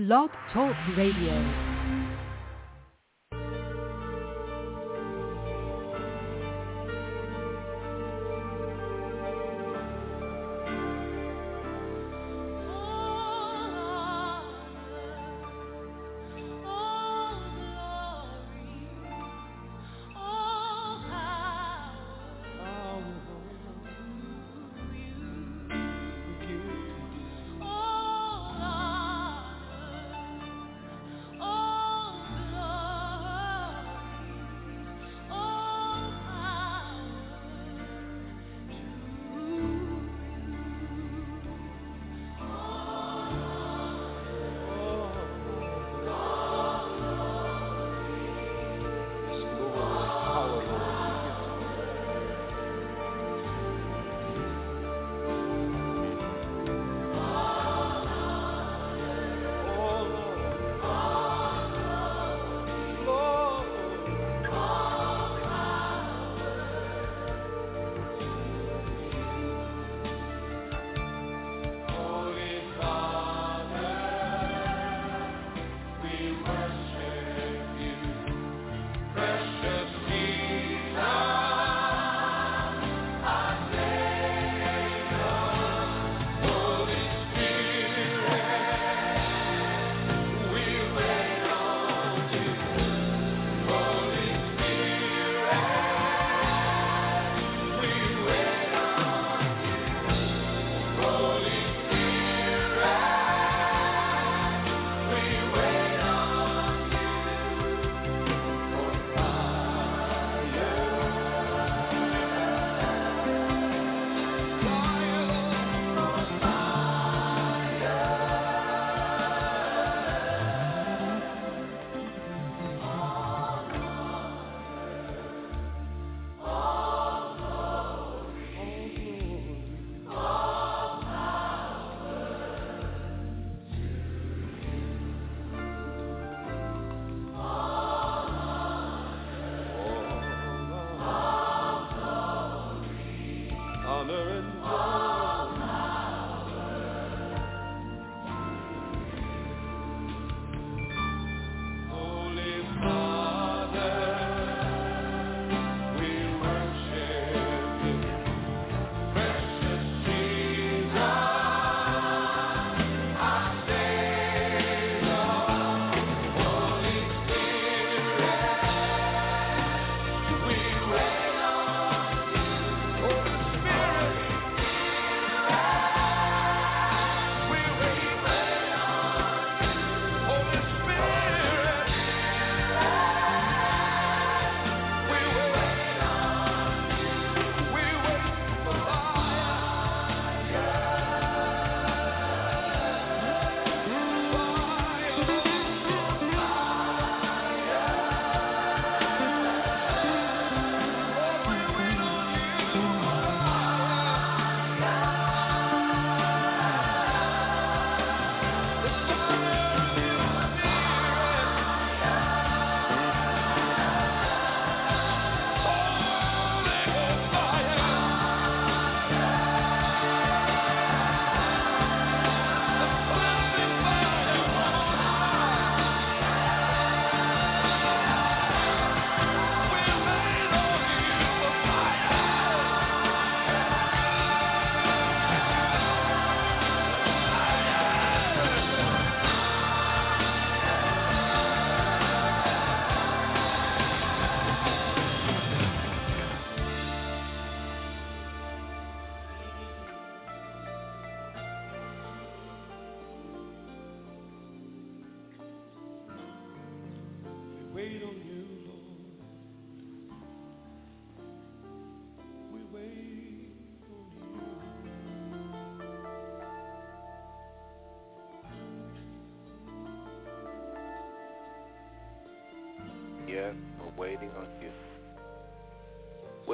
Blog Talk Radio.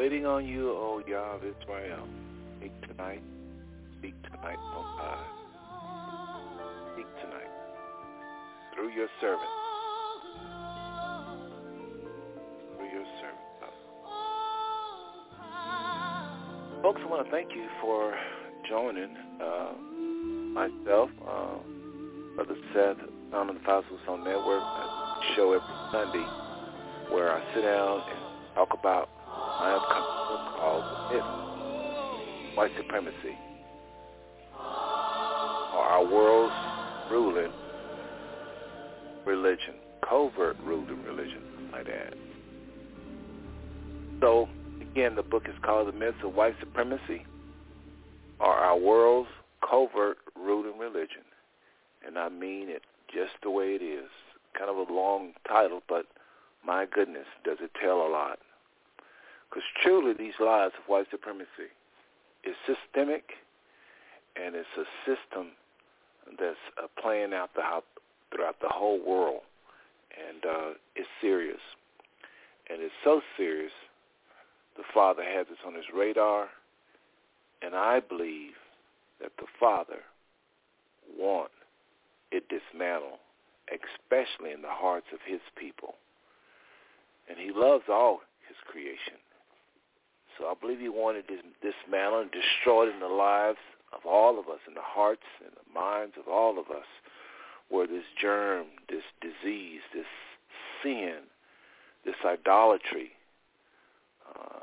Waiting on you, O Yah of Israel. Speak tonight. Speak tonight, O God. Speak tonight. Through your servant. Through your servant. Folks, I want to thank you for joining uh, myself, uh, Brother Seth on the Fossil Song Network, a show every Sunday where I sit down and talk about my upcoming book called Myth, White Supremacy, or Our World's Ruling Religion, Covert Ruling Religion, like that. So, again, the book is called The Myths of White Supremacy, or Our World's Covert Ruling Religion. And I mean it just the way it is. Kind of a long title, but my goodness, does it tell a lot. Because truly these lies of white supremacy is systemic and it's a system that's uh, playing out the, throughout the whole world. And uh, it's serious. And it's so serious, the Father has this on his radar. And I believe that the Father wants it dismantled, especially in the hearts of his people. And he loves all his creation. So I believe he wanted this dismantled and destroyed in the lives of all of us, in the hearts and the minds of all of us, where this germ, this disease, this sin, this idolatry, uh,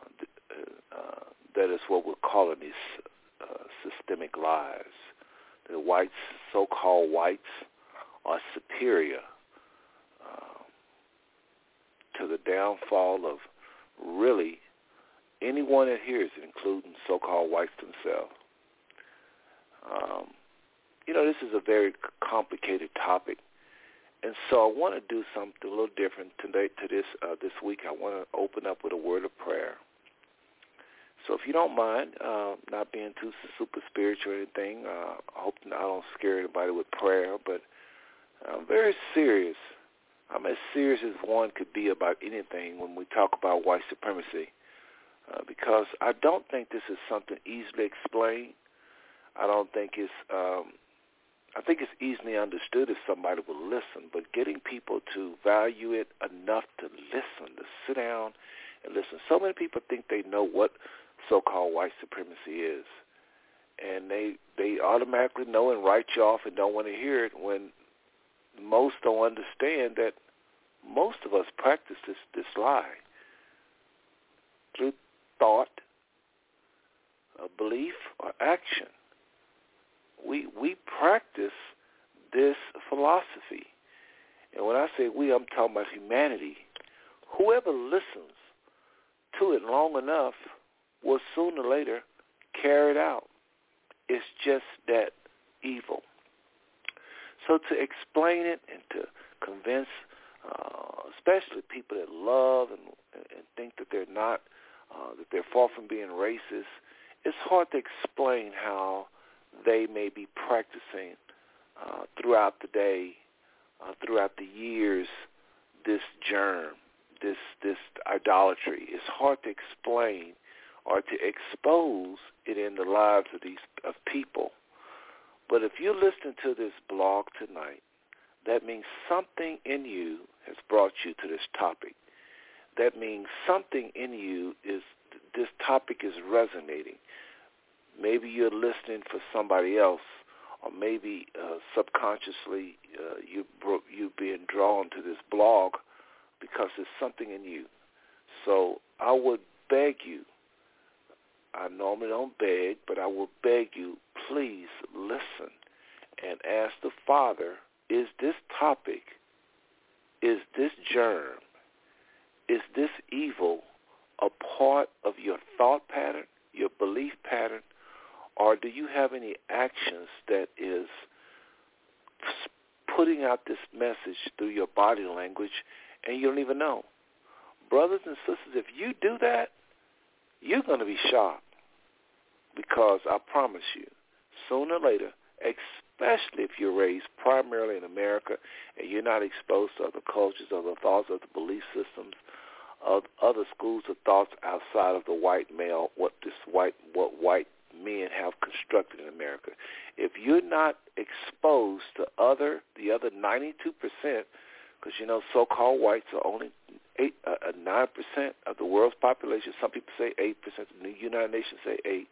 uh, that is what we're calling these uh, systemic lies. The whites, so-called whites, are superior uh, to the downfall of really anyone that hears it, including so-called whites themselves. Um, you know, this is a very complicated topic, and so I want to do something a little different today. To this uh, this week, I want to open up with a word of prayer. So if you don't mind, uh, not being too super spiritual or anything, uh, I hope I don't scare anybody with prayer, but I'm very serious. I'm as serious as one could be about anything when we talk about white supremacy, uh, because I don't think this is something easily explained. I don't think it's. Um, I think it's easily understood if somebody will listen, but getting people to value it enough to listen, to sit down and listen. So many people think they know what so-called white supremacy is. And they they automatically know and write you off and don't want to hear it when most don't understand that most of us practice this, this lie through thought, a belief, or action. We we practice this philosophy. And when I say we, I'm talking about humanity. Whoever listens to it long enough will sooner or later carry it out. It's just that evil. So to explain it and to convince, uh, especially people that love and, and think that they're not, uh, that they're far from being racist, it's hard to explain how they may be practicing uh, throughout the day, uh, throughout the years, this germ, this this idolatry. It's hard to explain or to expose it in the lives of these of people. But if you're listening to this blog tonight, that means something in you has brought you to this topic. That means something in you is this topic is resonating. Maybe you're listening for somebody else, or maybe uh, subconsciously uh, you bro- you being drawn to this blog because there's something in you. So I would beg you I normally don't beg, but I will beg you, please listen and ask the Father, is this topic, is this germ, is this evil a part of your thought pattern, your belief pattern, or do you have any actions that is putting out this message through your body language and you don't even know? Brothers and sisters, if you do that, you're going to be shocked because I promise you, sooner or later, especially if you're raised primarily in America and you're not exposed to other cultures, other thoughts, other belief systems, of other schools of thoughts outside of the white male, what this white, what white men have constructed in America. If you're not exposed to other, the other 92%, because you know so-called whites are only eight, uh, nine percent of the world's population. Some people say eight percent. The United Nations say eight.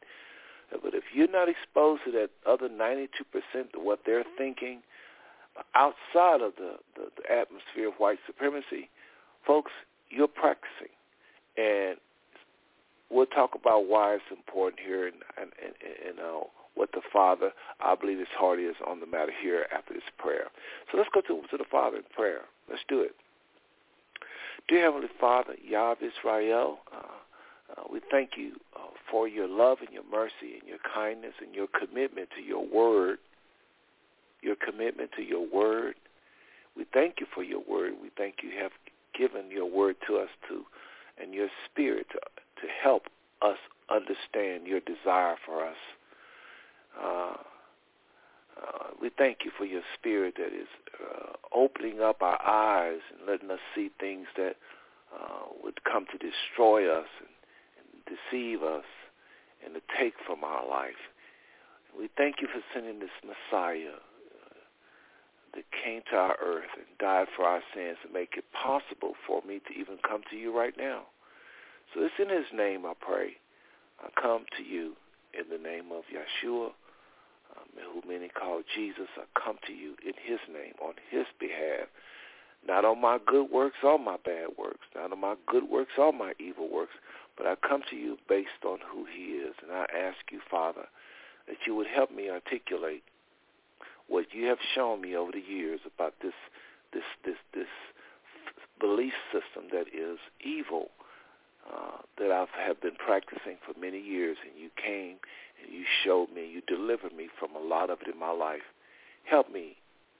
But if you're not exposed to that other 92% of what they're thinking, outside of the, the, the atmosphere of white supremacy, folks, you're practicing. And we'll talk about why it's important here and, and, and, and uh, what the Father, I believe his heart is on the matter here after this prayer. So let's go to, to the Father in prayer. Let's do it. Dear Heavenly Father, Yah Israel, uh, uh, we thank you uh, for your love and your mercy and your kindness and your commitment to your word, your commitment to your word. We thank you for your word. We thank you have given your word to us to, and your spirit to, to help us understand your desire for us. Uh, uh, we thank you for your spirit that is uh, opening up our eyes and letting us see things that uh, would come to destroy us and, and deceive us and to take from our life. We thank you for sending this Messiah that came to our earth and died for our sins to make it possible for me to even come to you right now. So it's in his name I pray. I come to you in the name of Yeshua, um, who many call Jesus. I come to you in his name, on his behalf, not on my good works or my bad works, not on my good works or my evil works, but I come to you based on who he is. And I ask you, Father, that you would help me articulate what you have shown me over the years about this this this this belief system that is evil uh, that I have been practicing for many years, and you came and you showed me, you delivered me from a lot of it in my life. Help me,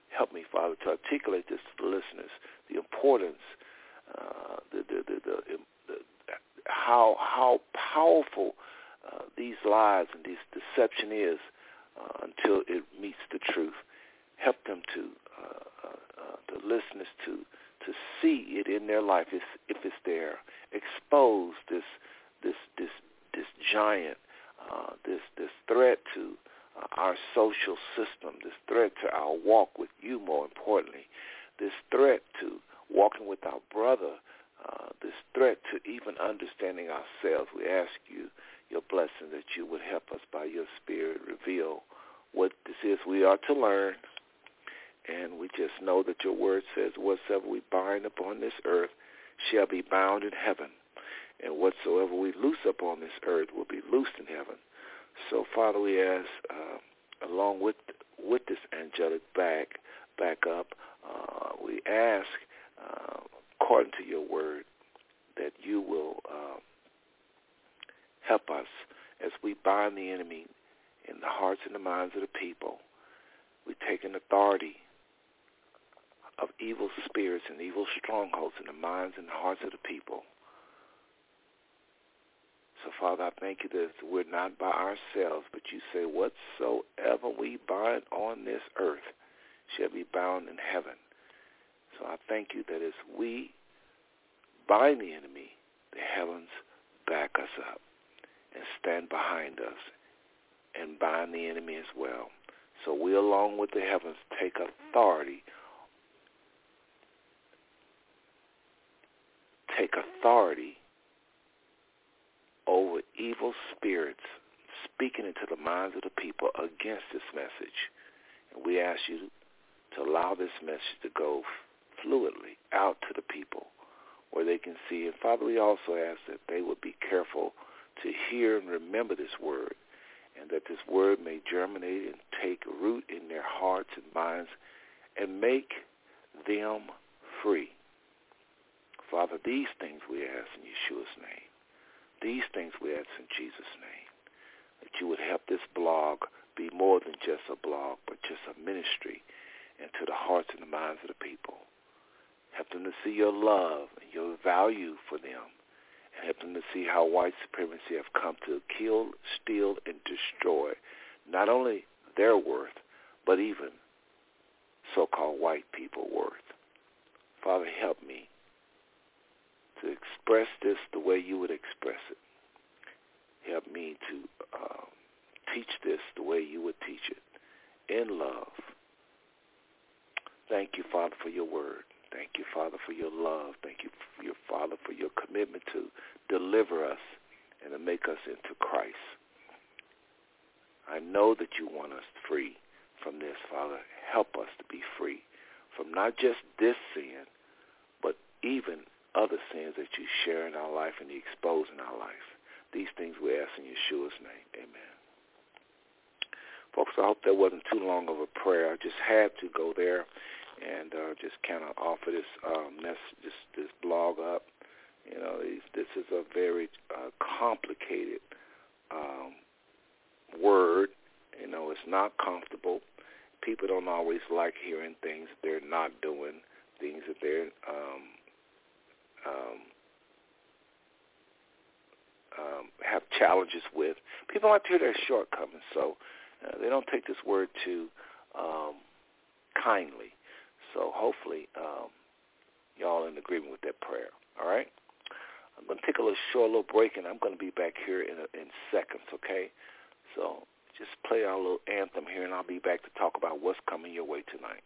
help me, Father, to articulate this to the listeners, the importance, uh, the, the, the, the, the, how how powerful uh, these lies and this deception is uh, until it meets the truth. Help them to uh, uh, uh the listeners to to see it in their life if, if it's there. Expose this this this this giant, uh, this this threat to uh, our social system, this threat to our walk with you. More importantly, this threat to walking with our brother, uh, this threat to even understanding ourselves. We ask you your blessing that you would help us by your Spirit reveal what this is we are to learn and we just know that your word says, whatsoever we bind upon this earth shall be bound in heaven. And whatsoever we loose upon this earth will be loosed in heaven. So, Father, we ask, uh, along with with this angelic back back up, uh, we ask, uh, according to your word, that you will uh, help us as we bind the enemy in the hearts and the minds of the people. We take an authority of evil spirits and evil strongholds in the minds and the hearts of the people. So, Father, I thank you that we're not by ourselves, but you say, whatsoever we bind on this earth shall be bound in heaven. So I thank you that as we bind the enemy, the heavens back us up and stand behind us and bind the enemy as well. So we, along with the heavens, take authority take authority over evil spirits speaking into the minds of the people against this message. And we ask you to allow this message to go fluidly out to the people where they can see. And Father, we also ask that they would be careful to hear and remember this word and that this word may germinate and take root in their hearts and minds and make them free. Father, these things we ask in Yeshua's name. These things we ask in Jesus' name. That you would help this blog be more than just a blog, but just a ministry into the hearts and the minds of the people. Help them to see your love and your value for them. And help them to see how white supremacy have come to kill, steal, and destroy not only their worth, but even so-called white people worth. Father, help me to express this the way you would express it. Help me to um, teach this the way you would teach it, in love. Thank you, Father, for your word. Thank you, Father, for your love. Thank you, your Father, for your commitment to deliver us and to make us into Christ. I know that you want us free from this, Father. Help us to be free from not just this sin, but even other sins that you share in our life and you expose in our life. These things we ask in Yeshua's name. Amen. Folks, I hope that wasn't too long of a prayer. I just had to go there and uh, just kind of offer this um, this, this blog up. You know, this is a very uh, complicated um, word. You know, it's not comfortable. People don't always like hearing things they're not doing, things that they're um, um, um, have challenges with. People like to hear their shortcomings, so uh, they don't take this word too um, kindly. So hopefully um, y'all in agreement with that prayer. All right? I'm going to take a little short little break, and I'm going to be back here in, a, in seconds, okay? So just play our little anthem here, and I'll be back to talk about what's coming your way tonight.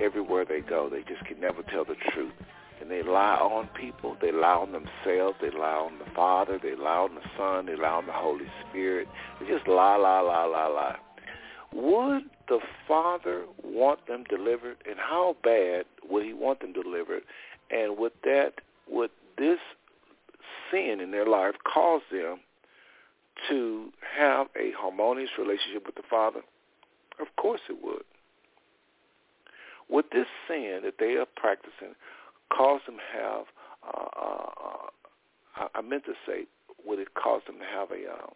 everywhere they go. They just can never tell the truth. And they lie on people. They lie on themselves. They lie on the Father. They lie on the Son. They lie on the Holy Spirit. They just lie, lie, lie, lie, lie. Would the Father want them delivered? And how bad would he want them delivered? And would that, would this sin in their life cause them to have a harmonious relationship with the Father? Of course it would. Would this sin that they are practicing cause them have uh, uh, I, I meant to say, would it cause them to have a um,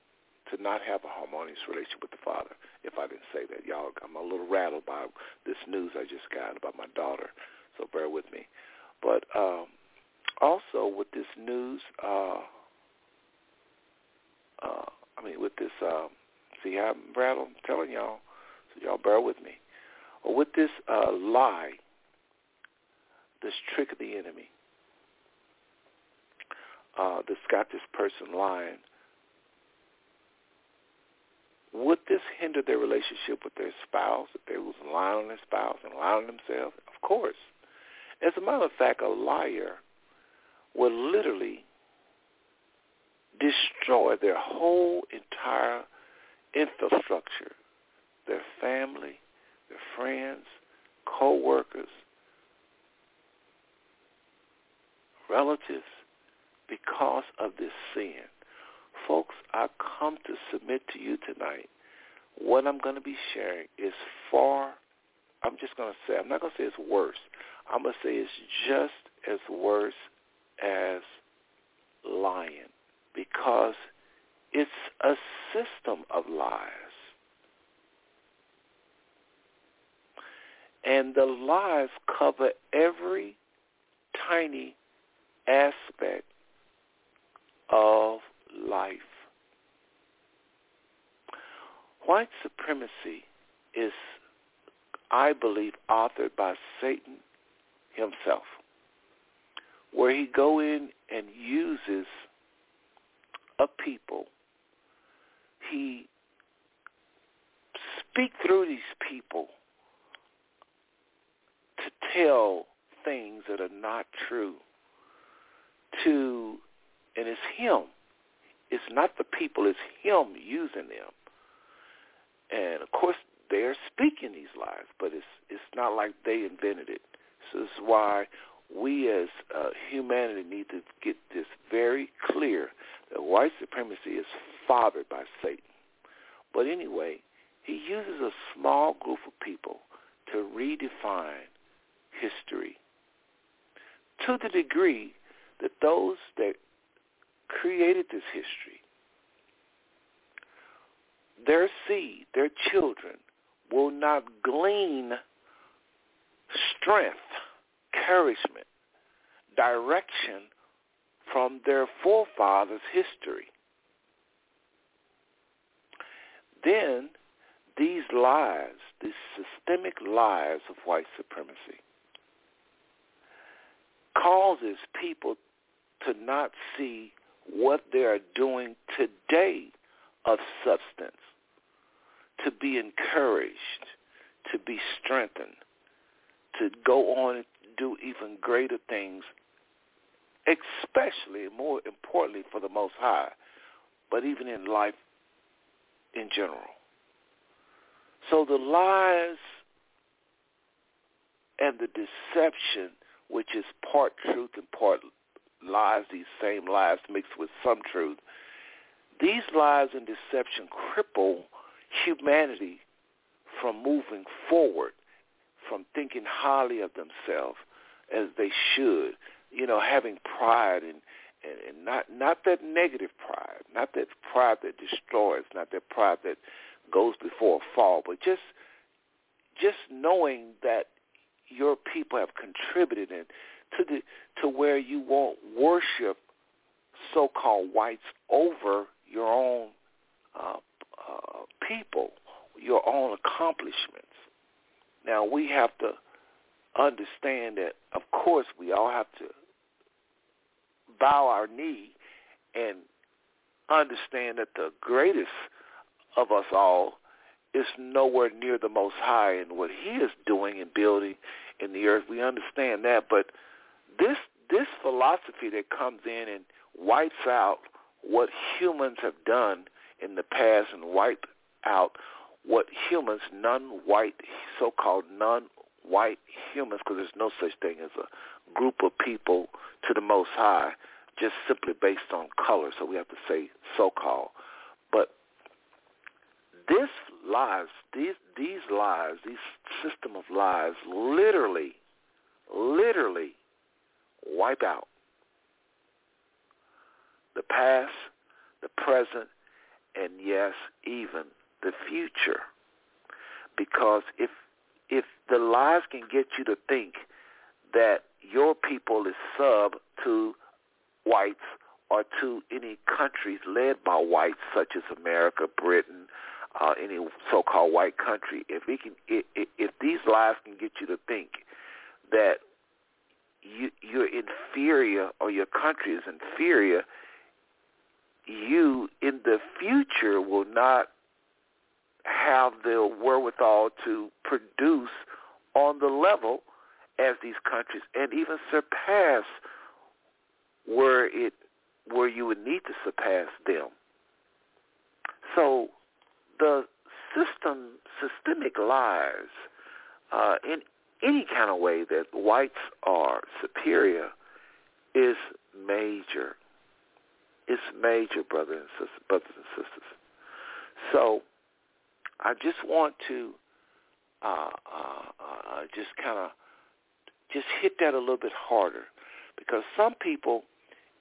to not have a harmonious relationship with the father? If I didn't say that, y'all, I'm a little rattled by this news I just got about my daughter, so bear with me. But um, also with this news, uh, uh, I mean, with this, um, see I'm rattled? I'm telling y'all, so y'all bear with me. Or with this uh, lie, this trick of the enemy, uh, that's got this person lying, would this hinder their relationship with their spouse if they was lying on their spouse and lying on themselves? Of course. As a matter of fact, a liar will literally destroy their whole entire infrastructure, their family, their friends, co-workers, relatives, because of this sin. Folks, I come to submit to you tonight. What I'm going to be sharing is far, I'm just going to say, I'm not going to say it's worse. I'm going to say it's just as worse as lying because it's a system of lies. And the lies cover every tiny aspect of life. White supremacy is, I believe, authored by Satan himself, where he go in and uses a people. He speak through these people to tell things that are not true to and it's him. It's not the people, it's him using them. And of course they're speaking these lies, but it's it's not like they invented it. So this is why we as uh, humanity need to get this very clear that white supremacy is fathered by Satan. But anyway, he uses a small group of people to redefine history to the degree that those that created this history, their seed, their children, will not glean strength, encouragement, direction from their forefathers' history. Then these lies, these systemic lies of white supremacy, causes people to not see what they are doing today of substance, to be encouraged, to be strengthened, to go on and do even greater things, especially, more importantly, for the Most High, but even in life in general. So the lies and the deception, which is part truth and part lies, these same lies mixed with some truth, these lies and deception cripple humanity from moving forward, from thinking highly of themselves as they should, you know, having pride and, and, and not not that negative pride, not that pride that destroys, not that pride that goes before a fall, but just just knowing that your people have contributed and to the to where you won't worship so-called whites over your own uh, uh, people, your own accomplishments. Now we have to understand that, of course, we all have to bow our knee and understand that the greatest of us all is nowhere near the Most High and what He is doing and building in the earth. We understand that, but this this philosophy that comes in and wipes out what humans have done in the past and wipe out what humans, non-white, so-called non-white humans, because there's no such thing as a group of people to the Most High, just simply based on color. So we have to say so-called. This lies, these these lies, these system of lies, literally, literally wipe out the past, the present, and yes, even the future. Because if if the lies can get you to think that your people is sub to whites or to any countries led by whites, such as America, Britain, uh, any so-called white country, if can, if, if these lies can get you to think that you, you're inferior or your country is inferior, you in the future will not have the wherewithal to produce on the level as these countries and even surpass where it where you would need to surpass them. So the system systemic lies uh, in any kind of way that whites are superior is major. It's major, brothers and sisters, brothers and sisters. So I just want to uh, uh, uh, just kind of just hit that a little bit harder because some people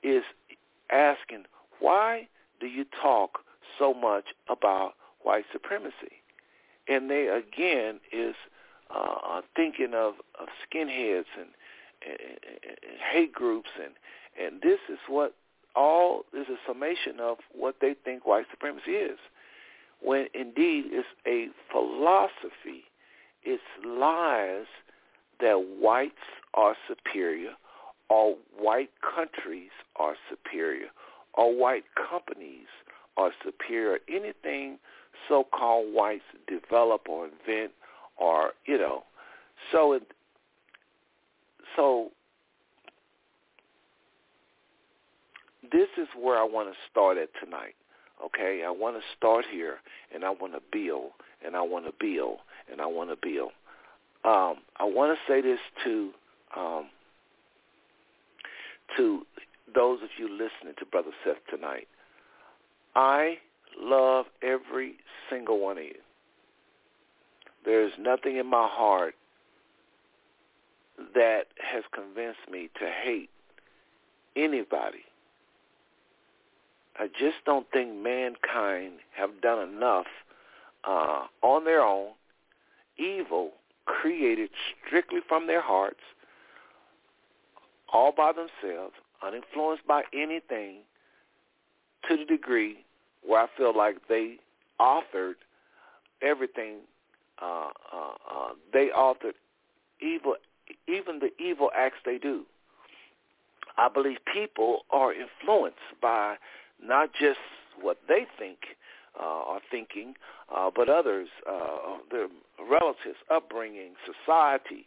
is asking, why do you talk so much about white supremacy? And they again is uh, thinking of, of skinheads and, and, and hate groups, and and this is what all is a summation of what they think white supremacy is, when indeed it's a philosophy. It's lies that whites are superior, or white countries are superior, or white companies are superior. Anything so-called whites develop or invent or you know so it so this is where I want to start at tonight. Okay, I want to start here, and I want to build, and I want to build, and I want to build. Um, I want to say this to um, to those of you listening to Brother Seth tonight. I love every single one of you. There is nothing in my heart that has convinced me to hate anybody. I just don't think mankind have done enough uh, on their own, evil created strictly from their hearts, all by themselves, uninfluenced by anything, to the degree where I feel like they authored everything uh, uh, uh, they authored evil, even the evil acts they do. I believe people are influenced by not just what they think uh, are thinking, uh, but others, uh, their relatives, upbringing, society,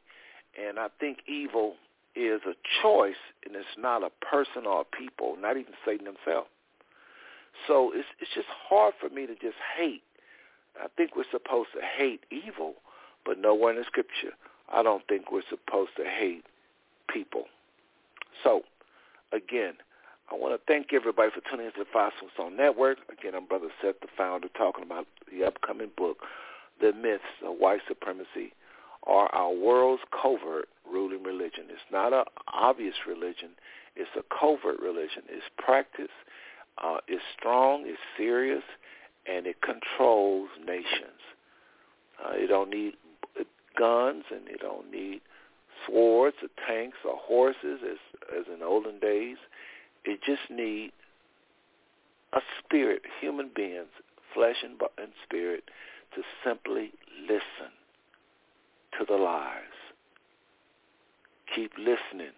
and I think evil is a choice, and it's not a person or a people, not even Satan himself. So it's it's just hard for me to just hate I think we're supposed to hate evil, but nowhere in the scripture I don't think we're supposed to hate people. So, again, I want to thank everybody for tuning into the Five Stone Network. Again, I'm Brother Seth, the founder, talking about the upcoming book, The Myths of White Supremacy or Our World's Covert Ruling Religion. It's not an obvious religion. It's a covert religion. It's practiced. Uh, it's strong. It's serious and it controls nations. Uh, it don't need guns and it don't need swords or tanks or horses as as in olden days. It just need a spirit, human beings, flesh and, and spirit, to simply listen to the lies. Keep listening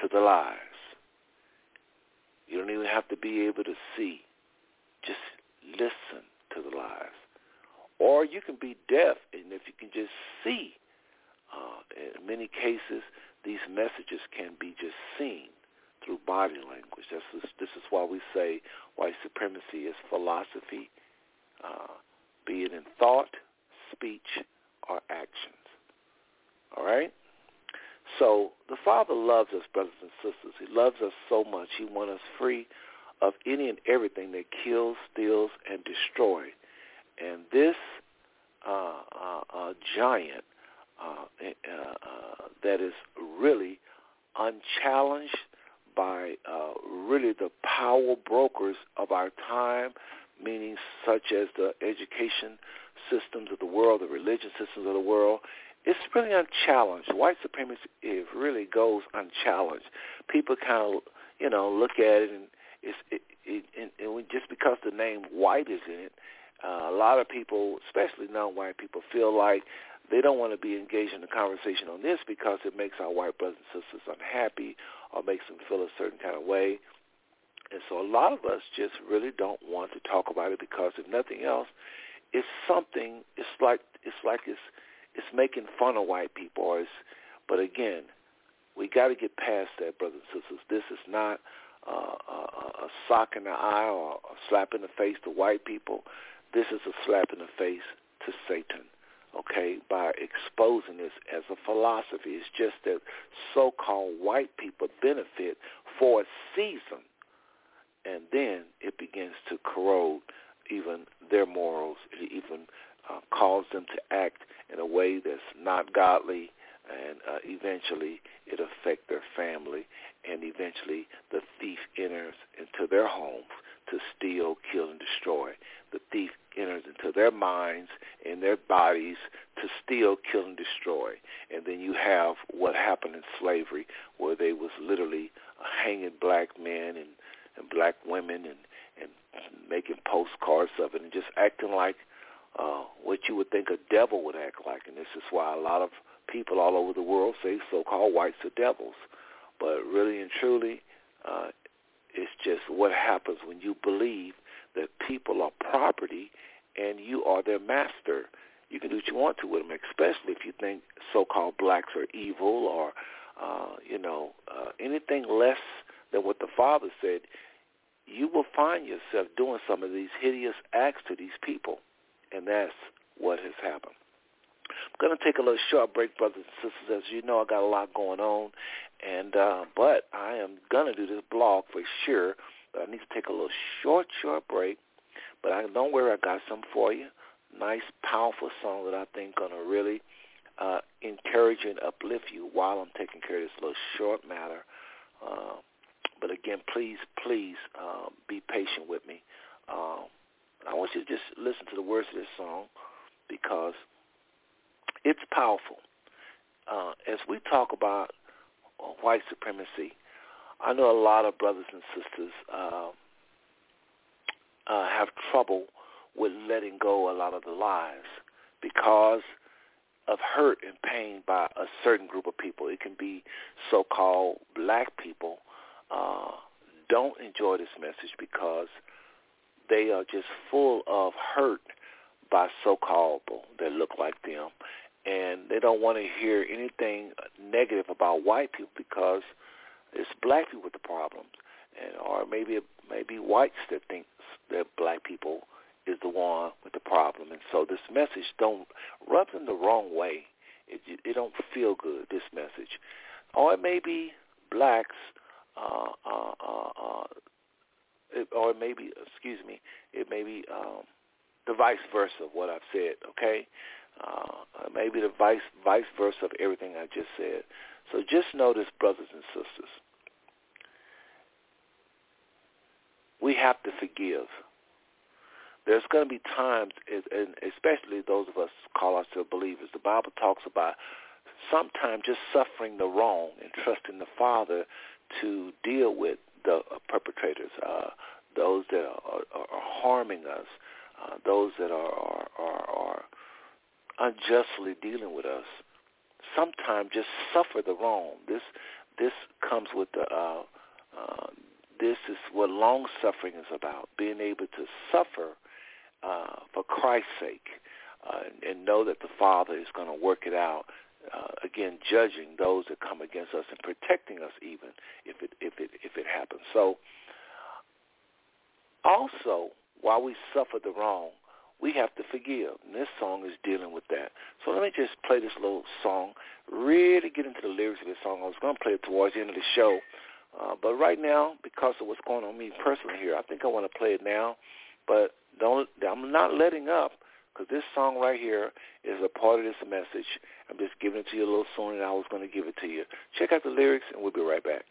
to the lies. You don't even have to be able to see. Just listen to the lies. Or you can be deaf, and if you can just see, uh, in many cases, these messages can be just seen through body language. This is, this is why we say white supremacy is philosophy, uh, be it in thought, speech, or actions. All right? So the Father loves us, brothers and sisters. He loves us so much. He wants us free of any and everything that kills, steals, and destroys. And this uh, uh, uh, giant uh, uh, uh, that is really unchallenged by really the power brokers of our time, meaning such as the education systems of the world, the religion systems of the world. It's really unchallenged. White supremacy it really goes unchallenged. People kind of, you know, look at it and it's it, it, and, and just because the name white is in it, uh, a lot of people, especially non-white people, feel like they don't want to be engaged in the conversation on this because it makes our white brothers and sisters unhappy or makes them feel a certain kind of way. And so a lot of us just really don't want to talk about it because if nothing else, it's something. It's like it's like it's it's making fun of white people. Or it's, but again, we got to get past that, brothers and sisters. This is not uh, a, a sock in the eye or a slap in the face to white people. This is a slap in the face to Satan okay, by exposing this as a philosophy. It's just that so-called white people benefit for a season, and then it begins to corrode even their morals. Even uh, cause them to act in a way that's not godly, and uh, eventually it affect their family, and eventually the thief enters into their homes to steal, kill, and destroy. The thief enters into their minds and their bodies to steal, kill, and destroy. And then you have what happened in slavery, where they was literally hanging black men and, and black women and, and making postcards of it and just acting like uh, what you would think a devil would act like. And this is why a lot of people all over the world say so-called whites are devils. But really and truly, uh, it's just what happens when you believe that people are property and you are their master. You can do what you want to with them, especially if you think so-called blacks are evil or, uh, you know, uh, anything less than what the Father said. You will find yourself doing some of these hideous acts to these people, and that's what has happened. I'm going to take a little short break, brothers and sisters. As you know, I got a lot going on, and uh, but I am going to do this blog for sure. But I need to take a little short, short break. But I don't worry, I got some for you. Nice, powerful song that I think going to really uh, encourage and uplift you while I'm taking care of this little short matter. Uh, but again, please, please uh, be patient with me. Uh, I want you to just listen to the words of this song because it's powerful. Uh, as we talk about uh, white supremacy, I know a lot of brothers and sisters uh, uh, have trouble with letting go a lot of the lies because of hurt and pain by a certain group of people. It can be so-called black people uh, don't enjoy this message because they are just full of hurt by so-called people that look like them and they don't want to hear anything negative about white people because it's black people with the problems, and or maybe maybe whites that think that black people is the one with the problem, and so this message don't rub them the wrong way. It it don't feel good. This message, or it may be blacks, uh, uh, uh, uh, it, or it may be excuse me, it may be um, the vice versa of what I've said. Okay, uh, maybe the vice vice versa of everything I just said. So just notice, brothers and sisters, we have to forgive. There's going to be times, and especially those of us call ourselves believers, the Bible talks about sometimes just suffering the wrong and trusting the Father to deal with the perpetrators, uh, those that are, are, are harming us, uh, those that are, are, are, are unjustly dealing with us, sometimes just suffer the wrong. This this comes with the uh, uh, this is what long suffering is about: being able to suffer uh, for Christ's sake, uh, and, and know that the Father is going to work it out. Uh, again, judging those that come against us and protecting us, even if it if it if it happens. So, also while we suffer the wrong, we have to forgive. And this song is dealing with that. So let me just play this little song, really get into the lyrics of this song. I was going to play it towards the end of the show. Uh, but right now, because of what's going on me personally here, I think I want to play it now. But don't, I'm not letting up because this song right here is a part of this message. I'm just giving it to you a little sooner than I was going to give it to you. Check out the lyrics, and we'll be right back.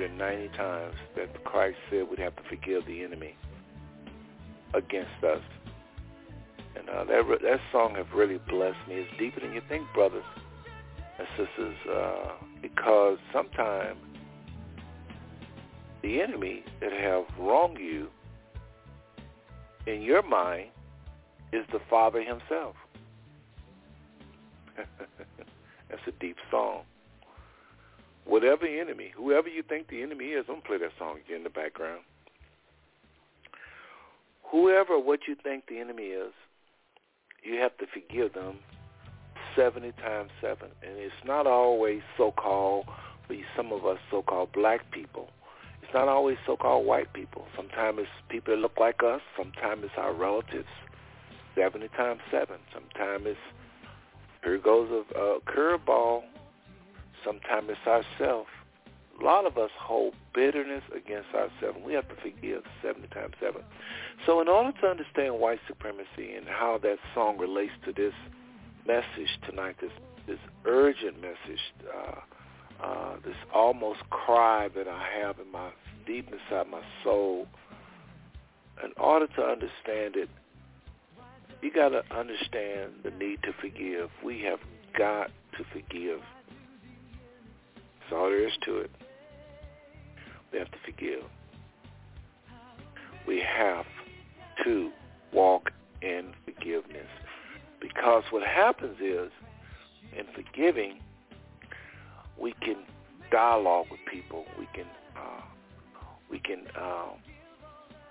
190 times that Christ said we'd have to forgive the enemy against us. And uh, that, re- that song has really blessed me. It's deeper than you think, brothers and sisters, uh, because sometimes the enemy that have wronged you in your mind is the Father himself. That's a deep song whatever enemy, whoever you think the enemy is, I'm gonna play that song again in the background. Whoever what you think the enemy is, you have to forgive them seventy times seven. And it's not always so called be some of us so called black people. It's not always so called white people. Sometimes it's people that look like us, sometimes it's our relatives. Seventy times seven. Sometimes it's here goes a, a curveball Sometimes it's ourselves. A lot of us hold bitterness against ourselves. We have to forgive 70 times 7. So in order to understand white supremacy and how that song relates to this message tonight, this, this urgent message, uh, uh, this almost cry that I have in my deep inside my soul, in order to understand it, you got to understand the need to forgive. We have got to forgive that's all there is to it. We have to forgive. We have to walk in forgiveness. Because what happens is, in forgiving, we can dialogue with people. We can, uh, we can, uh,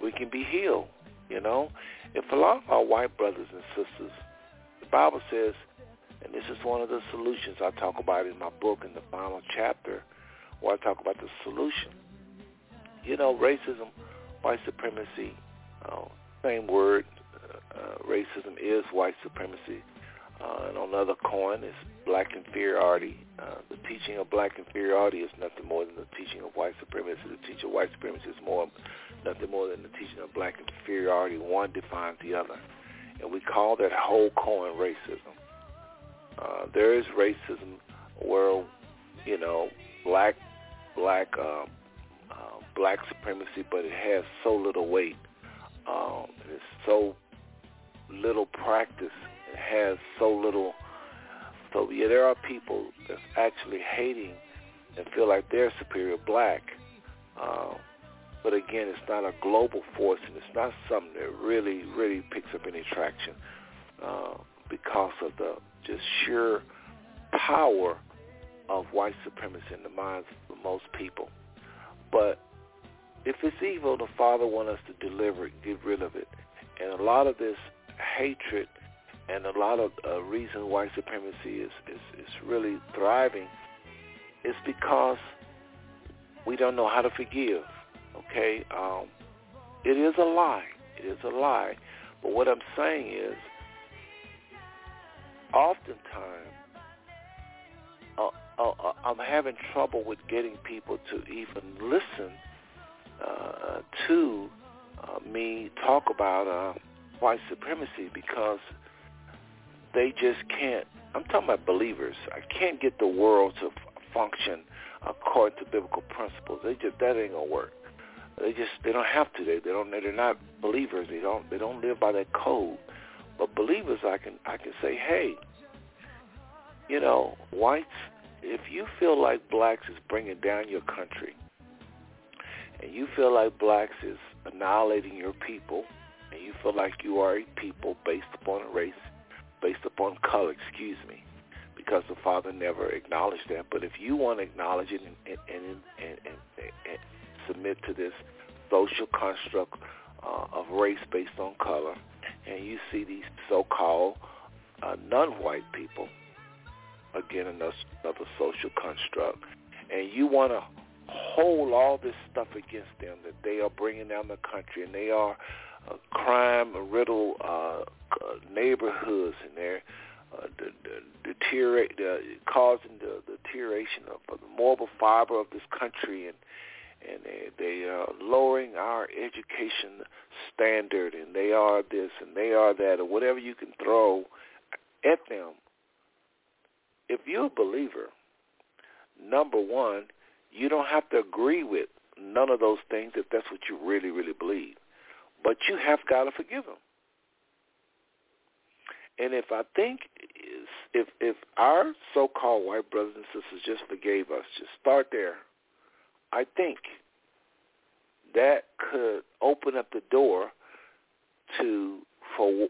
we can be healed. You know, if a lot of our white brothers and sisters, the Bible says and this is one of the solutions I talk about in my book in the final chapter where I talk about the solution. You know, racism, white supremacy, uh, same word. Uh, uh racism is white supremacy. Uh, and on another coin is black inferiority. Uh, the teaching of black inferiority is nothing more than the teaching of white supremacy. The teaching of white supremacy is more, nothing more than the teaching of black inferiority. One defines the other. And we call that whole coin racism. Uh, there is racism where, you know, black, black, um, uh, black supremacy, but it has so little weight. Um, it's so little practice. It has so little. So yeah, there are people that's actually hating and feel like they're superior black. Um, but again, it's not a global force, and it's not something that really, really picks up any traction uh, because of the just sheer power of white supremacy in the minds of most people. But if it's evil, the Father wants us to deliver it, get rid of it. And a lot of this hatred and a lot of uh, reason white supremacy is, is, is really thriving is because we don't know how to forgive. Okay? Um, it is a lie. It is a lie. But what I'm saying is, oftentimes, uh, uh, uh, I'm having trouble with getting people to even listen uh, to uh, me talk about uh, white supremacy because they just can't. I'm talking about believers. I can't get the world to function according to biblical principles. They just that ain't gonna work. They just they don't have to. They they don't. They're not believers. They don't they don't live by that code. But believers, I can I can say, hey, you know, whites. If you feel like blacks is bringing down your country, and you feel like blacks is annihilating your people, and you feel like you are a people based upon a race, based upon color, excuse me, because the Father never acknowledged that. But if you want to acknowledge it and, and, and, and, and, and submit to this social construct uh, of race based on color, and you see these so-called uh, non-white people, again, another, social construct, and you want to hold all this stuff against them that they are bringing down the country and they are uh, crime-riddled uh, neighborhoods and they're uh, the, the, deteriorate, uh, causing the, the deterioration of the moral fiber of this country and and they, they are lowering our education standard and they are this and they are that or whatever you can throw at them. If you're a believer, number one, you don't have to agree with none of those things if that's what you really, really believe. But you have got to forgive them. And if I think if if our so-called white brothers and sisters just forgave us, just start there. I think that could open up the door to for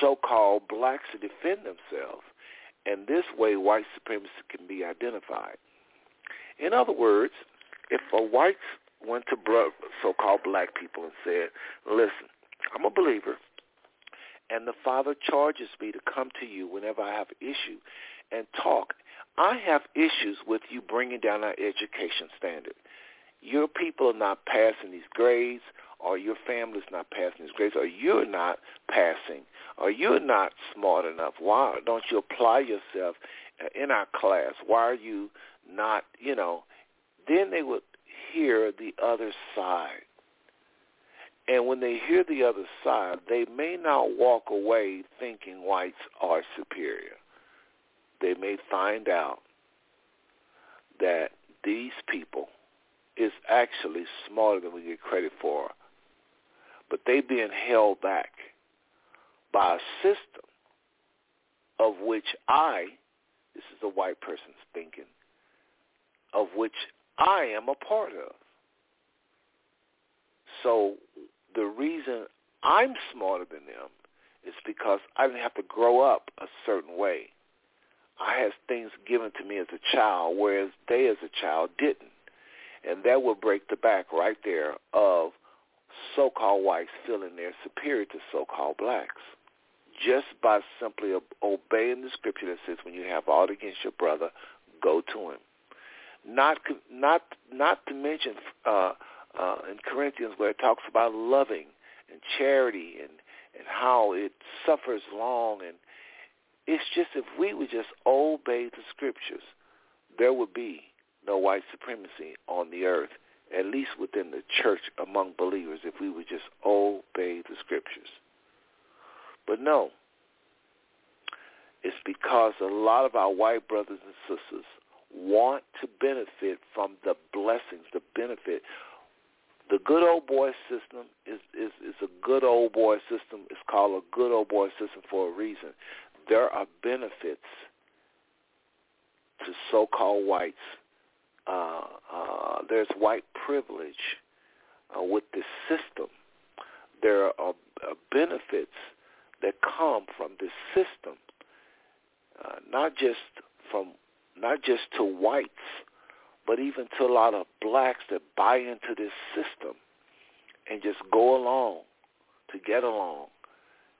so-called blacks to defend themselves, and this way white supremacy can be identified. In other words, if a white went to so-called black people and said, listen, I'm a believer, and the Father charges me to come to you whenever I have an issue and talk. I have issues with you bringing down our education standard. Your people are not passing these grades, or your family's not passing these grades, or you're not passing, or you're not smart enough. Why don't you apply yourself uh, in our class? Why are you not, you know? Then they would hear the other side. And when they hear the other side, they may not walk away thinking whites are superior. They may find out that these people is actually smarter than we get credit for. But they being held back by a system of which I, this is a white person's thinking, of which I am a part of. So the reason I'm smarter than them is because I didn't have to grow up a certain way. I had things given to me as a child, whereas they as a child didn't. And that would break the back right there of so-called whites feeling they're superior to so-called blacks just by simply obeying the scripture that says when you have aught against your brother, go to him. Not not not to mention uh, uh, in Corinthians where it talks about loving and charity and and how it suffers long and it's just if we would just obey the scriptures, there would be no white supremacy on the earth, at least within the church among believers, if we would just obey the scriptures. But no, it's because a lot of our white brothers and sisters want to benefit from the blessings, the benefit. The good old boy system is, is, is a good old boy system. It's called a good old boy system for a reason. There are benefits to so-called whites there's white privilege uh, with this system. There are uh, benefits that come from this system, uh, not just from not just to whites, but even to a lot of blacks that buy into this system and just go along to get along.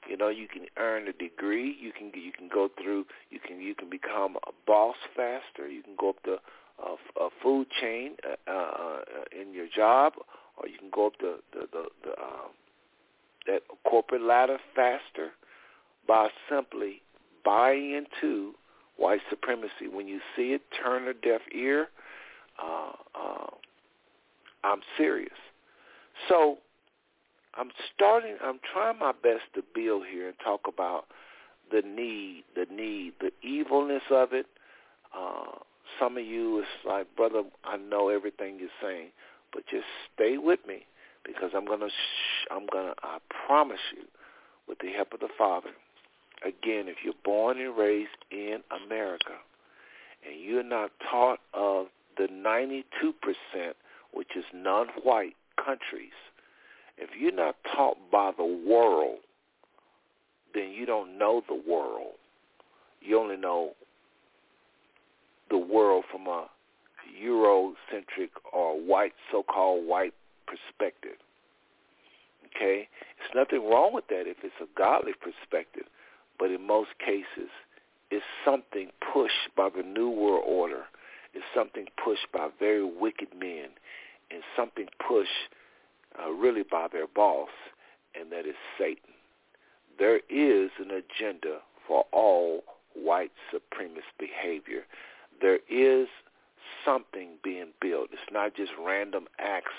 You know, you can earn a degree. You can you can go through. You can you can become a boss faster. You can go up the uh, a food chain uh, uh, in your job, or you can go up the the the, the um, that corporate ladder faster by simply buying into white supremacy. When you see it, turn a deaf ear. Uh, uh, I'm serious. So I'm starting. I'm trying my best to build here and talk about the need, the need, the evilness of it. Uh, some of you is like, brother, I know everything you're saying, but just stay with me because I'm gonna, sh- I'm gonna, I promise you, with the help of the Father. Again, if you're born and raised in America, and you're not taught of the 92%, which is non-white countries if you're not taught by the world, then you don't know the world. You only know the world from a Eurocentric or white, so-called white perspective. Okay? There's nothing wrong with that if it's a godly perspective, but in most cases, it's something pushed by the New World Order. It's something pushed by very wicked men and something pushed uh, really by their boss, and that is Satan. There is an agenda for all white supremacist behavior. There is something being built. It's not just random acts.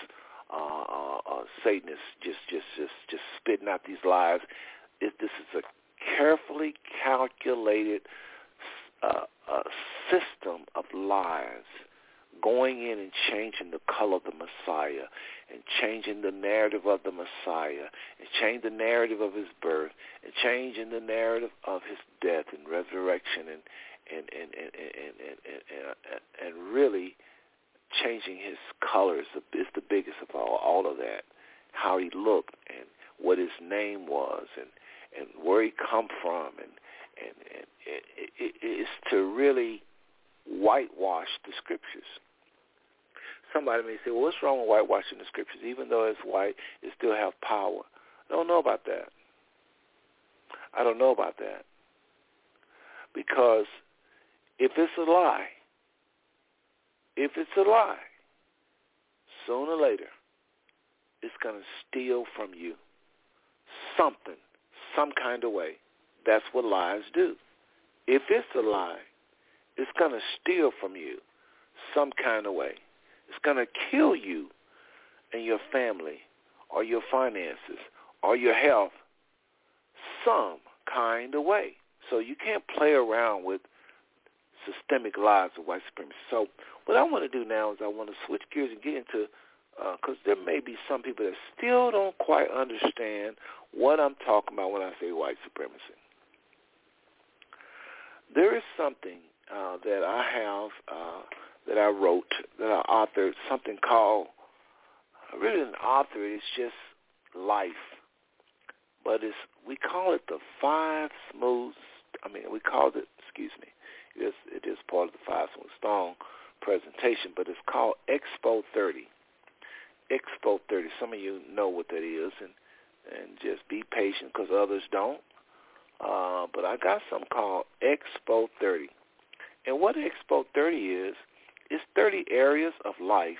Uh, uh, uh, Satanists just just just just spitting out these lies. It, this is a carefully calculated uh, uh, system of lies going in and changing the color of the Messiah and changing the narrative of the Messiah and change the narrative of his birth and changing the narrative of his death and resurrection and and and and and and, and, and, and uh, really changing his colors is the biggest of all all of that. How he looked and what his name was and and where he come from and and, and it, it, it's to really whitewash the scriptures somebody may say, well, what's wrong with whitewashing the scriptures? Even though it's white, it still have power. I don't know about that. I don't know about that. Because if it's a lie, if it's a lie, sooner or later, it's going to steal from you something, some kind of way. That's what lies do. If it's a lie, it's going to steal from you some kind of way. It's going to kill you and your family or your finances or your health some kind of way. So you can't play around with systemic lies of white supremacy. So what I want to do now is I want to switch gears and get into, because uh, there may be some people that still don't quite understand what I'm talking about when I say white supremacy. There is something uh, that I have uh, that I wrote, that I authored, something called, really an author, it's just life. But it's, we call it the five smooth, I mean, we called it, excuse me, it is, it is part of the five smooth stone presentation, but it's called Expo 30. Expo 30. Some of you know what that is, and and just be patient because others don't. Uh, but I got something called Expo 30. And what Expo 30 is, it's 30 areas of life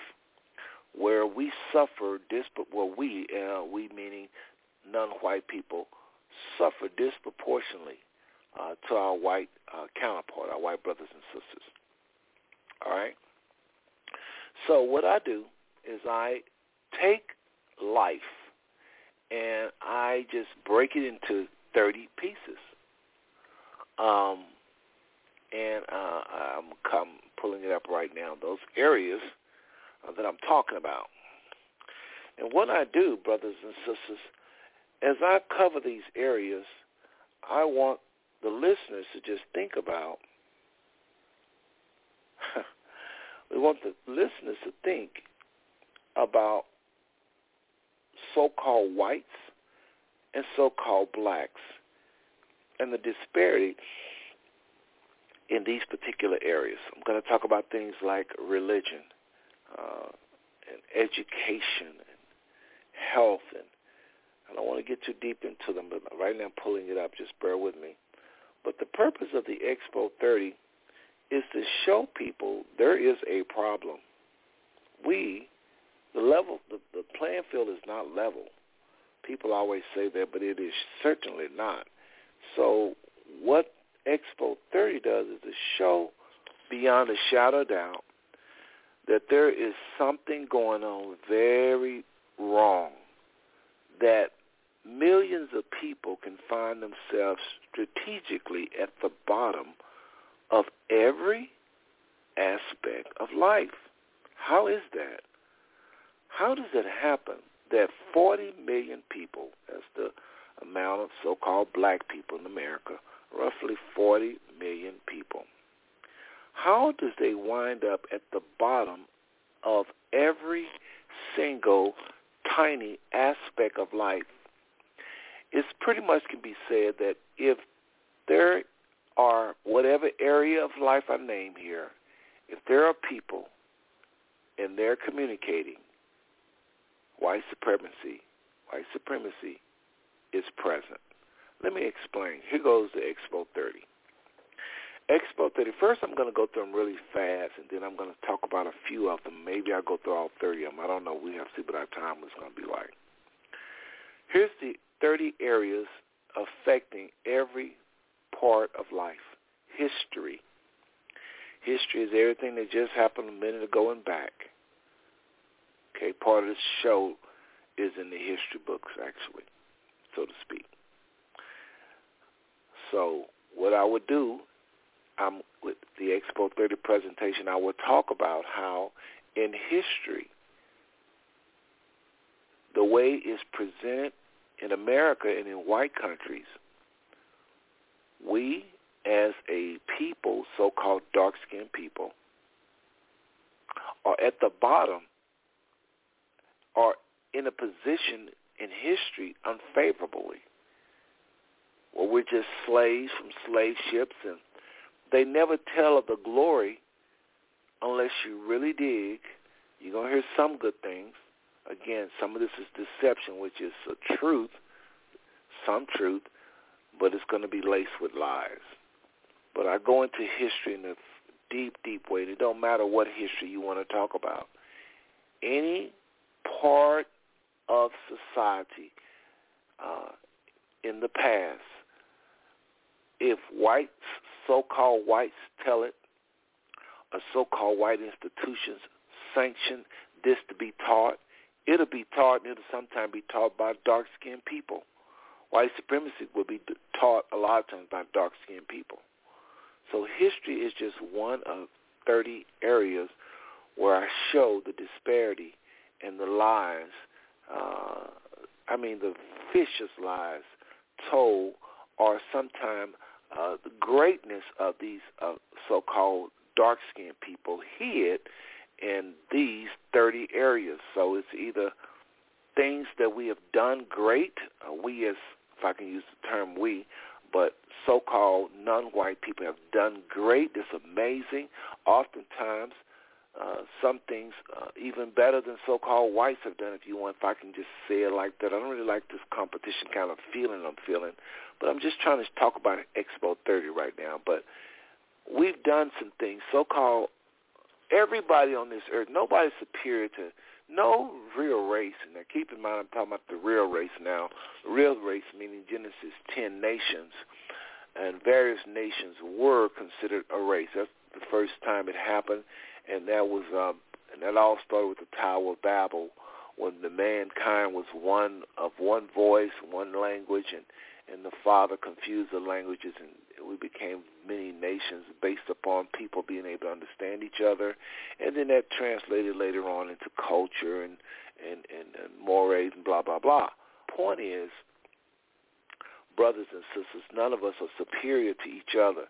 where we suffer well we uh, we meaning non-white people suffer disproportionately uh, to our white uh, counterpart, our white brothers and sisters. All right. So what I do is I take life and I just break it into 30 pieces. Um, and uh, I'm, I'm pulling it up right now, those areas uh, that I'm talking about. And what I do, brothers and sisters, as I cover these areas, I want the listeners to just think about, we want the listeners to think about so-called whites and so-called blacks and the disparity in these particular areas. I'm going to talk about things like religion uh, and education and health, and I don't want to get too deep into them, but right now I'm pulling it up. Just bear with me. But the purpose of the Expo 30 is to show people there is a problem. We, the level, the, the playing field is not level. People always say that, but it is certainly not. So what Expo 30 does is to show beyond a shadow of doubt that there is something going on very wrong, that millions of people can find themselves strategically at the bottom of every aspect of life. How is that? How does it happen that 40 million people, that's the amount of so-called black people in America, roughly 40 million people, how does they wind up at the bottom of every single tiny aspect of life? It pretty much can be said that if there are whatever area of life I name here, if there are people and they're communicating, white supremacy, white supremacy is present. Let me explain. Here goes the Expo 30. Expo 30. First, I'm going to go through them really fast, and then I'm going to talk about a few of them. Maybe I'll go through all 30 of them. I don't know. We have to see what our time is going to be like. Here's the 30 areas affecting every part of life. History. History is everything that just happened a minute ago and back. Okay, part of the show is in the history books, actually, so to speak. So what I would do, um, with the Expo 30 presentation, I would talk about how in history, the way it's presented in America and in white countries, we as a people, so-called dark-skinned people, are at the bottom, are in a position in history unfavorably, where we're just slaves from slave ships, and they never tell of the glory unless you really dig. You're going to hear some good things. Again, some of this is deception, which is a truth, some truth, but it's going to be laced with lies. But I go into history in a deep, deep way. It don't matter what history you want to talk about. Any part of society uh, in the past, if whites, so-called whites tell it, or so-called white institutions sanction this to be taught, it'll be taught and it'll sometimes be taught by dark-skinned people. White supremacy will be taught a lot of times by dark-skinned people. So history is just one of 30 areas where I show the disparity and the lies, uh, I mean the vicious lies told or sometimes uh, the greatness of these uh, so-called dark-skinned people hid in these 30 areas. So it's either things that we have done great, uh, we as, if I can use the term we, but so-called non-white people have done great. It's amazing. Oftentimes, uh, some things uh, even better than so-called whites have done. If you want, if I can just say it like that, I don't really like this competition kind of feeling I'm feeling, but I'm just trying to talk about Expo 30 right now. But we've done some things. So-called everybody on this earth, nobody's superior to no real race. And now keep in mind, I'm talking about the real race now. Real race meaning Genesis 10 nations, and various nations were considered a race. That's the first time it happened, and that was, um, and that all started with the Tower of Babel, when the mankind was one of one voice, one language, and and the Father confused the languages, and we became many nations based upon people being able to understand each other, and then that translated later on into culture and and and, and mores and blah blah blah. Point is, brothers and sisters, none of us are superior to each other.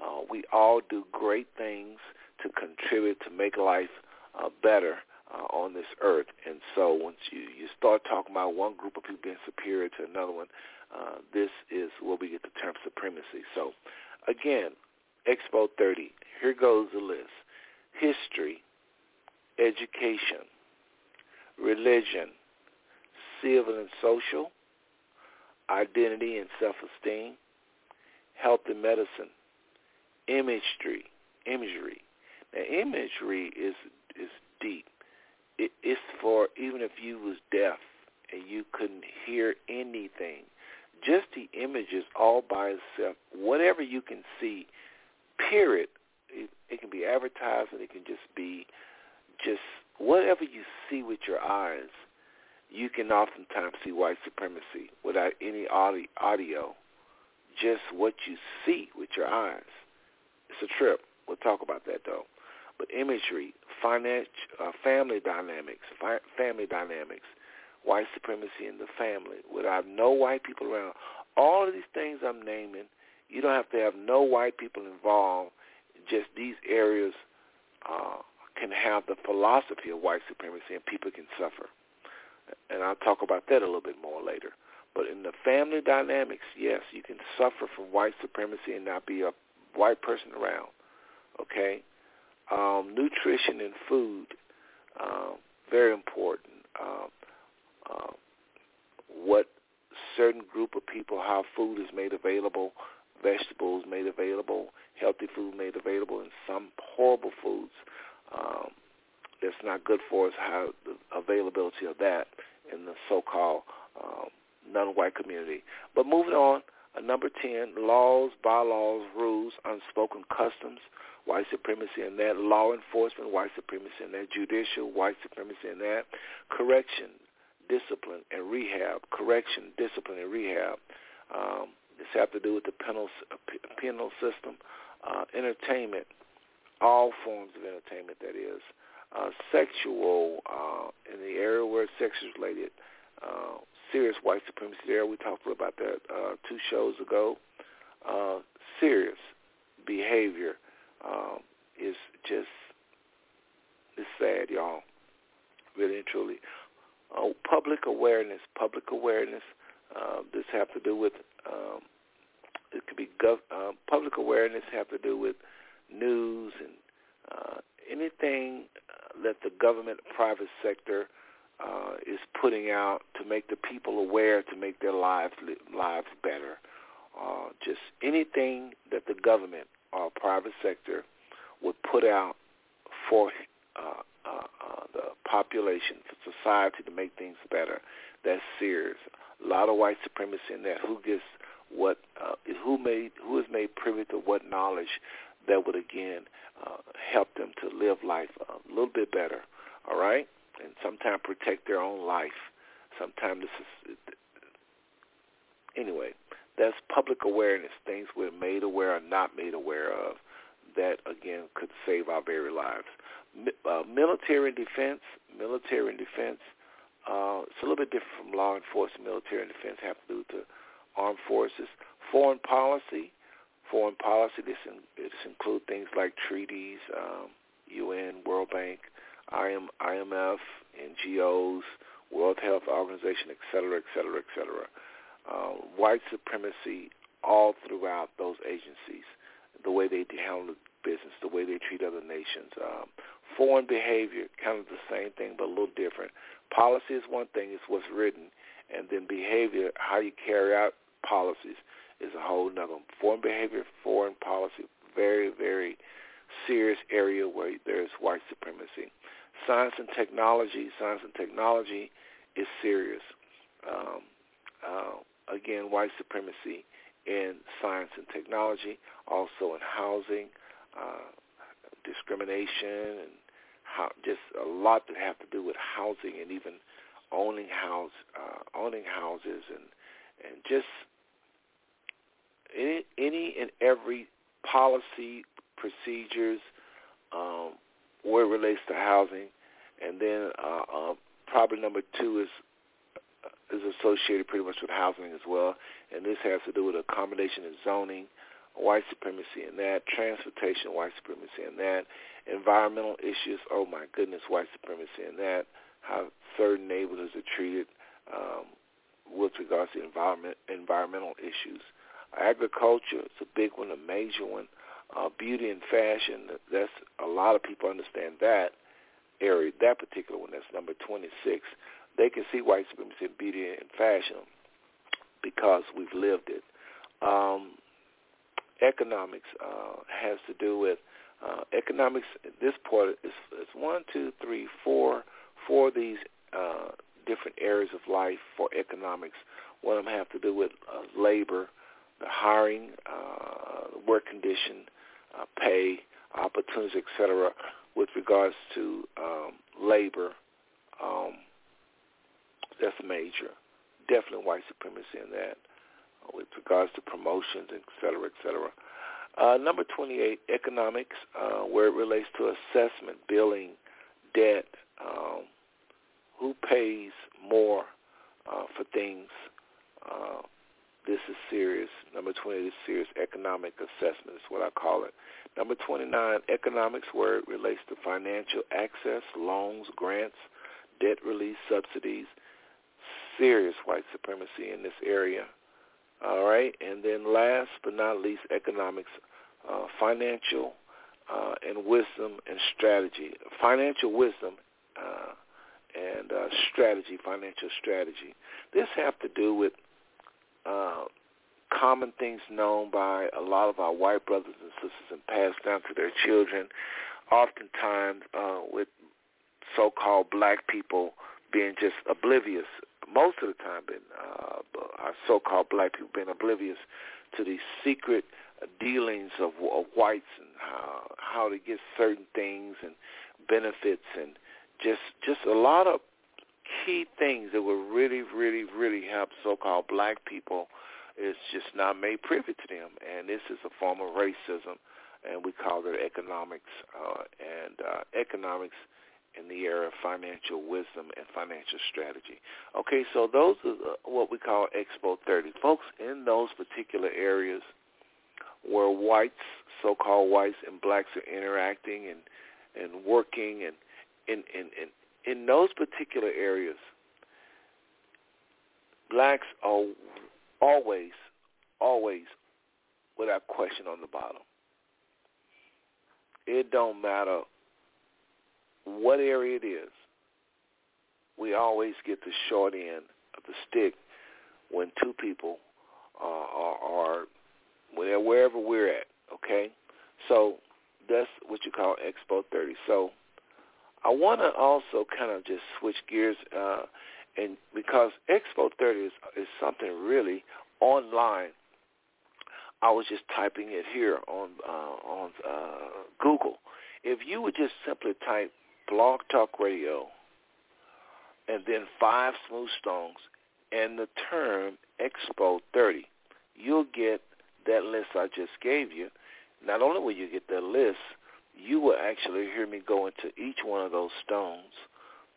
Uh, we all do great things to contribute to make life uh, better uh, on this earth. And so once you, you start talking about one group of people being superior to another one, uh, this is where we get the term supremacy. So again, Expo 30, here goes the list. History, education, religion, civil and social, identity and self-esteem, health and medicine, imagery, imagery. Now, imagery is is deep. It, it's for even if you was deaf and you couldn't hear anything, just the images all by itself, whatever you can see, period. It, it can be advertised and it can just be just whatever you see with your eyes you can oftentimes see white supremacy without any audio, just what you see with your eyes. It's a trip. We'll talk about that though. But imagery, finance, uh, family dynamics, fi- family dynamics, white supremacy in the family, without no white people around. All of these things I'm naming, you don't have to have no white people involved. Just these areas uh, can have the philosophy of white supremacy and people can suffer and I'll talk about that a little bit more later. But in the family dynamics, yes, you can suffer from white supremacy and not be a white person around. Okay, um, nutrition and food, um, very important. Um, uh, what certain group of people, how food is made available, vegetables made available, healthy food made available, and some horrible foods. Um, that's not good for us, how the availability of that in the so-called um, non-white community. But moving on, uh, number 10, laws, bylaws, rules, unspoken customs, white supremacy in that, law enforcement, white supremacy in that, judicial, white supremacy in that, correction, discipline, and rehab, correction, discipline, and rehab. Um, this have to do with the penal, uh, penal system, uh, entertainment, all forms of entertainment, that is, uh, sexual uh, in the area where sex is related, uh, serious white supremacy there. We talked about that uh, two shows ago. Uh, serious behavior um, is just it's sad, y'all. Really and truly. Uh, public awareness, public awareness. Uh, this have to do with um, it could be gov- uh, public awareness have to do with news and uh, anything that the government private sector uh, is putting out to make the people aware, to make their lives lives better. Uh, just anything that the government or private sector would put out for uh, uh, uh, the population, for society to make things better. That's serious. A lot of white supremacy in that. Who gets what? Uh, who made? Who is made privy to what knowledge that would again uh, help them to live life a little bit better, all right? And sometimes protect their own life. Sometimes this is, anyway, that's public awareness, things we're made aware or not made aware of that, again, could save our very lives. Uh, military and defense, military and defense, uh, it's a little bit different from law enforcement. Military and defense have to do with the armed forces. Foreign policy, foreign policy. This, in, this include things like treaties, um, UN, World Bank, IM, IMF, NGOs, World Health Organization, et cetera, et cetera, et cetera. Uh, white supremacy all throughout those agencies, the way they handle business, the way they treat other nations. Um, foreign behavior, kind of the same thing, but a little different. Policy is one thing, it's what's written, and then behavior, how you carry out policies is a whole nother foreign behavior, foreign policy, very, very serious area where there's white supremacy. Science and technology, science and technology is serious. Um, uh, again, white supremacy in science and technology, also in housing, uh, discrimination, and how, just a lot that have to do with housing and even owning house, uh, owning houses, and and just any, any and every policy, procedures, um, where it relates to housing, and then uh, uh, probably number two is uh, is associated pretty much with housing as well, and this has to do with accommodation and zoning, white supremacy in that, transportation, white supremacy in that, environmental issues, oh my goodness, white supremacy in that, how certain neighborhoods are treated um, with regards to environment, environmental issues. Agriculture, it's a big one, a major one. Uh, beauty and fashion, that's a lot of people understand that area, that particular one, that's number 26. They can see white supremacy in beauty and fashion because we've lived it. Um, economics uh, has to do with uh, economics. This part is, is one, two, three, four, four of these uh, different areas of life for economics. One of them have to do with uh, labor, the hiring, uh, work condition, uh, pay, opportunities, etc. With regards to um, labor, um, that's major. Definitely white supremacy in that. Uh, with regards to promotions, et cetera, et cetera. Uh, number 28, economics, uh, where it relates to assessment, billing, debt, um, who pays more uh, for things. This is serious. Number 28 is serious economic assessment is what I call it. Number 29, economics, where it relates to financial access, loans, grants, debt release, subsidies, serious white supremacy in this area. All right, and then last but not least, economics, uh, financial uh, and wisdom and strategy. Financial wisdom uh, and uh, strategy, financial strategy. This have to do with uh, common things known by a lot of our white brothers and sisters and passed down to their children, oftentimes uh, with so-called black people being just oblivious most of the time been uh, our so-called black people been oblivious to these secret dealings of, of whites and how how to get certain things and benefits and just just a lot of key things that would really really really help so-called black people is just not made privy to them and this is a form of racism and we call it economics uh, and uh, economics in the area of financial wisdom and financial strategy. Okay, so those are what we call Expo 30. Folks, in those particular areas where whites, so-called whites and blacks are interacting and, and working and in, in, in, in those particular areas, blacks are always, always, without question, on the bottom. It don't matter what area it is, we always get the short end of the stick when two people uh, are, are wherever we're at. Okay, so that's what you call Expo 30. So I want to also kind of just switch gears, uh, and because Expo 30 is, is something really online. I was just typing it here on uh, on uh, Google. If you would just simply type Blog Talk Radio, and then Five Smooth Stones, and the term Expo 30. You'll get that list I just gave you. Not only will you get that list, you will actually hear me go into each one of those stones.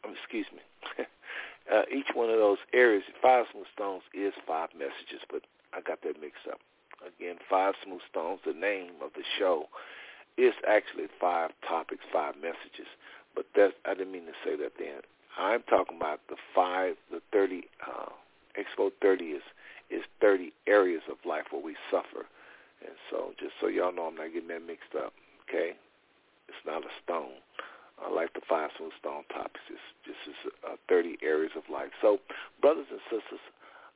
Um, excuse me. uh, each one of those areas. Five Smooth Stones is five messages, but I got that mixed up. Again, Five Smooth Stones, the name of the show, is actually five topics, five messages. But that I didn't mean to say that then. I'm talking about the five, the 30, uh, Expo 30 is, is 30 areas of life where we suffer. And so just so y'all know I'm not getting that mixed up, okay? It's not a stone. I like the five smooth stone topics. Just is uh, 30 areas of life. So, brothers and sisters,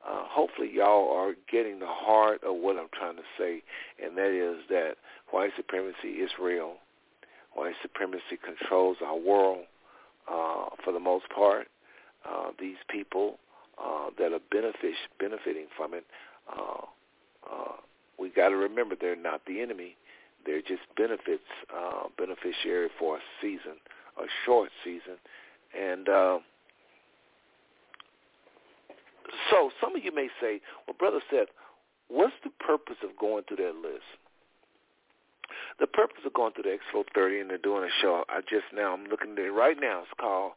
uh, hopefully y'all are getting the heart of what I'm trying to say, and that is that white supremacy is real. White supremacy controls our world uh, for the most part. Uh, these people uh, that are benefit, benefiting from it, uh, uh, we got to remember they're not the enemy. They're just benefits, uh, beneficiary for a season, a short season. And uh, so some of you may say, well, Brother Seth, what's the purpose of going through that list? The purpose of going through the Expo 30 and they're doing a show, I just now, I'm looking at it right now. It's called,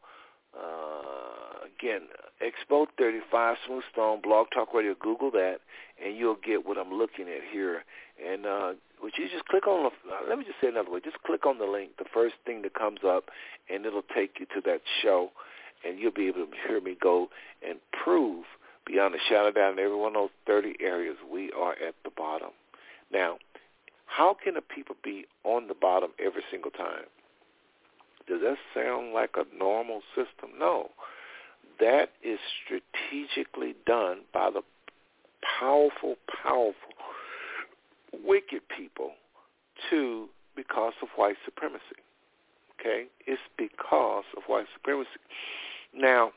uh, again, Expo 35, Smooth Stone, Blog Talk Radio. Google that, and you'll get what I'm looking at here. And uh, would you just click on the? Uh, let me just say another way. Just click on the link, the first thing that comes up, and it'll take you to that show, and you'll be able to hear me go and prove beyond a shadow of doubt in every one of those 30 areas we are at the bottom. Now, how can a people be on the bottom every single time? Does that sound like a normal system? No. That is strategically done by the powerful, powerful, wicked people to because of white supremacy. Okay? It's because of white supremacy. Now,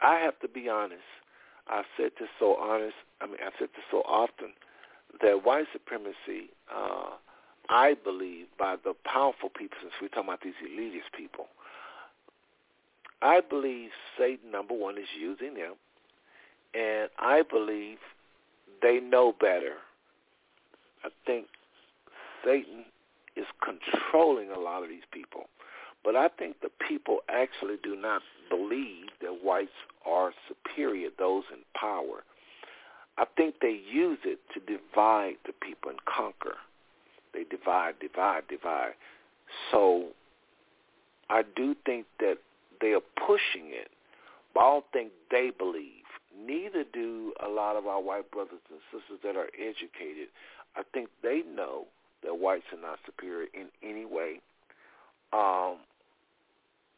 I have to be honest. I've said this so honest. I mean, I've said this so often that white supremacy, uh, I believe, by the powerful people, since we're talking about these elitist people, I believe Satan, number one, is using them, and I believe they know better. I think Satan is controlling a lot of these people. But I think the people actually do not believe that whites are superior, those in power. I think they use it to divide the people and conquer. They divide, divide, divide. So I do think that they are pushing it, but I don't think they believe. Neither do a lot of our white brothers and sisters that are educated. I think they know that whites are not superior in any way. Um,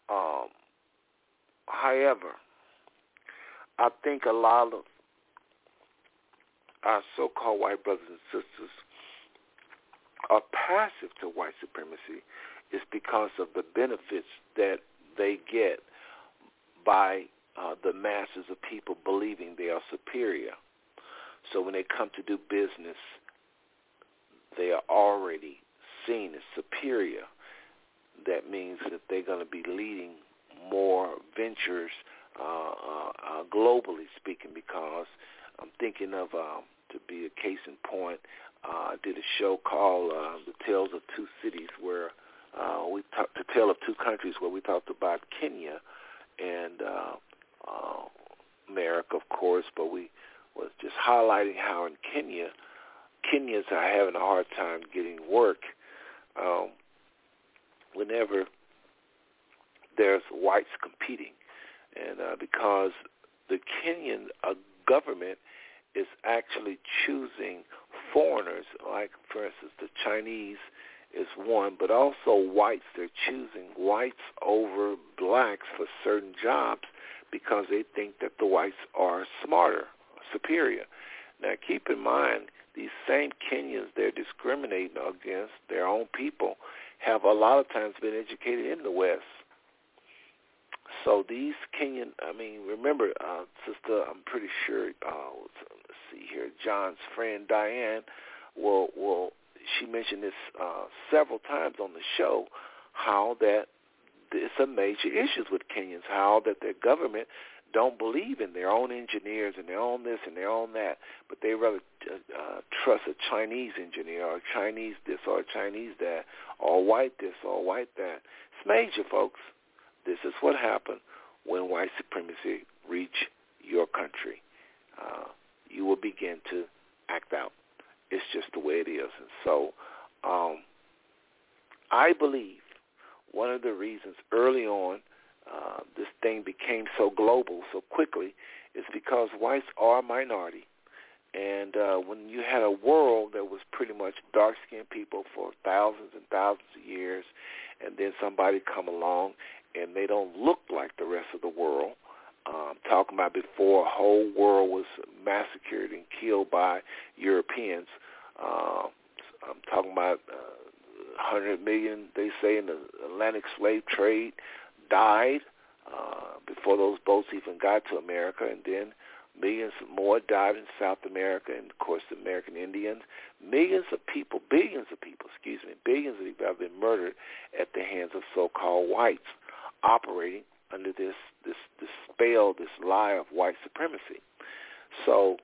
um, however, I think a lot of our so-called white brothers and sisters are passive to white supremacy is because of the benefits that they get by uh, the masses of people believing they are superior. So when they come to do business, they are already seen as superior. That means that they're going to be leading more ventures uh, uh, uh, globally speaking because I'm thinking of, um, to be a case in point, uh, I did a show called uh, The Tales of Two Cities where uh, we talked the tale of two countries where we talked about Kenya and uh, uh, America, of course, but we was just highlighting how in Kenya, Kenyans are having a hard time getting work um, whenever there's whites competing, and uh, because the Kenyan uh, government is actually choosing foreigners, like for instance the Chinese is one, but also whites. They're choosing whites over blacks for certain jobs because they think that the whites are smarter, superior. Now keep in mind, these same Kenyans they're discriminating against, their own people, have a lot of times been educated in the West. So these Kenyan, I mean, remember, uh, sister, I'm pretty sure, uh, let's see here, John's friend Diane will will she mentioned this uh, several times on the show, how that it's a major issues with Kenyans, how that their government don't believe in their own engineers and their own this and their own that, but they rather uh, uh, trust a Chinese engineer or Chinese this or Chinese that, or white this or white that. It's major, folks. This is what happened when white supremacy reach your country. Uh, you will begin to act out. It's just the way it is. And so um, I believe one of the reasons early on uh, this thing became so global so quickly is because whites are a minority. And uh, when you had a world that was pretty much dark-skinned people for thousands and thousands of years, and then somebody come along and they don't look like the rest of the world, um, talking about before a whole world was massacred and killed by Europeans. Uh, I'm talking about uh, 100 million, they say, in the Atlantic slave trade died uh, before those boats even got to America, and then millions more died in South America, and of course the American Indians. Millions of people, billions of people, excuse me, billions of people have been murdered at the hands of so-called whites operating under this this this spell, this lie of white supremacy. So,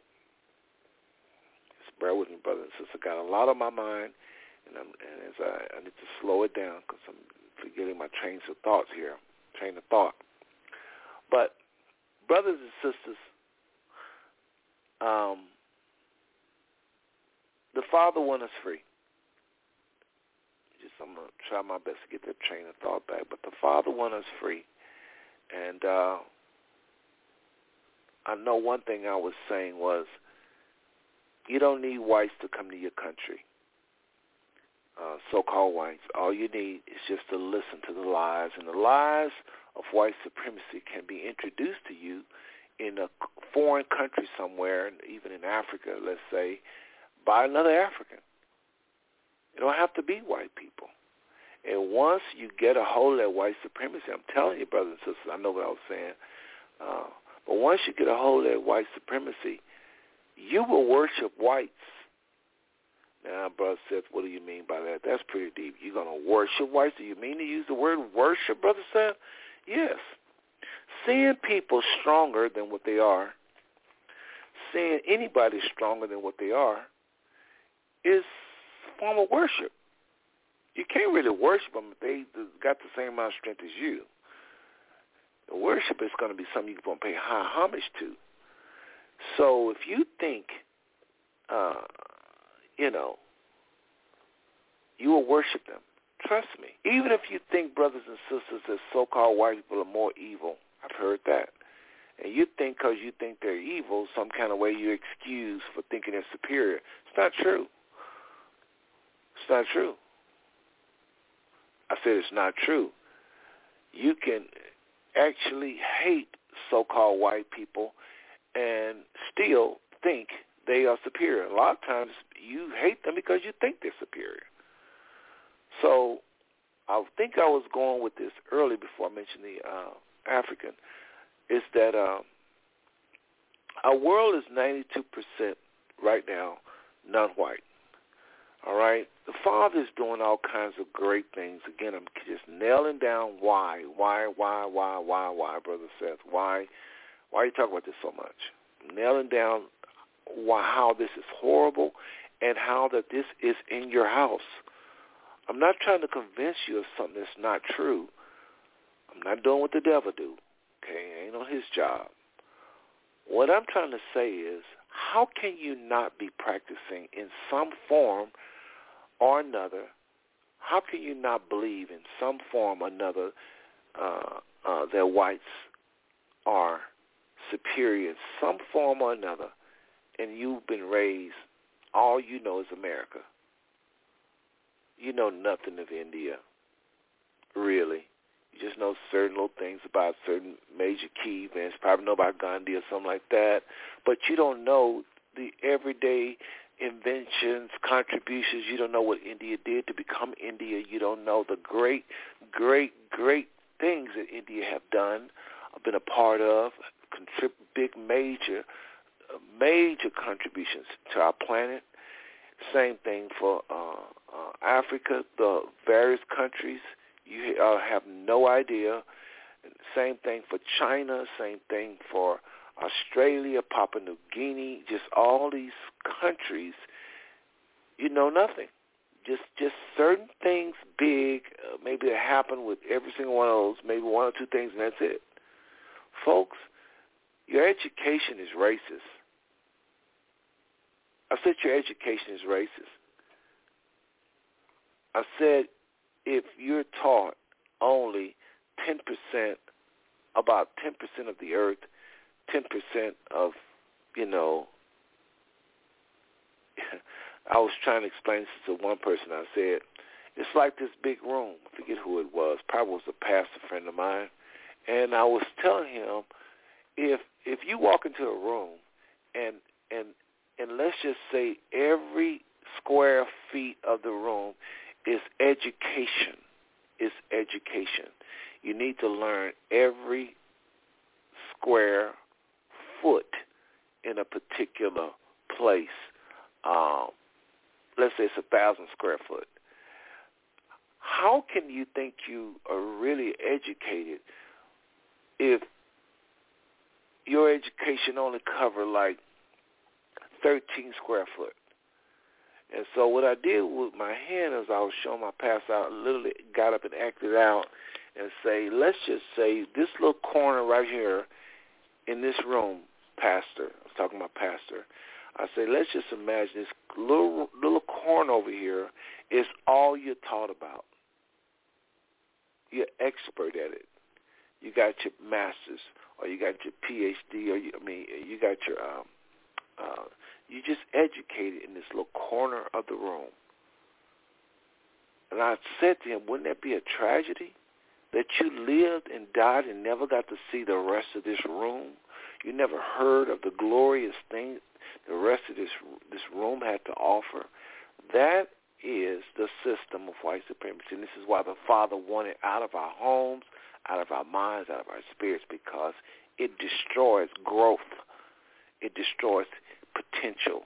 just bear with me, brother and sister. Got a lot on my mind, and, I'm, and as I, I need to slow it down because I'm forgetting my trains of thoughts here, train of thought. But brothers and sisters, um, the Father wants us free. Just I'm gonna try my best to get that train of thought back, but the Father wants us free, and uh, I know one thing I was saying was, you don't need whites to come to your country. Uh, so-called whites. All you need is just to listen to the lies, and the lies of white supremacy can be introduced to you in a foreign country somewhere, even in Africa, let's say, by another African. It don't have to be white people. And once you get a hold of that white supremacy, I'm telling you, brothers and sisters, I know what I was saying. Uh, but once you get a hold of that white supremacy, you will worship whites now, brother Seth, what do you mean by that? That's pretty deep. You're going to worship whites? Do you mean to use the word worship, brother Seth? Yes. Seeing people stronger than what they are, seeing anybody stronger than what they are, is a form of worship. You can't really worship them if they got the same amount of strength as you. The worship is going to be something you're going to pay high homage to. So if you think uh, you know, you will worship them. Trust me. Even if you think brothers and sisters that so-called white people are more evil, I've heard that. And you think because you think they're evil, some kind of way you're excused for thinking they're superior. It's not true. It's not true. I said it's not true. You can actually hate so-called white people and still think they are superior. A lot of times you hate them because you think they're superior. So I think I was going with this early before I mentioned the uh, African, is that uh, our world is 92% right now non-white. All right? The Father is doing all kinds of great things. Again, I'm just nailing down why, why, why, why, why, why, Brother Seth. Why, why are you talking about this so much? Nailing down why, how this is horrible and how that this is in your house. I'm not trying to convince you of something that's not true. I'm not doing what the devil do. Okay, ain't on his job. What I'm trying to say is, how can you not be practicing in some form or another? How can you not believe in some form or another uh, uh, that whites are superior in some form or another and you've been raised, all you know is America. You know nothing of India, really. You just know certain little things about certain major key events. Probably know about Gandhi or something like that, but you don't know the everyday inventions, contributions. You don't know what India did to become India. You don't know the great, great, great things that India have done, been a part of, contrib- big major major contributions to our planet. Same thing for uh, uh, Africa, the various countries. You uh, have no idea. Same thing for China. Same thing for Australia, Papua New Guinea. Just all these countries. You know nothing. Just just certain things big. Uh, maybe that happen with every single one of those. Maybe one or two things, and that's it. Folks, your education is racist. I said your education is racist. I said if you're taught only 10%, about 10% of the earth, 10% of, you know, I was trying to explain this to one person. I said, it's like this big room. I forget who it was. Probably was a pastor friend of mine. And I was telling him, if if you walk into a room and and and let's just say every square feet of the room is education. Is education. You need to learn every square foot in a particular place. Um, let's say it's a thousand square foot. How can you think you are really educated if your education only cover like 13 square foot. And so what I did with my hand as I was showing my pass out, literally got up and acted out and say, let's just say this little corner right here in this room, pastor, I was talking about pastor, I say, let's just imagine this little little corner over here is all you're taught about. You're expert at it. You got your master's, or you got your PhD, or you, I mean, you got your, um, uh, you just educated in this little corner of the room. And I said to him, wouldn't that be a tragedy that you lived and died and never got to see the rest of this room? You never heard of the glorious things the rest of this this room had to offer. That is the system of white supremacy. And this is why the Father wanted out of our homes, out of our minds, out of our spirits, because it destroys growth. It destroys potential.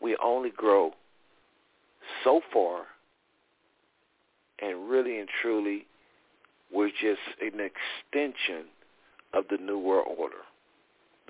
We only grow so far, and really and truly, we're just an extension of the New World Order.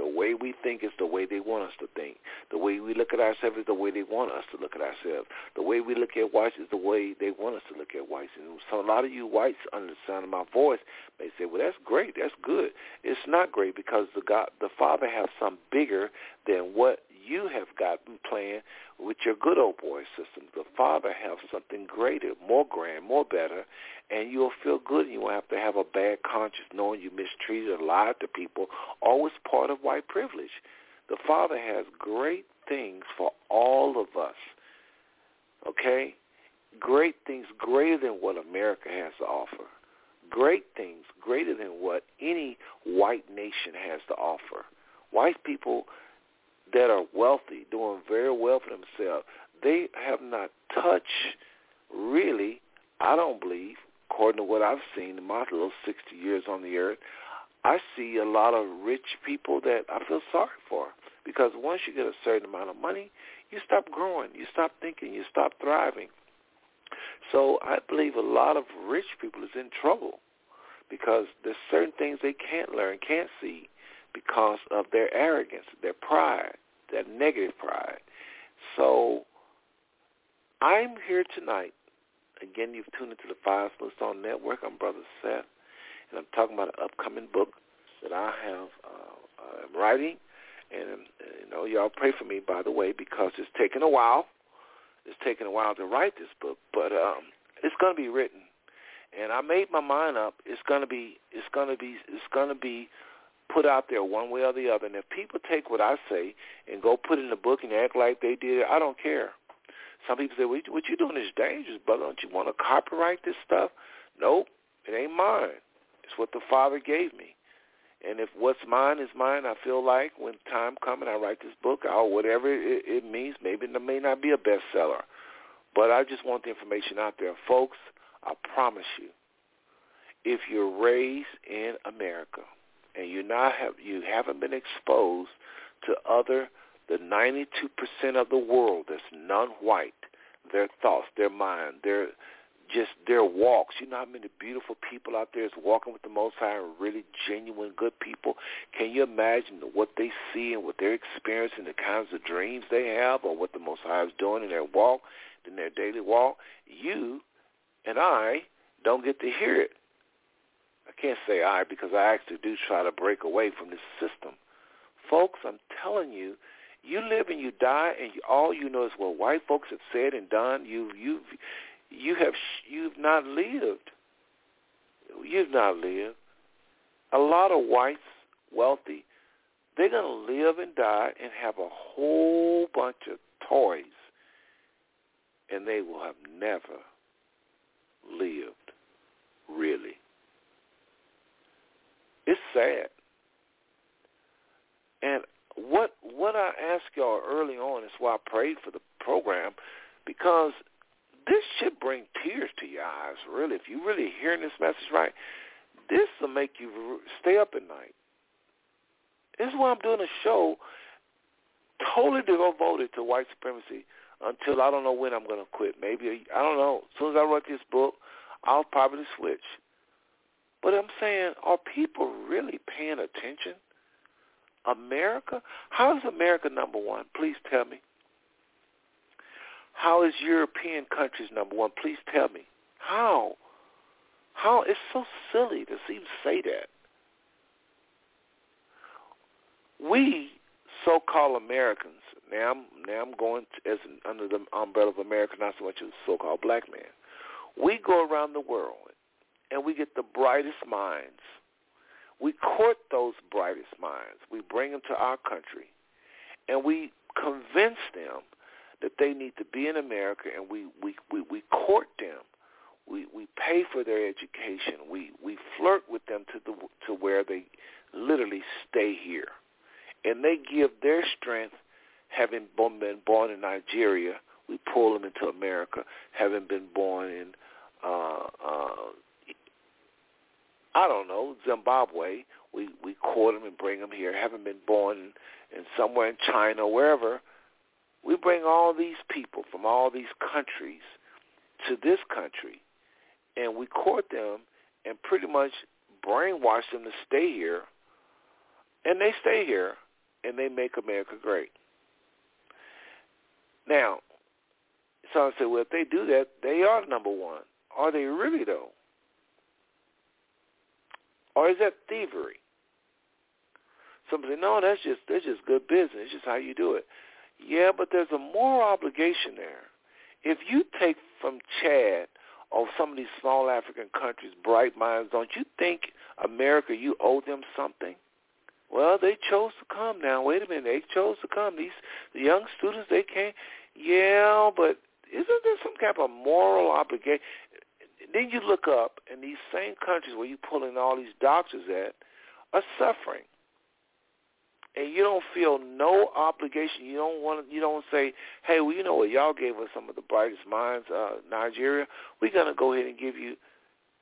The way we think is the way they want us to think. The way we look at ourselves is the way they want us to look at ourselves. The way we look at whites is the way they want us to look at whites. And so a lot of you whites, under the sound of my voice, may say, "Well, that's great. That's good." It's not great because the God, the Father, has something bigger than what you have gotten playing with your good old boy system. The Father has something greater, more grand, more better, and you'll feel good and you won't have to have a bad conscience knowing you mistreated or lied to people, always part of white privilege. The Father has great things for all of us. Okay? Great things greater than what America has to offer. Great things greater than what any white nation has to offer. White people that are wealthy, doing very well for themselves, they have not touched really, I don't believe, according to what I've seen in my little 60 years on the earth, I see a lot of rich people that I feel sorry for because once you get a certain amount of money, you stop growing, you stop thinking, you stop thriving. So I believe a lot of rich people is in trouble because there's certain things they can't learn, can't see because of their arrogance, their pride, their negative pride. So I'm here tonight. Again, you've tuned into the Five Smooth Stone Network. I'm Brother Seth, and I'm talking about an upcoming book that I have uh, I'm writing. And, you know, y'all pray for me, by the way, because it's taken a while. It's taken a while to write this book, but um, it's going to be written. And I made my mind up. It's going to be. It's going to be. It's going to be put out there one way or the other. And if people take what I say and go put it in the book and act like they did I don't care. Some people say, well, what you doing is dangerous, brother. Don't you want to copyright this stuff? Nope, it ain't mine. It's what the Father gave me. And if what's mine is mine, I feel like when time comes and I write this book out, whatever it, it means, maybe it may not be a bestseller. But I just want the information out there. Folks, I promise you, if you're raised in America – and you not have you haven't been exposed to other the 92% of the world that's non-white, their thoughts, their mind, their just their walks. You know how many beautiful people out there is walking with the Most High and really genuine good people? Can you imagine what they see and what they're experiencing, the kinds of dreams they have or what the Most High is doing in their walk, in their daily walk? You and I don't get to hear it. Can't say I because I actually do try to break away from this system. Folks, I'm telling you, you live and you die, and all you know is what white folks have said and done. You you've you have you've not lived. You've not lived. A lot of whites, wealthy, they're gonna live and die and have a whole bunch of toys, and they will have never lived really. It's sad. And what what I asked y'all early on is why I prayed for the program, because this should bring tears to your eyes. Really, if you really hearing this message right, this will make you stay up at night. This is why I'm doing a show totally devoted to white supremacy until I don't know when I'm going to quit. Maybe I don't know. As soon as I write this book, I'll probably switch. But I'm saying, are people really paying attention? America? How is America number one? Please tell me. How is European countries number one? Please tell me. How? How? It's so silly to even say that. we so-called Americans. Now I'm now I'm going to, as under the umbrella of America, not so much as so-called black man. We go around the world and we get the brightest minds. We court those brightest minds. We bring them to our country, and we convince them that they need to be in America, and we we we, we court them. We we pay for their education. We we flirt with them to the to where they literally stay here, and they give their strength, having been born in Nigeria. We pull them into America, having been born in uh, uh, I don't know Zimbabwe. We we court them and bring them here. Having been born in, in somewhere in China, wherever we bring all these people from all these countries to this country, and we court them and pretty much brainwash them to stay here, and they stay here, and they make America great. Now, some say, well, if they do that, they are number one. Are they really, though? Or is that thievery? Some say, no, that's just that's just good business. It's just how you do it. Yeah, but there's a moral obligation there. If you take from Chad or some of these small African countries bright minds, don't you think America you owe them something? Well, they chose to come now. Wait a minute, they chose to come. These the young students they came. Yeah, but isn't there some kind of moral obligation? Then you look up, and these same countries where you're pulling all these doctors at are suffering and you don't feel no obligation. You don't want you don't say, hey, well, you know what? Y'all gave us some of the brightest minds, uh, Nigeria. We're gonna go ahead and give you.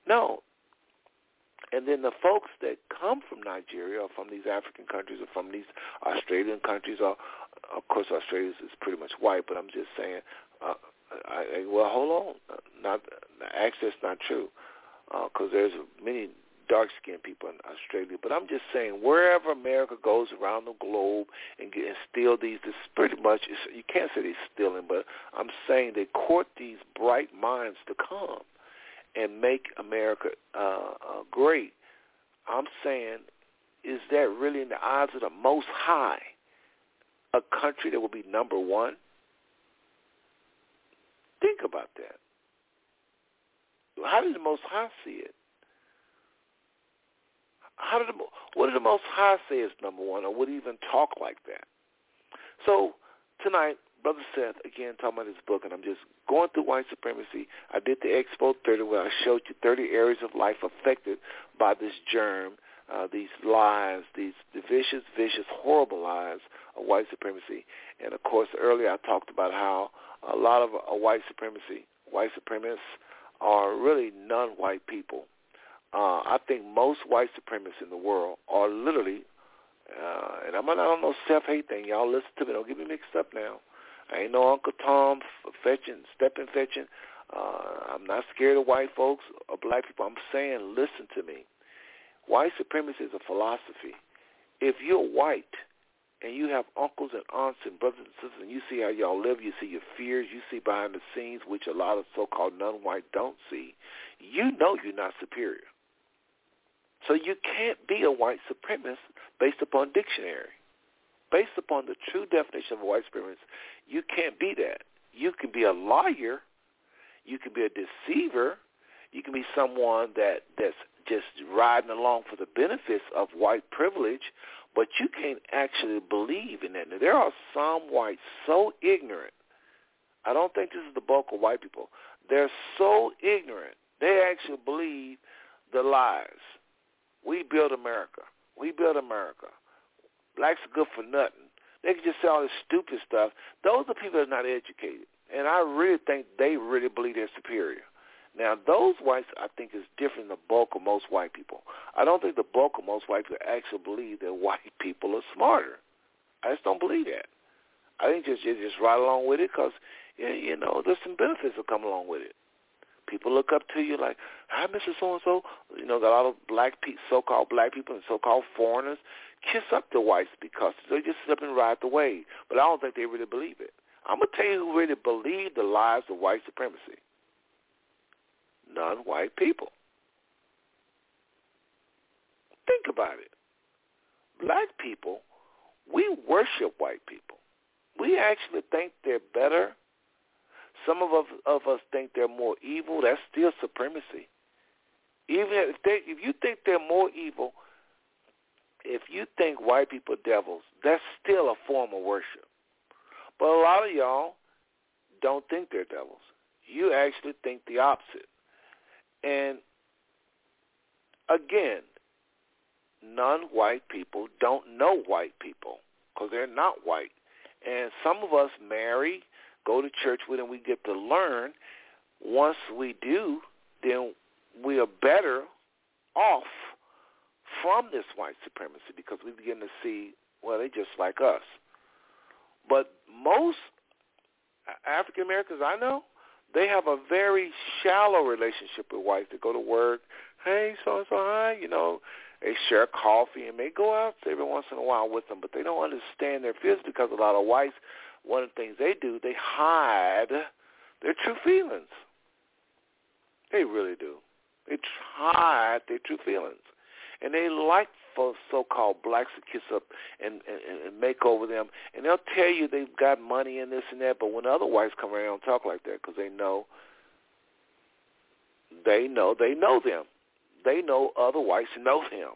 No. And then the folks that come from Nigeria or from these African countries or from these Australian countries, or of course Australia is pretty much white, but I'm just saying. Uh, I, I, well, hold on. Not access not true because uh, there's many dark-skinned people in Australia. But I'm just saying, wherever America goes around the globe and, get, steal these, this pretty much, you can't say they're stealing, but I'm saying they court these bright minds to come and make America uh, uh, great. I'm saying, is that really in the eyes of the Most High, a country that will be number one? Think about that. How did the Most High see it? How did the, what did the Most High say is number one, or would even talk like that? So tonight, Brother Seth, again, talking about his book, and I'm just going through white supremacy. I did the Expo 30 where I showed you 30 areas of life affected by this germ, uh, these lies, these vicious, vicious, horrible lies of white supremacy. And, of course, earlier I talked about how a lot of uh, white supremacy, white supremacists are really non-white people uh, I think most white supremacists in the world are literally, uh, and I'm not on no self-hate thing. Y'all listen to me. Don't get me mixed up now. I ain't no Uncle Tom fetching, stepping fetching. Uh, I'm not scared of white folks or black people. I'm saying, listen to me. White supremacy is a philosophy. If you're white and you have uncles and aunts and brothers and sisters, and you see how y'all live, you see your fears, you see behind the scenes, which a lot of so-called non-white don't see, you know you're not superior. So you can't be a white supremacist based upon dictionary. Based upon the true definition of white supremacist, you can't be that. You can be a liar. You can be a deceiver. You can be someone that that's just riding along for the benefits of white privilege, but you can't actually believe in that. Now, there are some whites so ignorant. I don't think this is the bulk of white people. They're so ignorant. They actually believe the lies. We build America. We build America. Blacks are good for nothing. They can just say all this stupid stuff. Those are people that are not educated. And I really think they really believe they're superior. Now, those whites, I think, is different than the bulk of most white people. I don't think the bulk of most white people actually believe that white people are smarter. I just don't believe that. I think just just, ride along with it because, you know, there's some benefits that come along with it. People look up to you like, hi, Mr. So-and-so. You know, got a lot of black pe- so-called black people and so-called foreigners kiss up to whites because they just sit up and ride the wave. But I don't think they really believe it. I'm to tell you who really believe the lies of white supremacy. Non-white people. Think about it. Black people we worship white people. We actually think they're better. Some of us, of us think they're more evil. That's still supremacy. Even if they, if you think they're more evil, if you think white people devils, that's still a form of worship. But a lot of y'all don't think they're devils. You actually think the opposite. And again, non-white people don't know white people because they're not white. And some of us marry, go to church with, and we get to learn. Once we do, then we are better off from this white supremacy because we begin to see, well, they're just like us. But most African Americans I know, they have a very shallow relationship with whites. They go to work, hey, so and so, hi, you know, they share coffee and they go out every once in a while with them, but they don't understand their feelings because a lot of whites, one of the things they do, they hide their true feelings. They really do. They hide their true feelings. And they like so-called blacks to kiss up and, and, and make over them. And they'll tell you they've got money and this and that, but when other whites come around, and talk like that because they know, they know, they know them. They know other whites know them.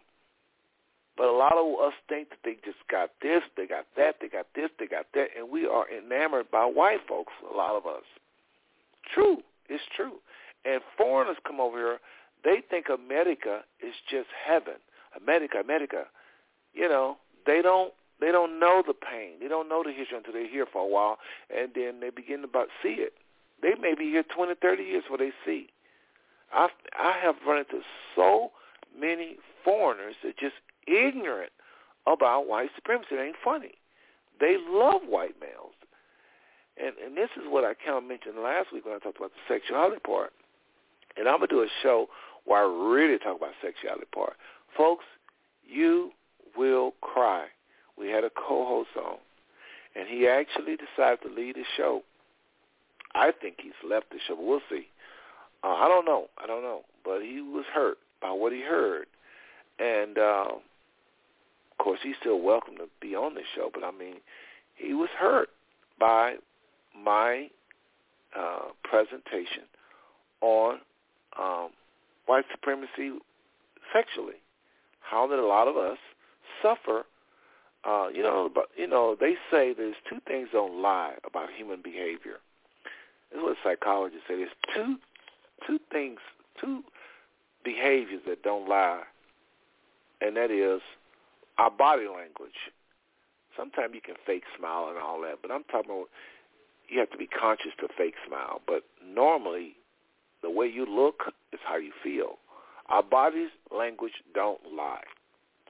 But a lot of us think that they just got this, they got that, they got this, they got that, and we are enamored by white folks, a lot of us. True. It's true. And foreigners come over here, they think America is just heaven. America, America. You know, they don't they don't know the pain. They don't know the history until they're here for a while, and then they begin to about see it. They may be here 20, 30 years before they see. I I have run into so many foreigners that just ignorant about white supremacy. It ain't funny. They love white males. And and this is what I kind of mentioned last week when I talked about the sexuality part. And I'm gonna do a show where I really talk about sexuality part. Folks, you will cry. We had a co-host on, and he actually decided to leave the show. I think he's left the show, but we'll see. Uh, I don't know. I don't know. But he was hurt by what he heard. And, uh, of course, he's still welcome to be on the show, but, I mean, he was hurt by my uh, presentation on um, white supremacy sexually. How that a lot of us suffer. Uh, you know, but you know, they say there's two things don't lie about human behavior. This is what psychologists say. There's two two things, two behaviors that don't lie, and that is our body language. Sometimes you can fake smile and all that, but I'm talking about you have to be conscious to fake smile. But normally, the way you look is how you feel. Our body's language don't lie.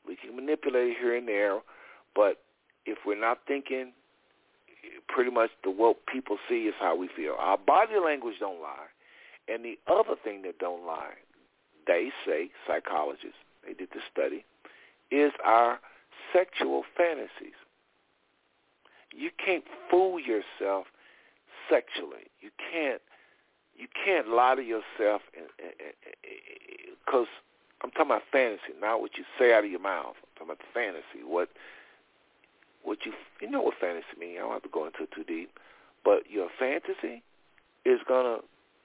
We can manipulate here and there, but if we're not thinking, pretty much the what people see is how we feel. Our body language don't lie. And the other thing that don't lie, they say, psychologists, they did the study, is our sexual fantasies. You can't fool yourself sexually. You can't you can't lie to yourself because I'm talking about fantasy, not what you say out of your mouth. I'm talking about fantasy. What what you you know what fantasy means. I don't have to go into it too deep, but your fantasy is gonna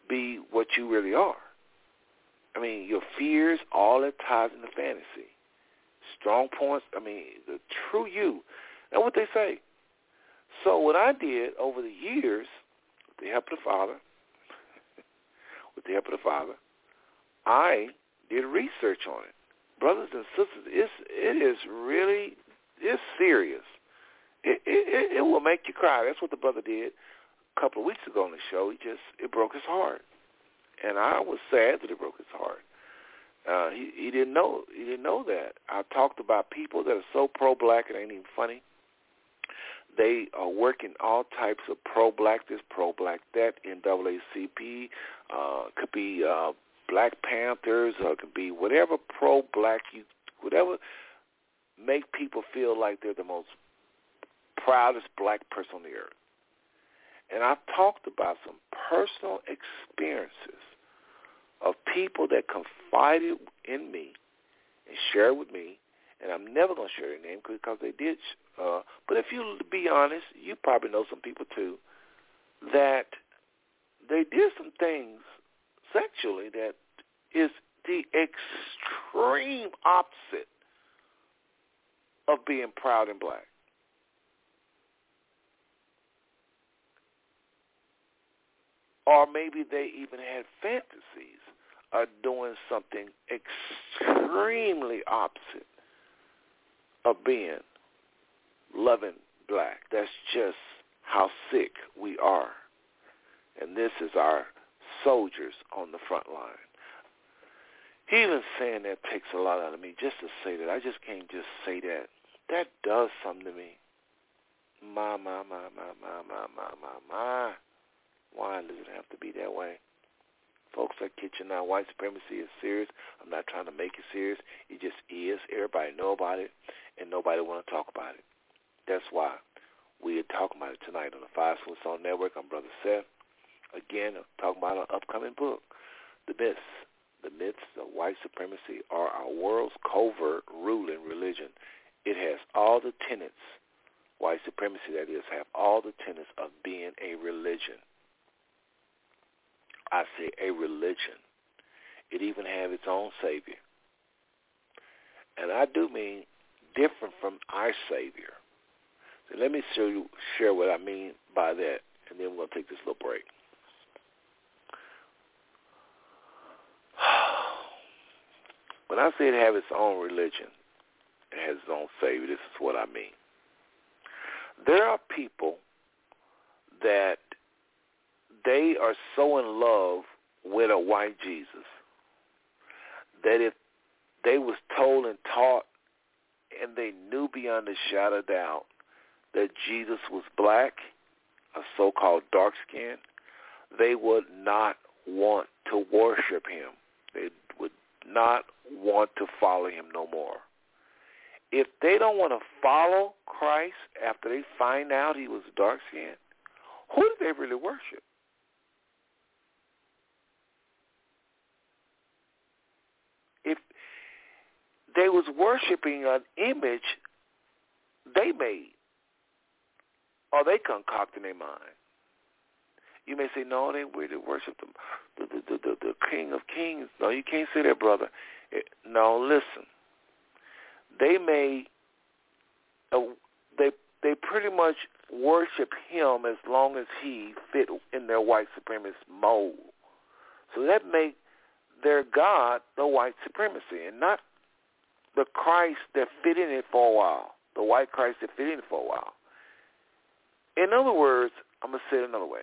be what you really are. I mean, your fears, all that ties into fantasy. Strong points. I mean, the true you. And what they say. So what I did over the years, with the help of the Father, with the help of the Father, I did research on it. Brothers and sisters, it's, it is really, it's serious. It, it, it will make you cry. That's what the brother did a couple of weeks ago on the show. He just, it broke his heart. And I was sad that it broke his heart. Uh, he, he didn't know, he didn't know that. I talked about people that are so pro-black, it ain't even funny. They are working all types of pro-black this, pro-black that, NAACP, uh, could be uh, Black Panthers, or it could be whatever pro-black you, whatever make people feel like they're the most proudest black person on the earth. And I've talked about some personal experiences of people that confided in me and shared with me, and I'm never going to share their name because they did. Uh, but if you be honest, you probably know some people too that they did some things sexually that is the extreme opposite of being proud and black. Or maybe they even had fantasies of doing something extremely opposite of being loving black. That's just how sick we are. And this is our soldiers on the front line. Even saying that takes a lot out of me just to say that. I just can't just say that. That does something to me. My, my, my, my, my, my, my, my, my. Why does it have to be that way? Folks are kitchen now. White supremacy is serious. I'm not trying to make it serious. It just is. Everybody know about it, and nobody want to talk about it. That's why we are talking about it tonight on the Five Smooth Stone Network. I'm Brother Seth. Again, talking about an upcoming book, The Myths. The Myths of White Supremacy are our world's covert ruling religion. It has all the tenets, white supremacy that is, have all the tenets of being a religion. I say a religion. It even have its own savior. And I do mean different from our savior. Let me show you, share what I mean by that, and then we're going to take this little break. When I say it have its own religion, it has its own savior, this is what I mean. There are people that they are so in love with a white Jesus that if they was told and taught and they knew beyond a shadow of doubt that Jesus was black, a so-called dark skin, they would not want to worship him. They would not want to follow him no more. If they don't want to follow Christ after they find out he was dark skinned, who do they really worship? If they was worshiping an image they made or they concoct in their mind. You may say, no, they really worship the, the, the, the, the King of Kings. No, you can't say that, brother. It, no, listen. They may, uh, they they pretty much worship him as long as he fit in their white supremacist mold. So that make their God the white supremacy and not the Christ that fit in it for a while, the white Christ that fit in it for a while. In other words, I'm going to say it another way.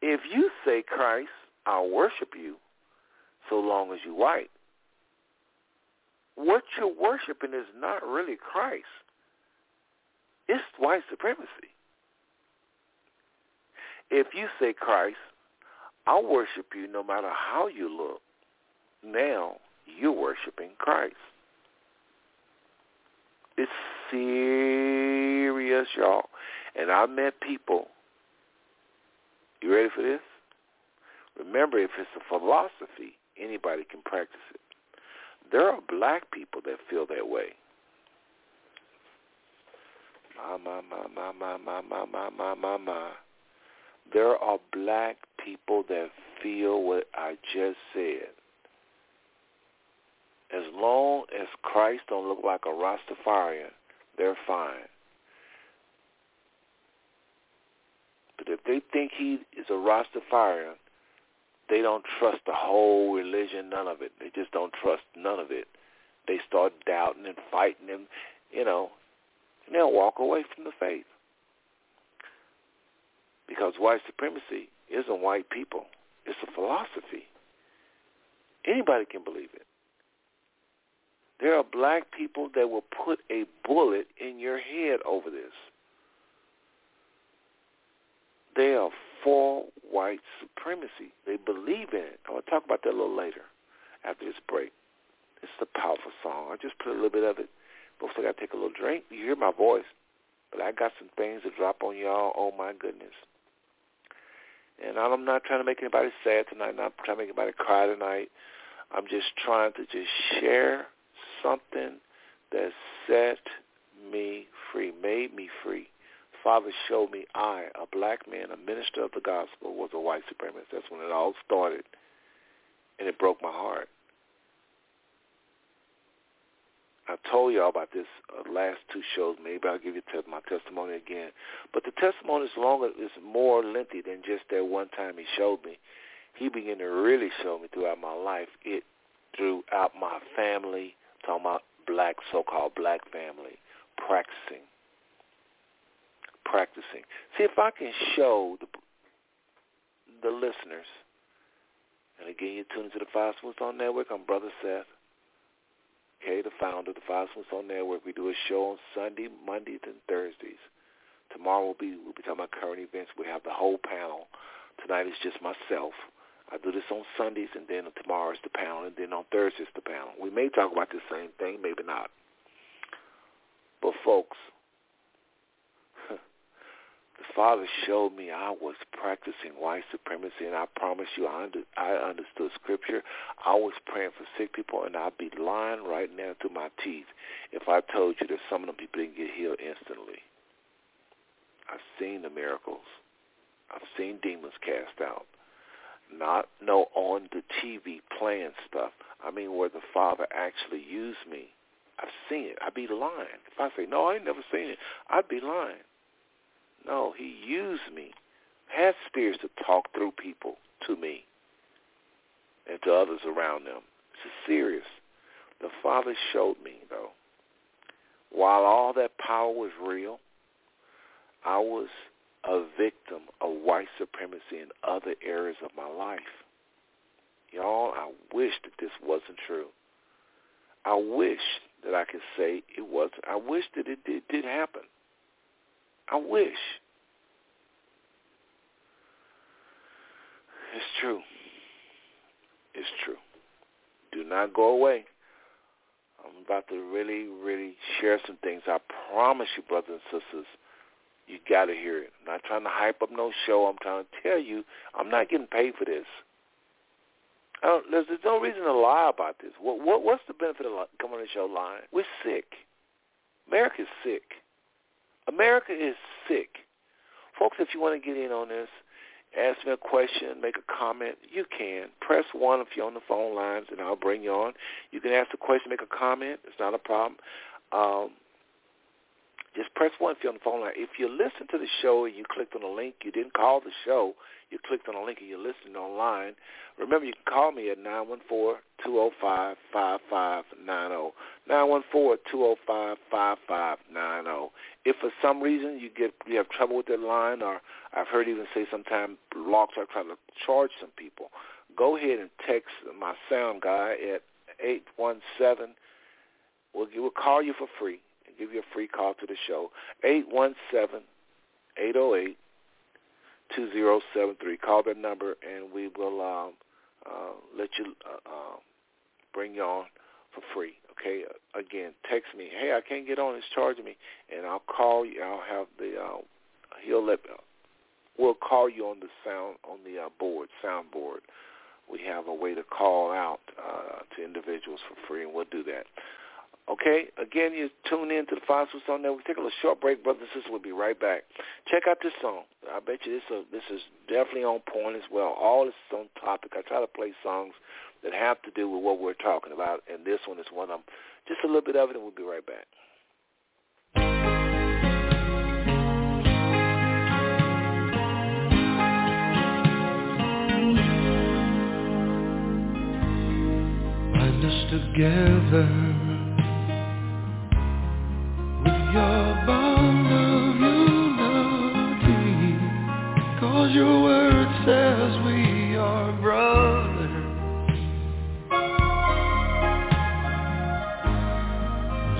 If you say, Christ, I'll worship you so long as you're white, what you're worshiping is not really Christ. It's white supremacy. If you say, Christ, I'll worship you no matter how you look, now you're worshiping Christ. It's serious, y'all. And I met people. You ready for this? Remember, if it's a philosophy, anybody can practice it. There are black people that feel that way. My, my, my, my, my, my, my, my, my, my, my. There are black people that feel what I just said. As long as Christ don't look like a Rastafarian, they're fine. But if they think he is a Rastafarian, they don't trust the whole religion, none of it. They just don't trust none of it. They start doubting and fighting and, you know, and they'll walk away from the faith. Because white supremacy isn't white people. It's a philosophy. Anybody can believe it. There are black people that will put a bullet in your head over this. They are for white supremacy. They believe in it. I'm to talk about that a little later after this break. It's a powerful song. I just put a little bit of it. Folks, I got to take a little drink. You hear my voice. But I got some things to drop on y'all. Oh, my goodness. And I'm not trying to make anybody sad tonight. Not trying to make anybody cry tonight. I'm just trying to just share something that set me free, made me free. Father showed me I, a black man, a minister of the gospel, was a white supremacist. That's when it all started. And it broke my heart. I told y'all about this uh, last two shows. Maybe I'll give you te- my testimony again. But the testimony is longer, is more lengthy than just that one time he showed me. He began to really show me throughout my life. It throughout my family, talking about black, so-called black family, practicing, practicing. See if I can show the the listeners. And again, you're tuned to the Five Smooth Stone Network. I'm Brother Seth. Okay, the founder of the Five Smooth Stone Network. We do a show on Sunday, Mondays, and Thursdays. Tomorrow we'll be we'll be talking about current events. We have the whole panel. Tonight is just myself. I do this on Sundays, and then tomorrow is the panel, and then on Thursdays the panel. We may talk about the same thing, maybe not. But folks, the Father showed me I was practicing white supremacy, and I promise you, I, under, I understood Scripture. I was praying for sick people, and I'd be lying right now to my teeth if I told you that some of them people didn't get healed instantly. I've seen the miracles. I've seen demons cast out not no on the TV playing stuff. I mean where the Father actually used me. I've seen it. I'd be lying. If I say, no, I ain't never seen it, I'd be lying. No, he used me. Had spirits to talk through people to me and to others around them. It's serious. The Father showed me, though, while all that power was real, I was a victim of white supremacy in other areas of my life. Y'all, I wish that this wasn't true. I wish that I could say it wasn't. I wish that it did, did happen. I wish. It's true. It's true. Do not go away. I'm about to really, really share some things. I promise you, brothers and sisters, you got to hear it. I'm not trying to hype up no show. I'm trying to tell you I'm not getting paid for this. I don't, there's, there's no reason to lie about this. What, what What's the benefit of coming on the show lying? We're sick. America's sick. America is sick. Folks, if you want to get in on this, ask me a question, make a comment, you can. Press 1 if you're on the phone lines, and I'll bring you on. You can ask a question, make a comment. It's not a problem. Um, just press one if you're on the phone line. If you listen to the show and you clicked on a link, you didn't call the show, you clicked on a link and you're listening online, remember you can call me at 914-205-5590. 914-205-5590. If for some reason you get you have trouble with that line or I've heard even say sometimes locks are trying to charge some people, go ahead and text my sound guy at 817 We'll, we'll call you for free give you a free call to the show. Eight one seven eight zero eight two zero seven three. Call that number, and we will um, uh, let you uh, uh, bring you on for free. Okay. Again, text me. Hey, I can't get on. It's charging me, and I'll call you. I'll have the. Uh, he'll let. We'll call you on the sound on the uh, board, sound board. We have a way to call out uh, to individuals for free, and we'll do that. Okay, again, you tune in to the Five Smooth Stone Network. Take a little short break, brothers and sisters. We'll be right back. Check out this song. I bet you this uh, this is definitely on point as well. All this is on topic. I try to play songs that have to do with what we're talking about, and this one is one of them. Just a little bit of it, and we'll be right back. Us together says we are brothers.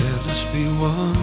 Let us be one,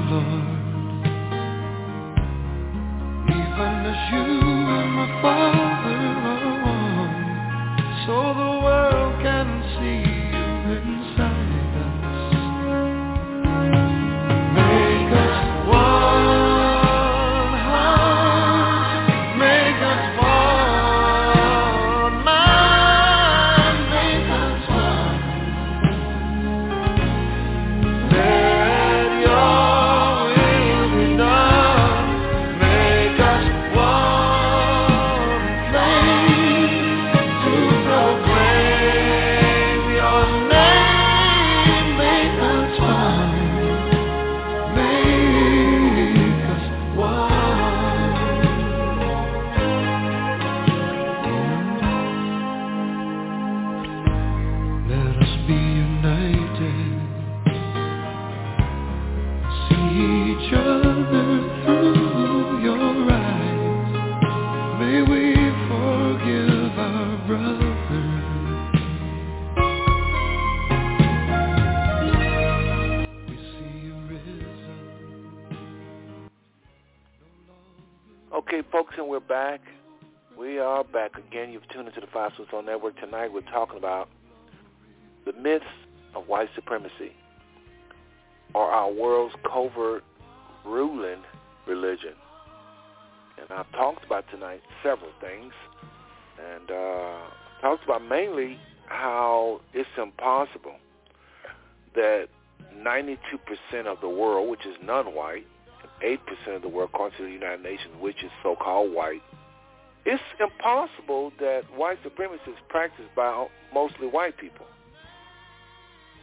on Network. Tonight we're talking about the myths of white supremacy or our world's covert ruling religion. And I've talked about tonight several things. And uh, talked about mainly how it's impossible that 92% of the world, which is non-white, 8% of the world, according to the United Nations, which is so-called white, it's impossible that white supremacy is practiced by mostly white people.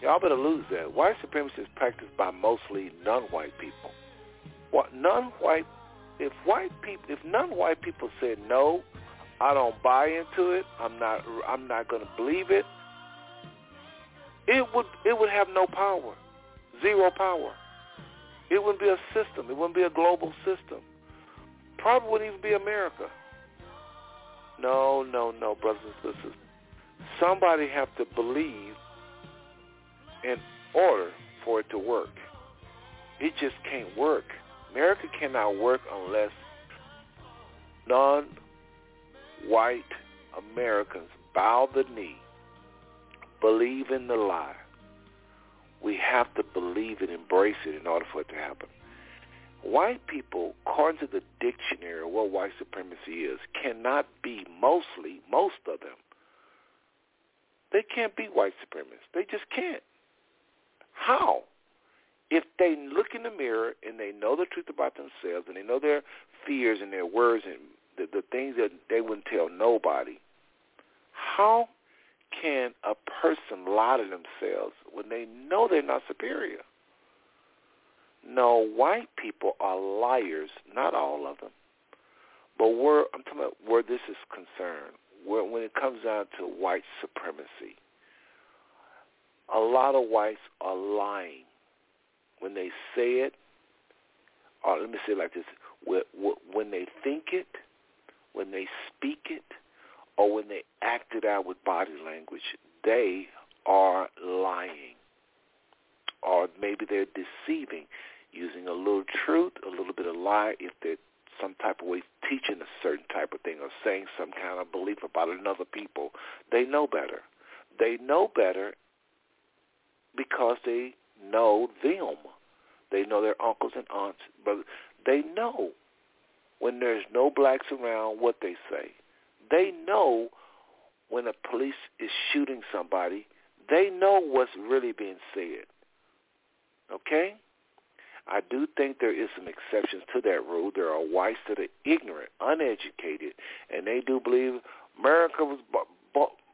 Y'all better lose that. White supremacy is practiced by mostly non-white people. What non-white? If white people, if non-white people said no, I don't buy into it. I'm not. I'm not going to believe it. It would. It would have no power. Zero power. It wouldn't be a system. It wouldn't be a global system. Probably wouldn't even be America. No, no, no, brothers and sisters. Somebody have to believe in order for it to work. It just can't work. America cannot work unless non-white Americans bow the knee, believe in the lie. We have to believe it, embrace it in order for it to happen white people, according to the dictionary of what white supremacy is, cannot be mostly, most of them, they can't be white supremacists. They just can't. How? If they look in the mirror and they know the truth about themselves and they know their fears and their words and the, the things that they wouldn't tell nobody, how can a person lie to themselves when they know they're not superior? No, white people are liars, not all of them. But where I'm talking about where this is concerned, where when it comes down to white supremacy, a lot of whites are lying when they say it. Or let me say it like this: when they think it, when they speak it, or when they act it out with body language, they are lying, or maybe they're deceiving using a little truth, a little bit of lie, if they're some type of way teaching a certain type of thing or saying some kind of belief about another people, they know better. They know better because they know them. They know their uncles and aunts, but they know when there's no blacks around what they say. They know when a police is shooting somebody, they know what's really being said. Okay? I do think there is some exceptions to that rule. There are whites that are ignorant, uneducated, and they do believe America was,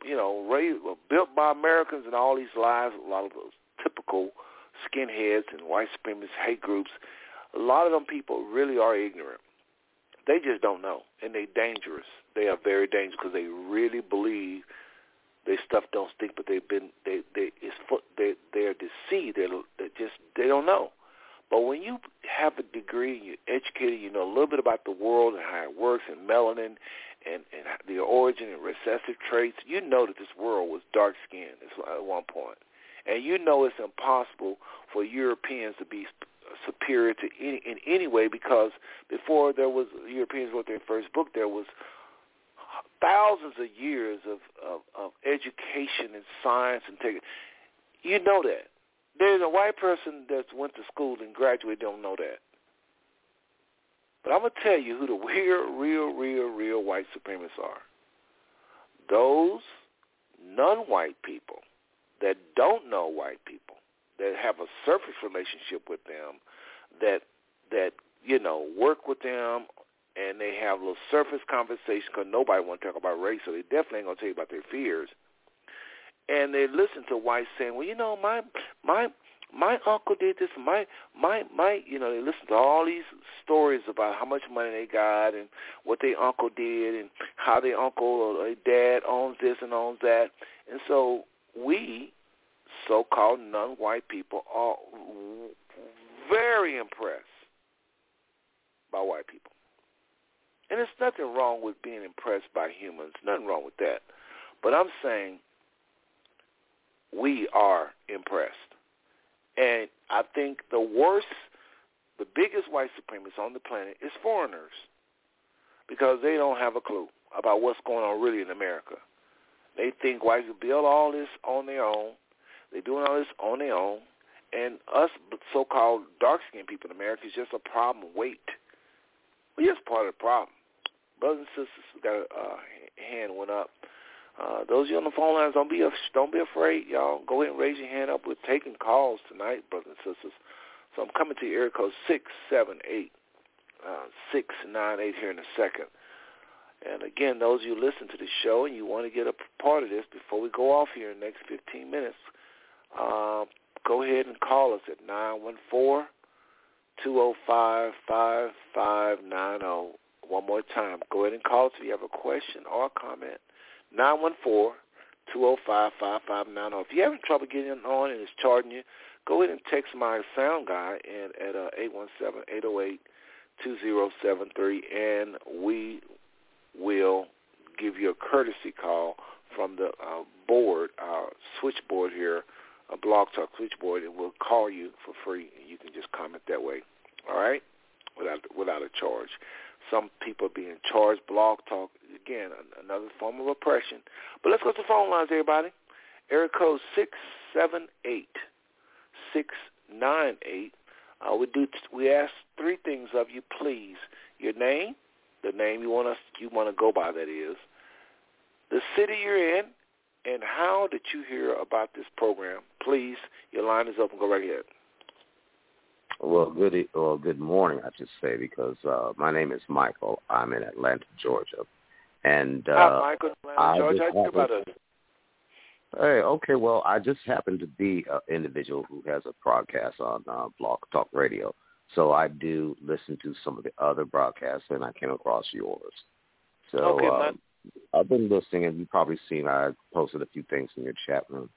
you know, raised, uh, built by Americans and all these lies. A lot of those typical skinheads and white supremacist hate groups. A lot of them people really are ignorant. They just don't know, and they're dangerous. They are very dangerous because they really believe their stuff don't stink, but they've been they they it's they they're deceived. They're they just they don't know. But when you have a degree, you're educated, you know a little bit about the world and how it works and melanin and, and the origin and recessive traits, you know that this world was dark-skinned at one point. And you know it's impossible for Europeans to be superior to any in any way because before there was Europeans wrote their first book, there was thousands of years of, of, of education and science and tech. You know that. There's a white person that went to school and graduated don't know that. But I'm going to tell you who the real, real, real, real white supremacists are. Those non-white people that don't know white people, that have a surface relationship with them, that that you know work with them, and they have a little surface conversation because nobody want to talk about race, so they definitely ain't gonna tell you about their fears and they listen to whites saying, "Well, you know, my my my uncle did this. My my my, you know, they listen to all these stories about how much money they got and what their uncle did and how their uncle or their dad owns this and owns that. And so we, so-called non-white people, are very impressed by white people. And there's nothing wrong with being impressed by humans. Nothing wrong with that. But I'm saying we are impressed. And I think the worst, the biggest white supremacists on the planet is foreigners because they don't have a clue about what's going on really in America. They think whites will build all this on their own. They're doing all this on their own. And us so-called dark-skinned people in America is just a problem. Wait. We're just part of the problem. Brothers and sisters, we got a uh, hand went up. Uh, those of you on the phone lines, don't be don't be afraid, y'all. Go ahead and raise your hand up. We're taking calls tonight, brothers and sisters. So I'm coming to area code six seven eight uh, six nine eight here in a second. And again, those of you listen to the show and you want to get a part of this before we go off here in the next 15 minutes, uh, go ahead and call us at nine one four two zero oh five five five nine zero. One more time, go ahead and call us if you have a question or a comment. 914 205 5590. If you're having trouble getting on and it's charging you, go ahead and text my sound guy in at uh, 817-808-2073, and we will give you a courtesy call from the uh, board, our switchboard here, a Blog Talk switchboard, and we'll call you for free, and you can just comment that way. All right, without without a charge. Some people are being charged. Blog Talk again another form of oppression. But let's go to the phone lines, everybody. Area code six seven eight six nine eight. Uh, we do. We ask three things of you, please. Your name, the name you want us you want to go by, that is, the city you're in, and how did you hear about this program? Please, your line is open. Go right ahead. Well, good well, good morning, I should say, because uh, my name is Michael. I'm in Atlanta, Georgia, and uh, Hi, Michael, Atlanta, Georgia. How you about us? Hey, okay. Well, I just happen to be an individual who has a broadcast on uh, Blog Talk Radio, so I do listen to some of the other broadcasts, and I came across yours. So okay, um, I've been listening, and you've probably seen I posted a few things in your chat room.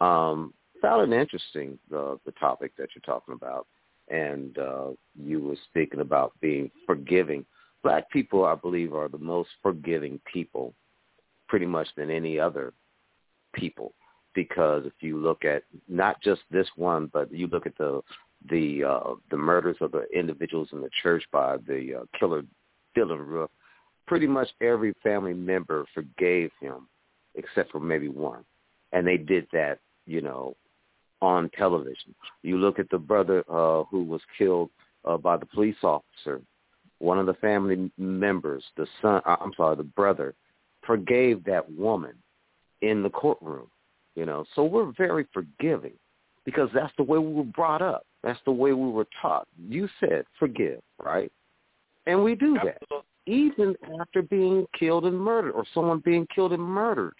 Um, found it interesting the the topic that you're talking about, and uh, you were speaking about being forgiving. Black people, I believe, are the most forgiving people, pretty much than any other people, because if you look at not just this one, but you look at the the uh, the murders of the individuals in the church by the uh, killer Dylann Roof, pretty much every family member forgave him, except for maybe one, and they did that, you know, on television. You look at the brother uh, who was killed uh, by the police officer. One of the family members, the son, uh, I'm sorry, the brother, forgave that woman in the courtroom. You know, so we're very forgiving because that's the way we were brought up. That's the way we were taught. You said forgive, right? And we do that even after being killed and murdered or someone being killed and murdered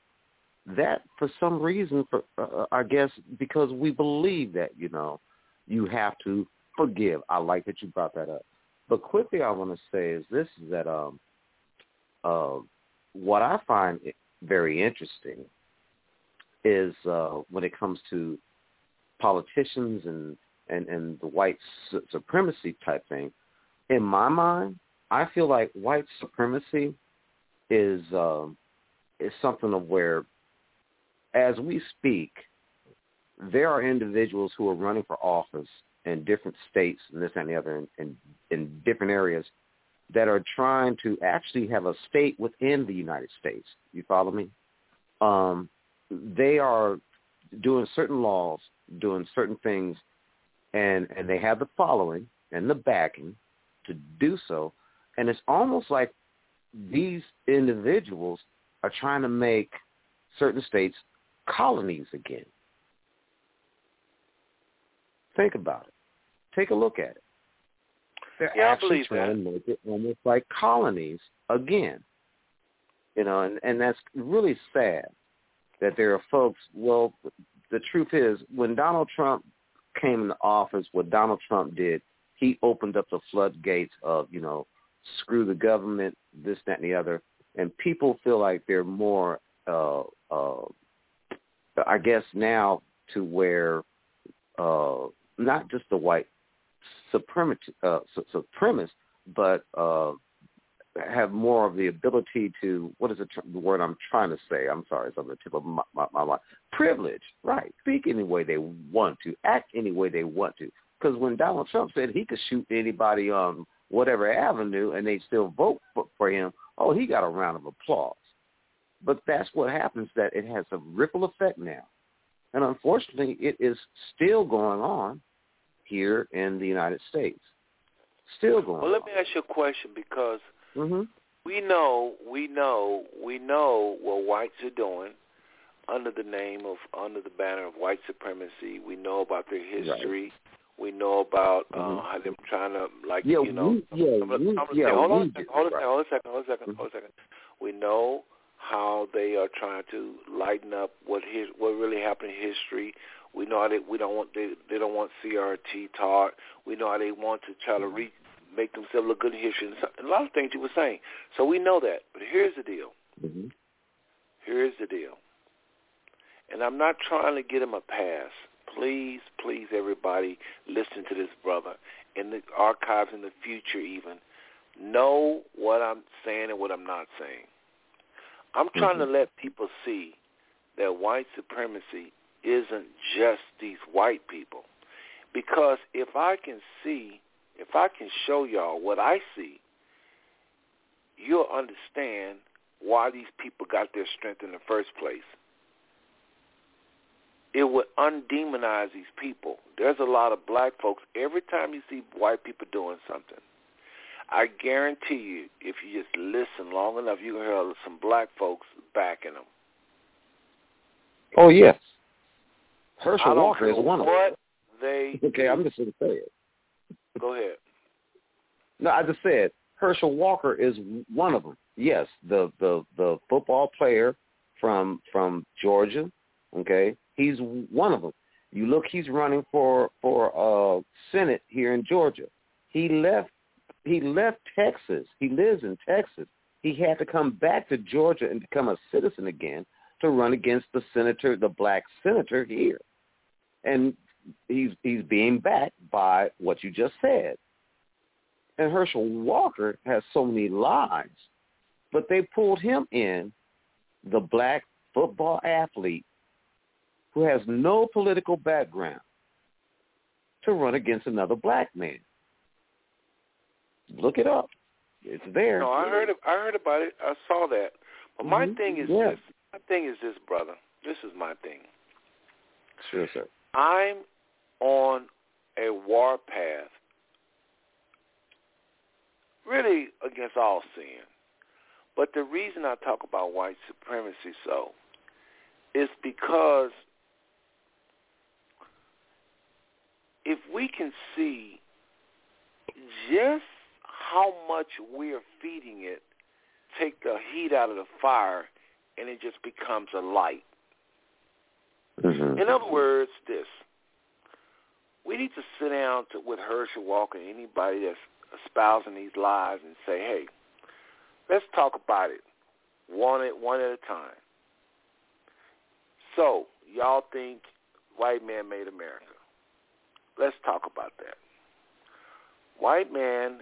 that for some reason, for uh, I guess because we believe that you know you have to forgive. I like that you brought that up. But quickly, I want to say is this: is that um, uh, what I find very interesting is uh, when it comes to politicians and and and the white supremacy type thing. In my mind, I feel like white supremacy is uh, is something of where as we speak, there are individuals who are running for office in different states and this and the other in, in, in different areas that are trying to actually have a state within the United States. You follow me? Um, they are doing certain laws, doing certain things, and and they have the following and the backing to do so. And it's almost like these individuals are trying to make certain states colonies again. Think about it. Take a look at it. They're yeah, actually trying to make it almost like colonies again. You know, and, and that's really sad that there are folks, well, the truth is when Donald Trump came into office, what Donald Trump did, he opened up the floodgates of, you know, screw the government, this, that, and the other. And people feel like they're more uh, uh, I guess now to where uh, not just the white supremacist, uh, supremacist, but uh, have more of the ability to what is the, the word I'm trying to say? I'm sorry, it's on the tip of my, my, my mind. Privilege, right? Speak any way they want to, act any way they want to. Because when Donald Trump said he could shoot anybody on whatever avenue and they still vote for, for him, oh, he got a round of applause. But that's what happens. That it has a ripple effect now, and unfortunately, it is still going on here in the United States. Still going. Well, let on. me ask you a question because mm-hmm. we know, we know, we know what whites are doing under the name of, under the banner of white supremacy. We know about their history. Right. We know about uh, mm-hmm. how them trying to, like, yeah, you know, we, yeah, some of the, we, some of the, yeah, hold on, a second, hold on, right. hold on a second, hold a second, hold a second. We know how they are trying to lighten up what his what really happened in history. We know how they we don't want they they don't want CRT taught. We know how they want to try to re, make themselves look good in history. And so- and a lot of things you were saying. So we know that. But here's the deal. Mhm. Here's the deal. And I'm not trying to get him a pass. Please, please, everybody, listen to this brother. In the archives in the future even, know what I'm saying and what I'm not saying. I'm trying to mm-hmm. let people see that white supremacy isn't just these white people. Because if I can see, if I can show y'all what I see, you'll understand why these people got their strength in the first place. It would undemonize these people. There's a lot of black folks. Every time you see white people doing something, I guarantee you, if you just listen long enough, you're going to hear some black folks backing them. Oh yes, Herschel Walker is one of what them. they Okay, I'm just going to say it. Go ahead. No, I just said Herschel Walker is one of them. Yes, the the the football player from from Georgia. Okay, he's one of them. You look, he's running for for uh Senate here in Georgia. He left he left Texas. He lives in Texas. He had to come back to Georgia and become a citizen again to run against the senator, the black senator here. And he's he's being backed by what you just said. And Herschel Walker has so many lies, but they pulled him in, the black football athlete who has no political background, to run against another black man. Look it up. It's there. No, I heard. I heard about it. I saw that. But my Mhm. thing is Yeah. this. My thing is this, brother. This is my thing. Sure, sir. I'm on a war path, really against all sin. But the reason I talk about white supremacy so is because if we can see just how much we're feeding it, take the heat out of the fire, and it just becomes a light. Mm-hmm. In other words, this. We need to sit down to, with Herschel Walker and anybody that's espousing these lies and say, hey, let's talk about it one at, one at a time. So, y'all think white man made America. Let's talk about that. White man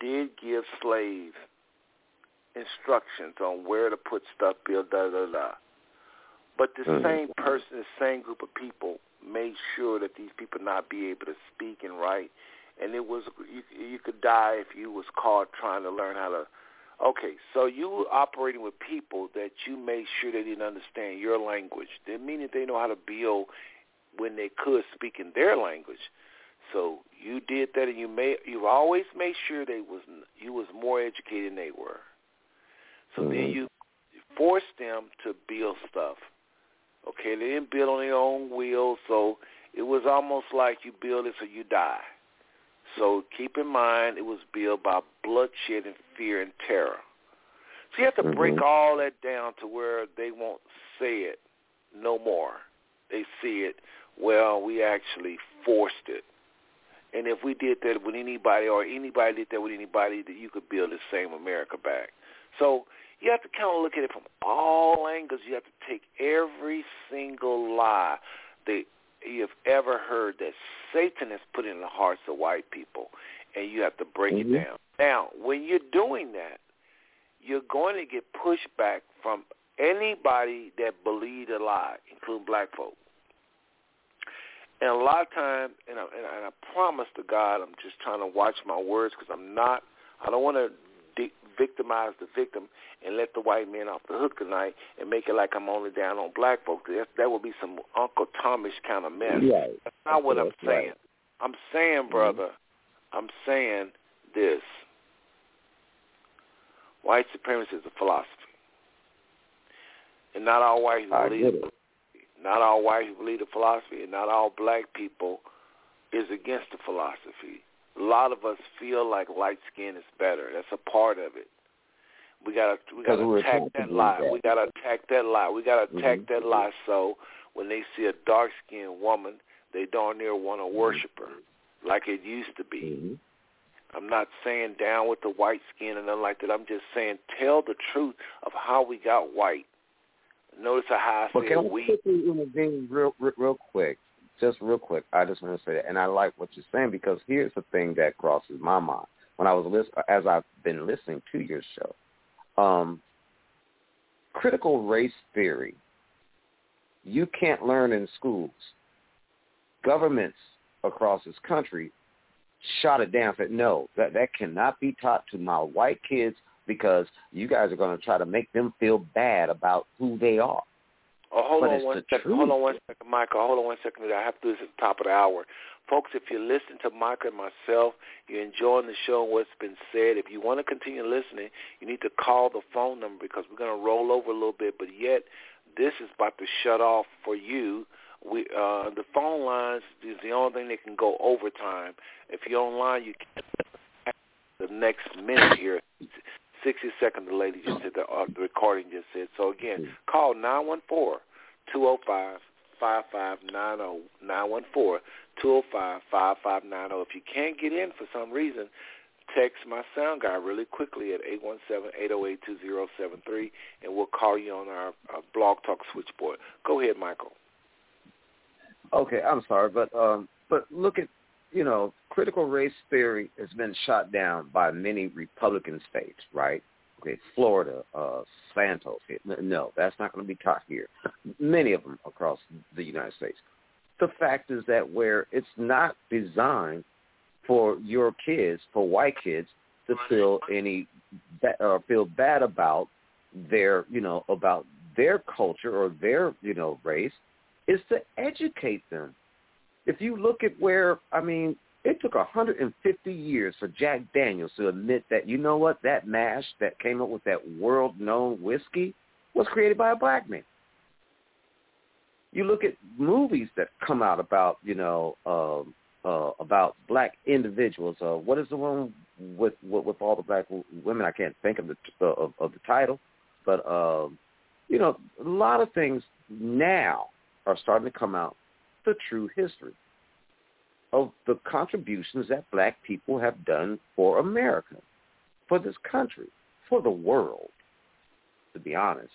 did give slaves instructions on where to put stuff, build, da, da, da. But the Mhm. same person, the same group of people made sure that these people not be able to speak and write. And it was, you, you could die if you was caught trying to learn how to, okay, so you were operating with people that you made sure they didn't understand your language. Didn't mean that they know how to build when they could speak in their language. So you did that, and you made you always made sure they was you was more educated than they were. So then Mhm. you forced them to build stuff. Okay, they didn't build on their own will, so it was almost like you build it so you die. So keep in mind it was built by bloodshed and fear and terror. So you have to break Mhm. all that down to where they won't say it no more. They see it, well, we actually forced it. And if we did that with anybody or anybody did that with anybody, that you could build the same America back. So you have to kind of look at it from all angles. You have to take every single lie. The you've ever heard that Satan has put in the hearts of white people, and you have to break mm-hmm. it down. Now, when you're doing that, you're going to get pushback from anybody that believed a lie, including black folk. And a lot of times, and I, and I promise to God, I'm just trying to watch my words because I'm not, I don't want to de- victimize the victim and let the white man off the hook tonight and make it like I'm only down on black folks. That, that would be some Uncle Thomas kind of mess. Right. That's not what That's I'm saying. Right. I'm saying, Mm-hmm. brother, mm-hmm. I'm saying this. White supremacy is a philosophy. And not all white who I believe it. Not all white who believe the philosophy and not all black people is against the philosophy. A lot of us feel like light skin is better. That's a part of it. We gotta we gotta attack that lie. that. We gotta attack that lie. We gotta attack Mhm. that lie so when they see a dark skinned woman, they darn near want to Mm-hmm. worship her like it used to be. Mhm. I'm not saying down with the white skin and nothing like that. I'm just saying tell the truth of how we got white. Notice how I But said we. quickly intervene real, real, real quick? Just real quick. I just want to say that, and I like what you're saying because here's the thing that crosses my mind when I was list- as I've been listening to your show. Um, critical race theory. You can't learn in schools. Governments across this country shot it down. Said no, that that cannot be taught to my white kids because you guys are going to try to make them feel bad about who they are. Oh, hold But on one second. truth. Hold on one second, Michael. Hold on one second. I have to do this at the top of the hour. Folks, if you're listening to Michael and myself, you're enjoying the show and what's been said. If you want to continue listening, you need to call the phone number because we're going to roll over a little bit. But yet, this is about to shut off for you. We uh, the phone lines is the only thing that can go overtime. If you're online, you can't the next minute here. 60 seconds, the lady just said, the, uh, the recording just said. So again, call 914-205-5590, 914-205-5590. If you can't get in for some reason, text my sound guy really quickly at 817-808-2073, and we'll call you on our uh, Blog Talk switchboard. Go ahead, Michael. Okay, I'm sorry, but um, but look at you know, critical race theory has been shot down by many Republican states, right? Okay, Florida, uh, Santos. No, that's not going to be taught here. Many of them across the United States. The fact is that where it's not designed for your kids, for white kids, to feel any or feel bad about their, you know, about their culture or their, you know, race, is to educate them if you look at where, I mean, it took 150 years for Jack Daniels to admit that, you know what, that mash that came up with that world-known whiskey was created by a black man. You look at movies that come out about, you know, um, uh, about black individuals. Uh, what is the one with, with with all the black women? I can't think of the uh, of, of the title, but um, you know, a lot of things now are starting to come out the true history of the contributions that black people have done for America, for this country, for the world, to be honest.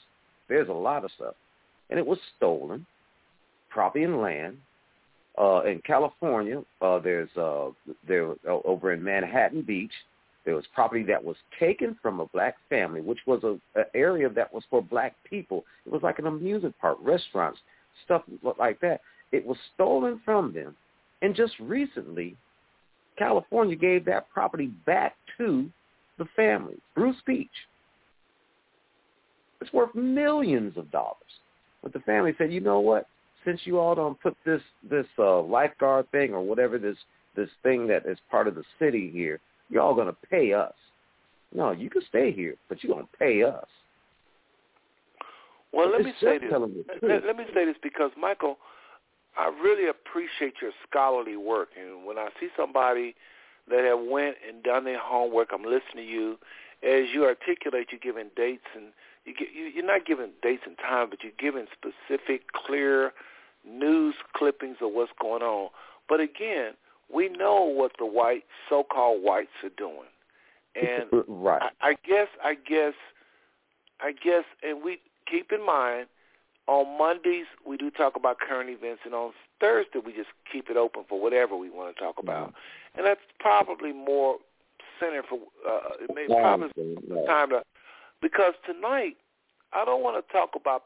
There's a lot of stuff. And it was stolen, property and land. Uh, in California, uh, there's uh, there uh, over in Manhattan Beach, there was property that was taken from a black family, which was a, a area that was for black people. It was like an amusement park, restaurants, stuff like that. It was stolen from them. And just recently, California gave that property back to the family, Bruce Beach. It's worth millions of dollars. But the family said, you know what? Since you all don't put this this uh, lifeguard thing or whatever this this thing that is part of the city here, you're all going to pay us. No, you can stay here, but you're going to pay us. Well, let me say this. Let, let me say this because Michael, I really appreciate your scholarly work, and when I see somebody that have went and done their homework, I'm listening to you. As you articulate, you're giving dates, and you get, you, you're not giving dates and time, but you're giving specific, clear news clippings of what's going on. But again, we know what the white, so-called whites are doing, and right. I, I guess, I guess, I guess, and we keep in mind on Mondays we do talk about current events, and on Thursday we just keep it open for whatever we want to talk about, mm-hmm. and that's probably more center for uh, it may probably time to because tonight I don't want to talk about.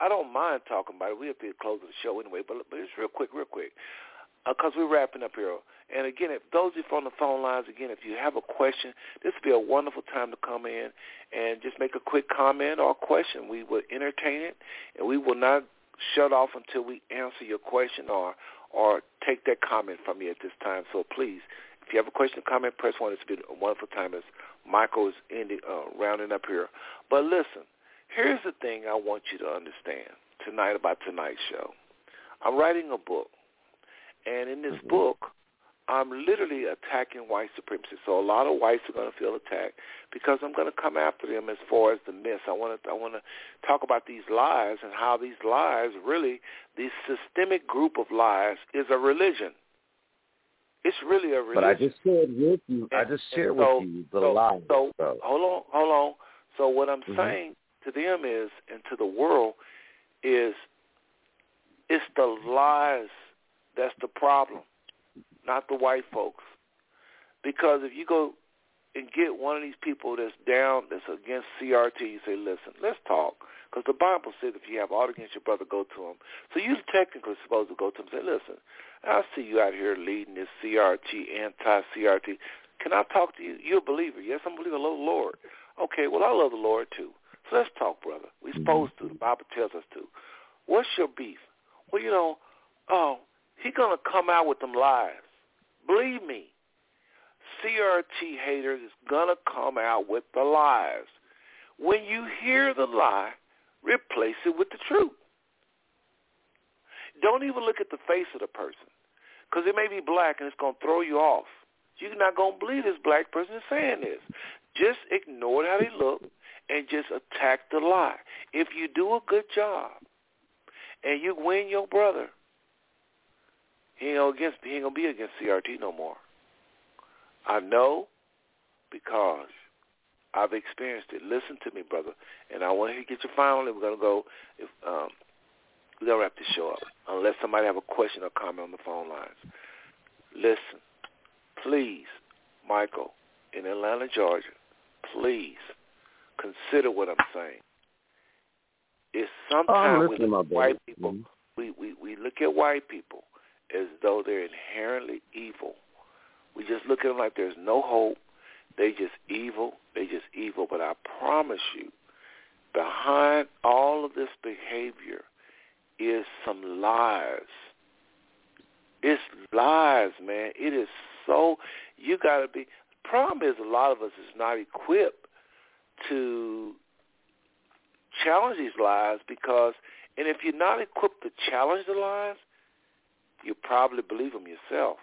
I don't mind talking about it. We have to close the show anyway, but but it's real quick, real quick, because uh, we're wrapping up here. And again, if those of you on the phone lines, again, if you have a question, this would be a wonderful time to come in and just make a quick comment or question. We will entertain it, and we will not shut off until we answer your question or or take that comment from you at this time. So please, if you have a question or comment, press one. It's been a wonderful time as Michael is ending, uh, rounding up here. But listen, here's the thing I want you to understand tonight about tonight's show. I'm writing a book, and in this mm-hmm. book, I'm literally attacking white supremacy. So a lot of whites are going to feel attacked because I'm going to come after them as far as the myths. I want to I want to talk about these lies and how these lies really, this systemic group of lies, is a religion. It's really a religion. But I just shared with you. And, I just shared so, with you the so, lies. So, so hold on, hold on. So what I'm mm-hmm. saying to them is, and to the world, is it's the lies that's the problem not the white folks. Because if you go and get one of these people that's down, that's against CRT, you say, listen, let's talk. Because the Bible says if you have aught against your brother, go to him. So you're technically supposed to go to him and say, listen, I see you out here leading this CRT, anti-CRT. Can I talk to you? You're a believer. Yes, I'm a believer. I love the Lord. Okay, well, I love the Lord too. So let's talk, brother. We're mm-hmm. supposed to. The Bible tells us to. What's your beef? Well, you know, oh, he's going to come out with them lies. Believe me, CRT haters is going to come out with the lies. When you hear the lie, replace it with the truth. Don't even look at the face of the person because it may be black and it's going to throw you off. You're not going to believe this black person is saying this. Just ignore how they look and just attack the lie. If you do a good job and you win your brother, he ain't gonna against he ain't gonna be against CRT no more. I know because I've experienced it. Listen to me, brother, and I want to get your final. And we're gonna go. If um, we're gonna wrap this show up, unless somebody have a question or comment on the phone lines. Listen, please, Michael, in Atlanta, Georgia, please consider what I'm saying. It's sometimes oh, we look at white people. Mm-hmm. We, we we look at white people as though they're inherently evil. We just look at them like there's no hope. They just evil. They just evil. But I promise you, behind all of this behavior is some lies. It's lies, man. It is so you got to be. Problem is, a lot of us is not equipped to challenge these lies because, and if you're not equipped to challenge the lies, you probably believe them yourself.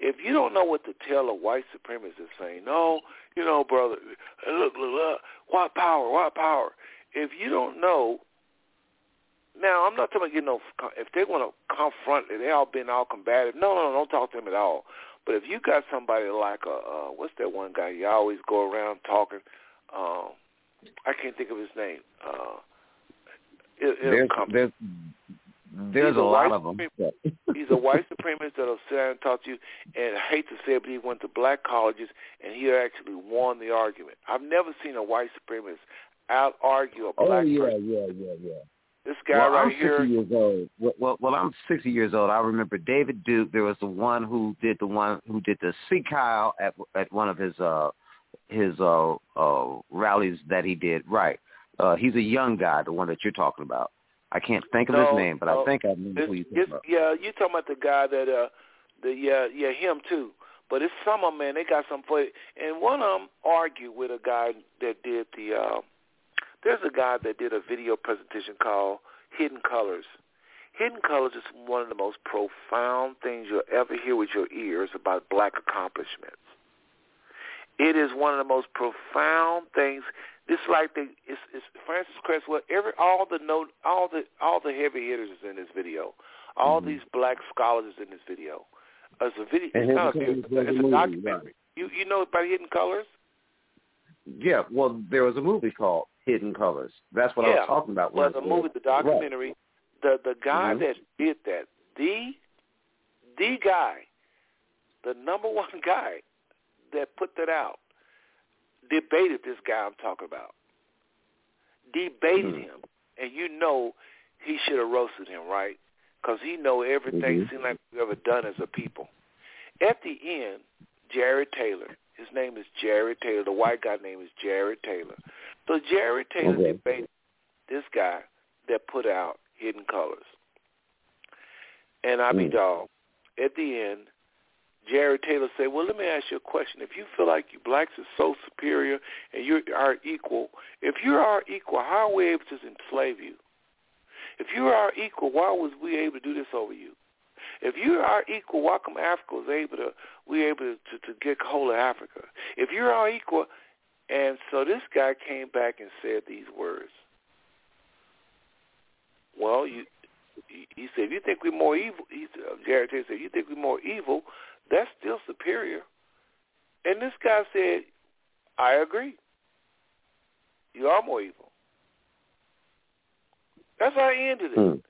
If you don't know what to tell a white supremacist is saying, no, you know, brother, look, look, look, white power, white power. If you don't know, now I'm not talking about you know if they want to confront, it, they all been all combative. No, no, no, don't talk to them at all. But if you got somebody like a uh, what's that one guy you always go around talking? Um, I can't think of his name. Uh, it, there's, there's there's a, lot of them. he's a white supremacist that'll sit down and talk to you. And I hate to say it, but he went to black colleges and he actually won the argument. I've never seen a white supremacist out argue a oh, black oh, yeah, person. yeah, yeah, yeah. This guy well, right I'm here. 60 years old. Well, well, well, I'm 60 years old. I remember David Duke. There was the one who did the one who did the Sieg Heil at at one of his uh his uh uh rallies that he did. Right. Uh he's a young guy, the one that you're talking about. I can't think of no, his name, but no. I think I know who you're talking about. Yeah, you talking about the guy that uh the yeah yeah him too. But it's some of them, man. They got some it. And one of them argued with a guy that did the. Uh, there's a guy that did a video presentation called Hidden Colors. Hidden Colors is one of the most profound things you'll ever hear with your ears about black accomplishments. It is one of the most profound things it's like the it's, it's Frances Cresswell. Every all the note, all the all the heavy hitters is in this video. All mm-hmm. these black scholars is in this video. It's a video. And it's not a. It's a, a documentary. Right. You you know about Hidden Colors? Yeah. Well, there was a movie called Hidden Colors. That's what yeah. I was talking about. Well, the movie, the documentary. Right. The the guy mm-hmm. that did that the the guy, the number one guy that put that out, debated this guy I'm talking about. Debated Mhm. him, and you know he should have roasted him, right? Because he know everything Mhm. seemed like we've ever done as a people. At the end, Jared Taylor, his name is Jared Taylor. The white guy name is Jared Taylor. So Jared Taylor Okay. debated this guy that put out Hidden Colors. And I be Mm. dog. At the end, Jared Taylor said, "Well, let me ask you a question. If you feel like you blacks are so superior and you are equal, if you are equal, how are we able to enslave you? If you are equal, why was we able to do this over you? If you are equal, why come Africa was able to we able to, to get hold of Africa? If you are equal, and so this guy came back and said these words. Well, you he said, if you think we're more evil, he said, uh, Jared Taylor said, you think we're more evil, that's still superior. And this guy said, I agree. You are more evil. That's how he ended it. Mm.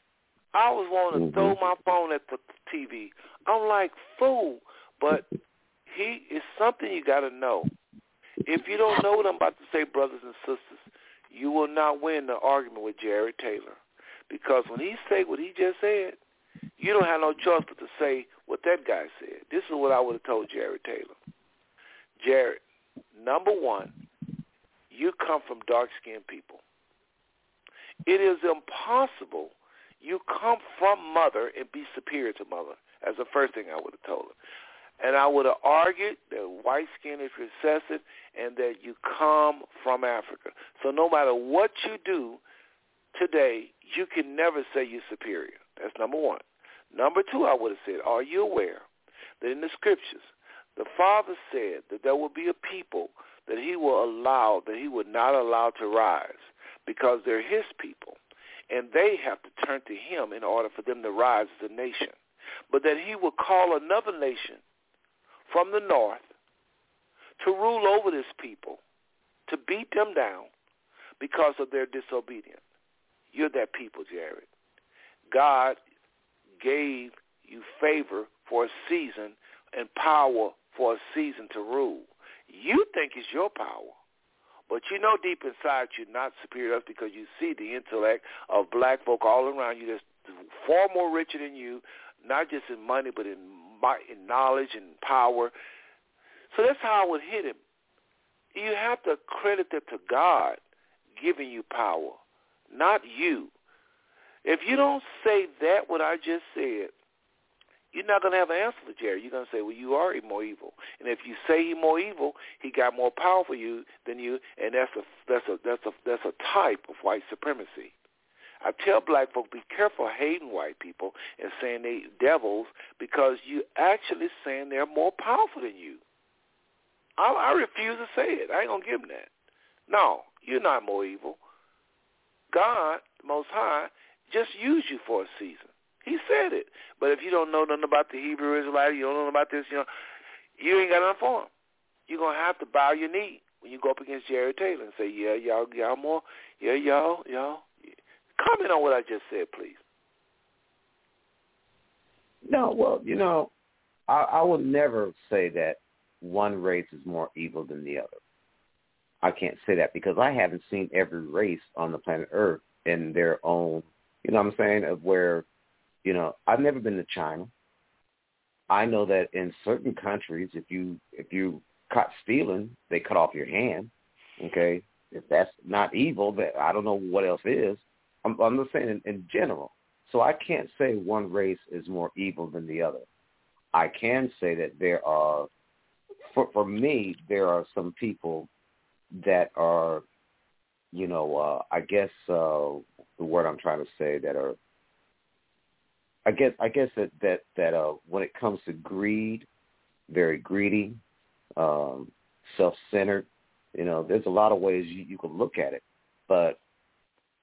I was wanting to Mhm. throw my phone at the TV. I'm like, fool. But he is something you got to know. If you don't know what I'm about to say, brothers and sisters, you will not win the argument with Jared Taylor. Because when he say what he just said, you don't have no choice but to say what that guy said. This is what I would have told Jared Taylor. Jared, number one, you come from dark-skinned people. It is impossible you come from mother and be superior to mother. That's the first thing I would have told her. And I would have argued that white skin is recessive and that you come from Africa. So no matter what you do today, you can never say you're superior. That's number one. Number two, I would have said, are you aware that in the scriptures, the Father said that there will be a people that he will allow, that he would not allow to rise because they're his people. And they have to turn to him in order for them to rise as a nation. But that he will call another nation from the north to rule over this people, to beat them down because of their disobedience. You're that people, Jared. God gave you favor for a season and power for a season to rule. You think it's your power. But you know deep inside you're not superior to us because you see the intellect of black folk all around you that's far more richer than you, not just in money but in in knowledge and power. So that's how I would hit him. You have to credit that to God giving you power, not you. If you don't say that, what I just said, you're not going to have an answer for Jerry. You're going to say, well, you are more evil. And if you say he's more evil, he got more power for you than you, and that's a that's a that's a that's a type of white supremacy. I tell black folk, be careful hating white people and saying they devils because you actually saying they're more powerful than you. I, I refuse to say it. I ain't gonna give them that. No, you're not more evil. God, Most High, just used you for a season. He said it. But if you don't know nothing about the Hebrew Israelite, you don't know about this, you know, you ain't got nothing for him. You're gonna have to bow your knee when you go up against Jared Taylor and say, yeah, y'all, y'all more, yeah, y'all, y'all. Comment on what I just said, please. No, well, you know, I, I will never say that one race is more evil than the other. I can't say that because I haven't seen every race on the planet Earth in their own, you know what I'm saying, of where, you know, I've never been to China. I know that in certain countries, if you if you caught stealing, they cut off your hand. Okay, if that's not evil, that I don't know what else is. I'm, I'm just saying in, in general. So I can't say one race is more evil than the other. I can say that there are, for for me, there are some people that are, you know, uh, I guess uh, the word I'm trying to say that are, I guess I guess that that that uh, when it comes to greed, very greedy, um, self-centered. You know, there's a lot of ways you, you can look at it, but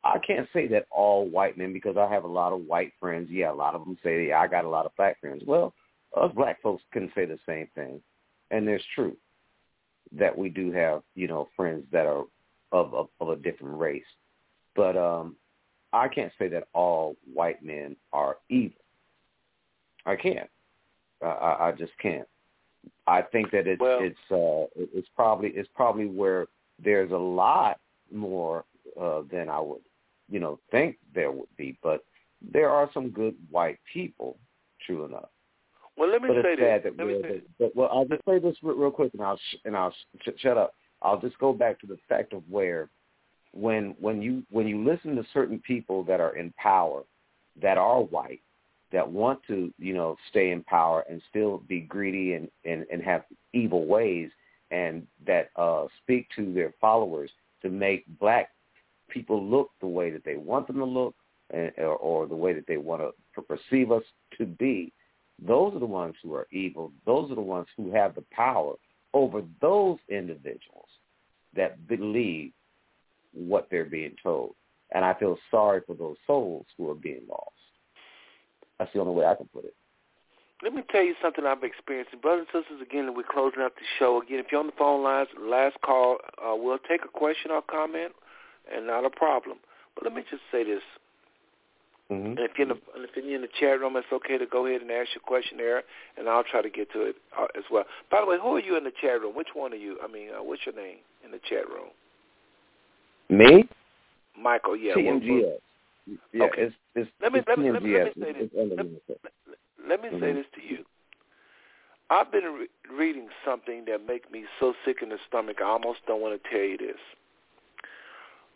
I can't say that all white men because I have a lot of white friends. Yeah, a lot of them say, yeah, I got a lot of black friends. Well, us black folks can say the same thing, and there's truth that we do have, you know, friends that are of of, of a different race. But um, I can't say that all white men are evil. I can't. I, I just can't. I think that it's well, it's uh, it's probably it's probably where there's a lot more uh, than I would you know think there would be, but there are some good white people, true enough. Well, let me but say it's this. that let that, but, well, I'll just say this real quick, and I'll sh- and I'll sh- shut up. I'll just go back to the fact of where when when you when you listen to certain people that are in power that are white that want to you know stay in power and still be greedy and and, and have evil ways and that uh speak to their followers to make black people look the way that they want them to look or, or the way that they want to perceive us to be those are the ones who are evil. Those are the ones who have the power over those individuals that believe what they're being told. And I feel sorry for those souls who are being lost. That's the only way I can put it. Let me tell you something I've experienced. Brothers and sisters, again, we're closing up the show. Again, if you're on the phone lines, last call, uh, we'll take a question or comment, and not a problem. But let me just say this. Mm-hmm. And if you're, in the, if you're in the chat room, it's okay to go ahead and ask your question there, and I'll try to get to it uh, as well. By the way, who are you in the chat room? Which one are you? I mean, uh, what's your name in the chat room? Me? Michael, yeah. TMGS. Yeah, okay. it's, it's, let me, it's let me, let me, let me say this. Let, let me mm-hmm. say this to you. I've been re- reading something that makes me so sick in the stomach. I almost don't want to tell you this.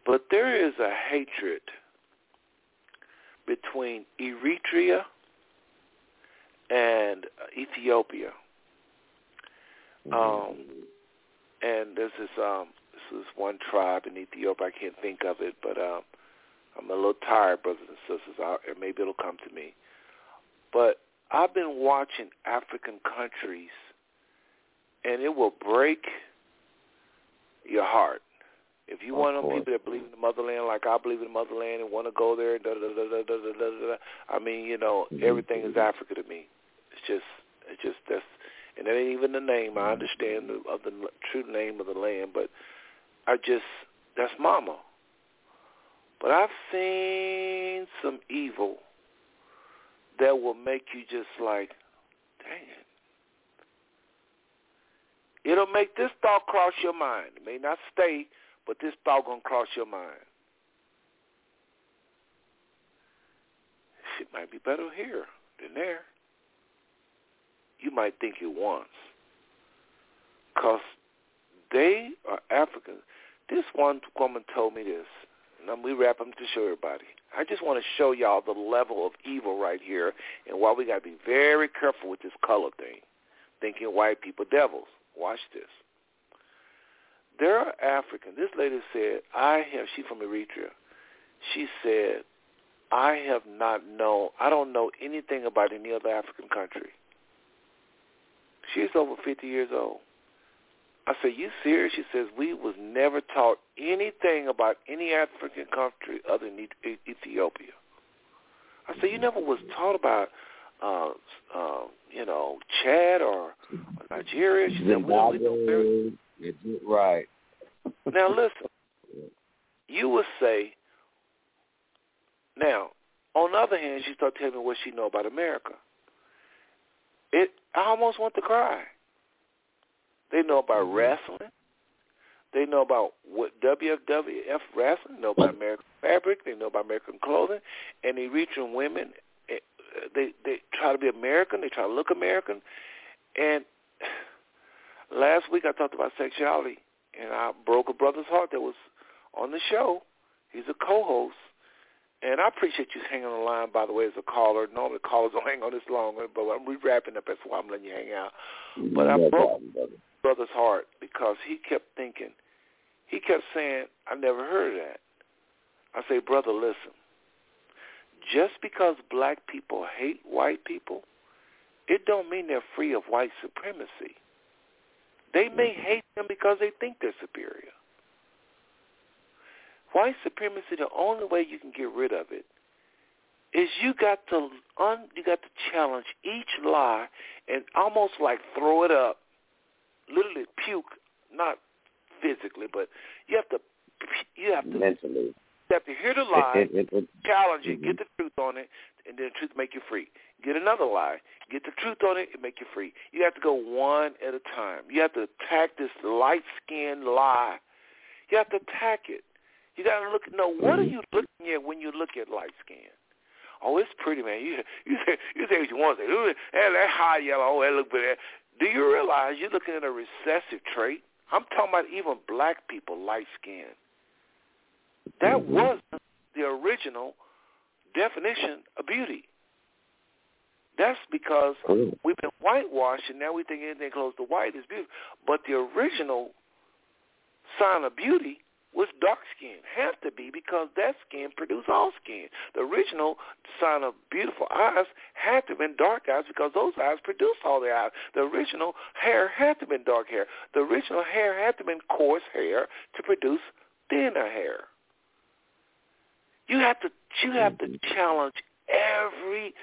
But there is a hatred between Eritrea and Ethiopia. Um, and there's this um, this is one tribe in Ethiopia. I can't think of it, but um, I'm a little tired, brothers and sisters. I, maybe it'll come to me. But I've been watching African countries, and it will break your heart. If you want them people that believe in the motherland like I believe in the motherland and want to go there, da da da da da da da da. I mean, you know, everything is Africa to me. It's just, it's just that's, and that ain't even the name. I understand the, of the true name of the land, but I just that's mama. But I've seen some evil that will make you just like, dang it. It'll make this thought cross your mind. It may not stay, but this thought gonna cross your mind. It might be better here than there. You might think it once. Because they are Africans. This one woman told me this, and we wrap them to show everybody. I just want to show y'all the level of evil right here and why we got to be very careful with this color thing, thinking white people devils. Watch this. There are Africans. This lady said, I have, she from Eritrea. She said, I have not known, I don't know anything about any other African country. She's over 50 years old. I said, you serious? She says, we was never taught anything about any African country other than Ethiopia. I said, you never was taught about, uh, uh, you know, Chad or, or Nigeria? She said, well, we know very... Right. now, listen. You would say, now, on the other hand, she started telling me what she know about America. It, I almost want to cry. They know about mm-hmm. wrestling. They know about what WWF wrestling. They know about American fabric. They know about American clothing, and they reach on women. Eh, they they try to be American. They try to look American. And last week I talked about sexuality, and I broke a brother's heart that was on the show. He's a co-host, and I appreciate you hanging on the line, by the way, as a caller. Normally callers don't hang on this long, but I'm re-wrapping up. That's why I'm letting you hang out. But I broke brother's heart because he kept thinking, he kept saying, I never heard of that. I say, brother, listen. Just because black people hate white people, it don't mean they're free of white supremacy. They may mm-hmm. hate them because they think they're superior. White supremacy, the only way you can get rid of it is you got to un, you got to challenge each lie and almost like throw it up, literally puke, not physically, but you have to you have to mentally You have to hear the lie, it, it, challenge it, mhm. get the truth on it, and then the truth make you free. Get another lie, get the truth on it, and make you free. You have to go one at a time. You have to attack this light-skinned lie. You have to attack it. You got to look. No, what are Mhm. you looking at when you look at light skin? Oh, it's pretty, man. You you say you say what you want to say. Ooh, That, that high yellow. Oh, that look good. Do you realize you're looking at a recessive trait? I'm talking about even black people, light skin. That Mhm. was the original definition of beauty. That's because we've been whitewashed, and now we think anything close to white is beautiful. But the original sign of beauty was dark skin. Have to be because that skin produced all skin. The original sign of beautiful eyes had to have been dark eyes because those eyes produced all the eyes. The original hair had to have been dark hair. The original hair had to have been coarse hair to produce thinner hair. You have to you have to mm-hmm. challenge every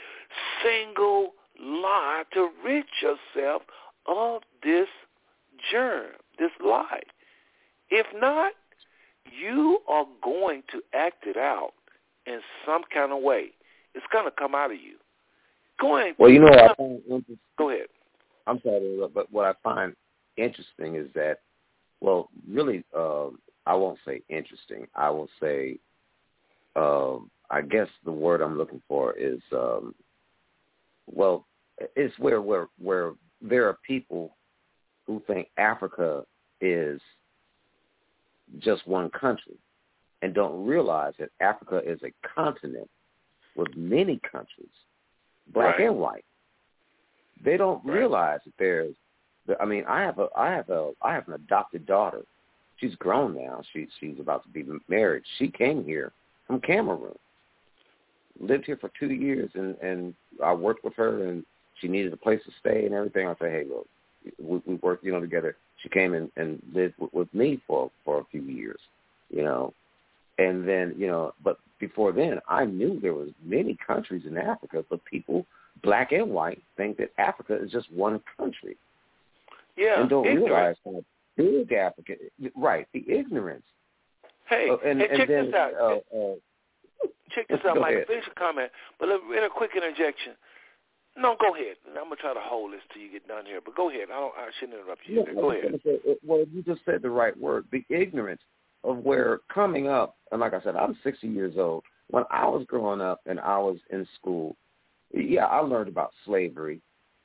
single lie to rid yourself of this germ, this lie. If not, you are going to act it out in some kind of way. It's going to come out of you. Go ahead. Well, you know, what I find interesting. Go ahead. I'm sorry, but what I find interesting is that, well, really, um, I won't say interesting. I will say, um, I guess the word I'm looking for is, um, well, it's where where where there are people who think Africa is just one country and don't realize that Africa is a continent with many countries, black Right. and white. They don't Right. realize that there's. I mean, I have a, I have a, I have an adopted daughter. She's grown now. She she's about to be married. She came here from Cameroon. Lived here for two years, and and I worked with her, and she needed a place to stay and everything. I said, hey, look, we, we worked, you know, together. She came in and lived with, with me for for a few years, you know, and then you know, but before then, I knew there was many countries in Africa, but people, black and white, think that Africa is just one country Yeah. and don't ignorant. realize how big Africa. Right, the ignorance. Hey, Uh, and hey, and check then this out. uh, uh, check this out, Mike. ahead. Finish your comment. But let- in a quick interjection. No, go ahead. I'm gonna try to hold this till you get done here. But go ahead. I don't. I shouldn't interrupt you. Yeah, Go ahead. well, you just said the right word. The ignorance of where coming up, and like I said, I'm 60 years old. When I was growing up and I was in school, yeah, I learned about slavery,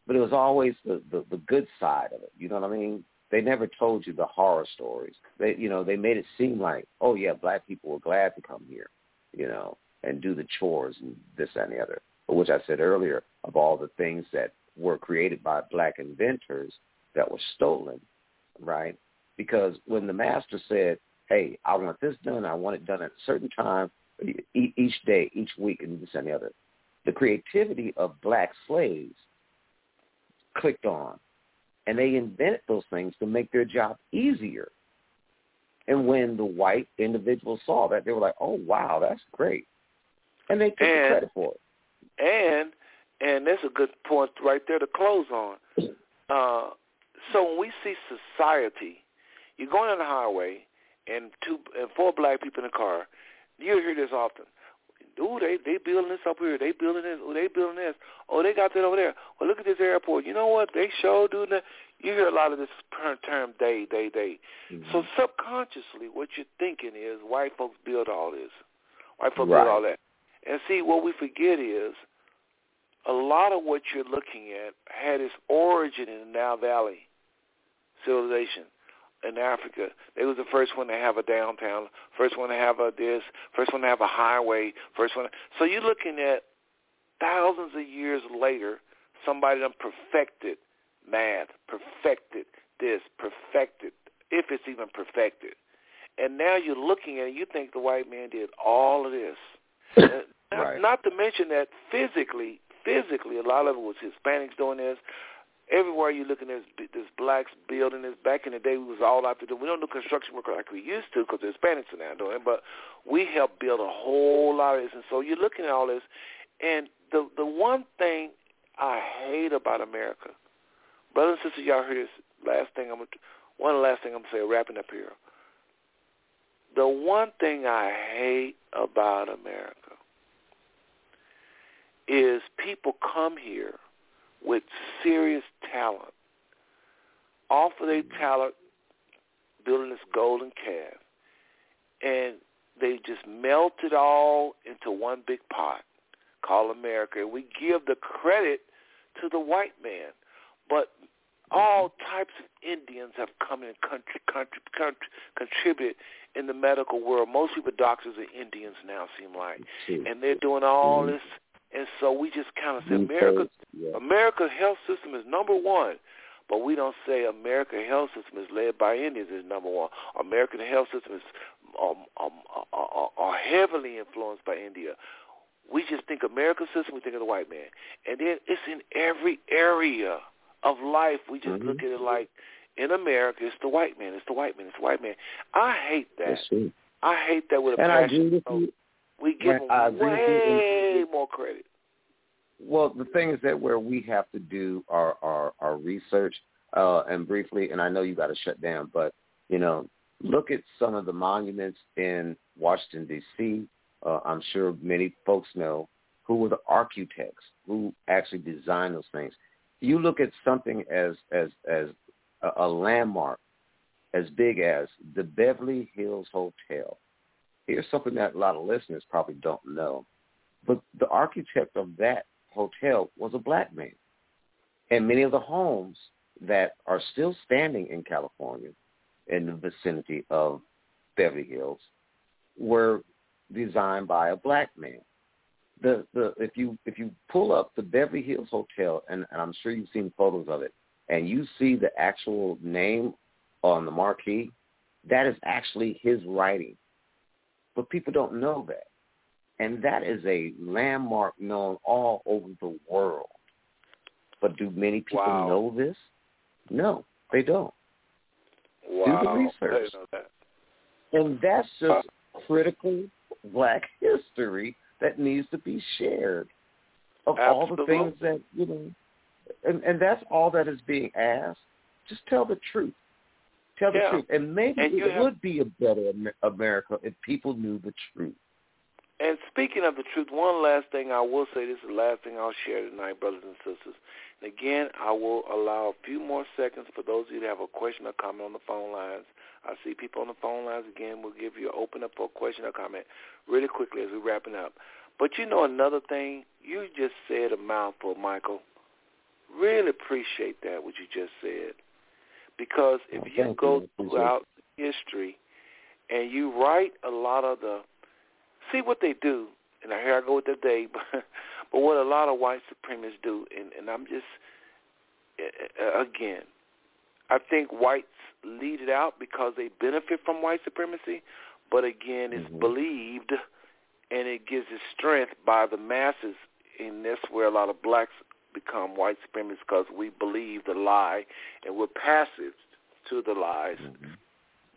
but it was always the, the the good side of it. You know what I mean? They never told you the horror stories. They, you know, they made it seem like, oh yeah, black people were glad to come here, you know, and do the chores and this that, and the other. Which I said earlier, of all the things that were created by black inventors that were stolen, right? Because when the master said, hey, I want this done, I want it done at a certain time, each day, each week, and this and the other, the creativity of black slaves clicked on. And they invented those things to make their job easier. And when the white individuals saw that, they were like, oh, wow, that's great. And they took the credit for it. And and that's a good point right there to close on. Uh, so when we see society, you're going on the highway and two and four black people in a car, you hear this often. Ooh, they they building this up here. They building this. Oh, they building this. Oh, they got that over there. Well, look at this airport. You know what? They show doing that. You hear a lot of this term day, day, day. So subconsciously, what you're thinking is white folks build all this. White folks Right. build all that. And see, what we forget is a lot of what you're looking at had its origin in the Nile Valley civilization in Africa. They was the first one to have a downtown, first one to have a this, first one to have a highway, first one. So you're looking at thousands of years later, somebody done perfected math, perfected this, perfected, if it's even perfected. And now you're looking at it, you think the white man did all of this. Uh, not, not to mention that physically, physically, a lot of it was Hispanics doing this. Everywhere you looking, there's there's blacks building this. Back in the day, we was all out there. doing- We don't do construction work like we used to because the Hispanics are now doing but we helped build a whole lot of this. And so you're looking at all this, and the the one thing I hate about America, brothers and sisters, y'all hear this last thing I'm one last thing I'm gonna say, wrapping up here. the one thing I hate about America is people come here with serious talent, offer their talent building this golden calf, and they just melt it all into one big pot called America. And we give the credit to the white man. But all types of Indians have come in and country, country, country, contributed in the medical world. Most people, doctors, are Indians now, seem like, and they're doing all mm-hmm. this. And so we just kind of say America, yeah. America's health system is number one. But we don't say American health system is led by Indians is number one. American health system is um, um, are, are heavily influenced by India. We just think American system, we think of the white man. And then it's in every area of life. We just mm-hmm. look at it like in America, it's the white man, it's the white man, it's the white man. I hate that. I hate that with a and passion. I agree with you. We give them way credit. Well, the thing is that where we have to do our our, our research, uh, and briefly, and I know you got to shut down, but you know, look at some of the monuments in Washington D.C. Uh, I'm sure many folks know who were the architects who actually designed those things. You look at something as as as a, a landmark as big as the Beverly Hills Hotel. Here's something that a lot of listeners probably don't know. But the architect of that hotel was a black man. And many of the homes that are still standing in California in the vicinity of Beverly Hills were designed by a black man. The the if you if you pull up the Beverly Hills Hotel and, and I'm sure you've seen photos of it and you see the actual name on the marquee, that is actually his writing. But people don't know that. And that is a landmark known all over the world. But do many people wow. know this? No, they don't. Wow. Do the research. That. And that's just critical black history that needs to be shared of Absolutely. all the things that, you know, and, and that's all that is being asked. Just tell the truth. Tell the yeah. truth. And maybe and it have, would be a better America if people knew the truth. And speaking of the truth, one last thing I will say, this is the last thing I'll share tonight, brothers and sisters. And again, I will allow a few more seconds for those of you that have a question or comment on the phone lines. I see people on the phone lines again. We'll give you an open up for a question or comment really quickly as we're wrapping up. But you know another thing, you just said a mouthful, Michael. Really appreciate that, what you just said. Because if you go throughout history and you write a lot of the, see what they do, and here I go with the day, but, but what a lot of white supremacists do, and, and I'm just, again, I think whites lead it out because they benefit from white supremacy, but again, it's mm-hmm. believed and it gives it strength by the masses, and that's where a lot of blacks become white supremacists because we believe the lie and we're passive to the lies. Mm-hmm.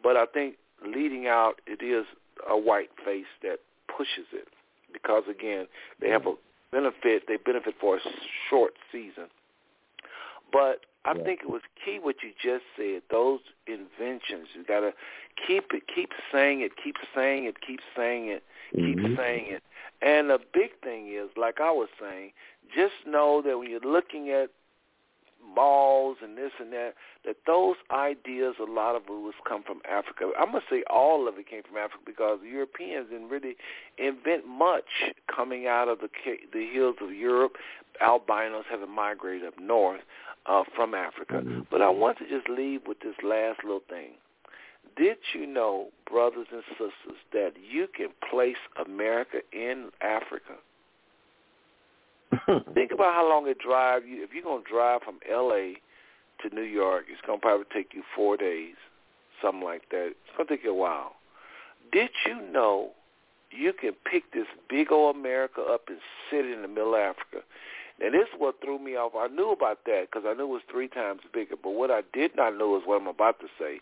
But I think leading out, it is a white face that pushes it because again, they have a benefit. They benefit for a short season. But I yeah. think it was key what you just said. Those inventions, you gotta keep it, keep saying it, keep saying it, keep saying it, keep mm-hmm. saying it. And the big thing is, like I was saying, just know that when you're looking at malls and this and that, that those ideas, a lot of it was come from Africa. I'm gonna say all of it came from Africa because the Europeans didn't really invent much coming out of the the hills of Europe. Albinos having migrated up north uh, from Africa. Mm-hmm. But I want to just leave with this last little thing. Did you know, brothers and sisters, that you can place America in Africa? Think about how long it drive you. If you're gonna drive from L.A. to New York, it's gonna probably take you four days, something like that. It's gonna take you a while. Did you know you can pick this big old America up and sit in the middle of Africa? And this is what threw me off. I knew about that because I knew it was three times bigger. But what I did not know is what I'm about to say.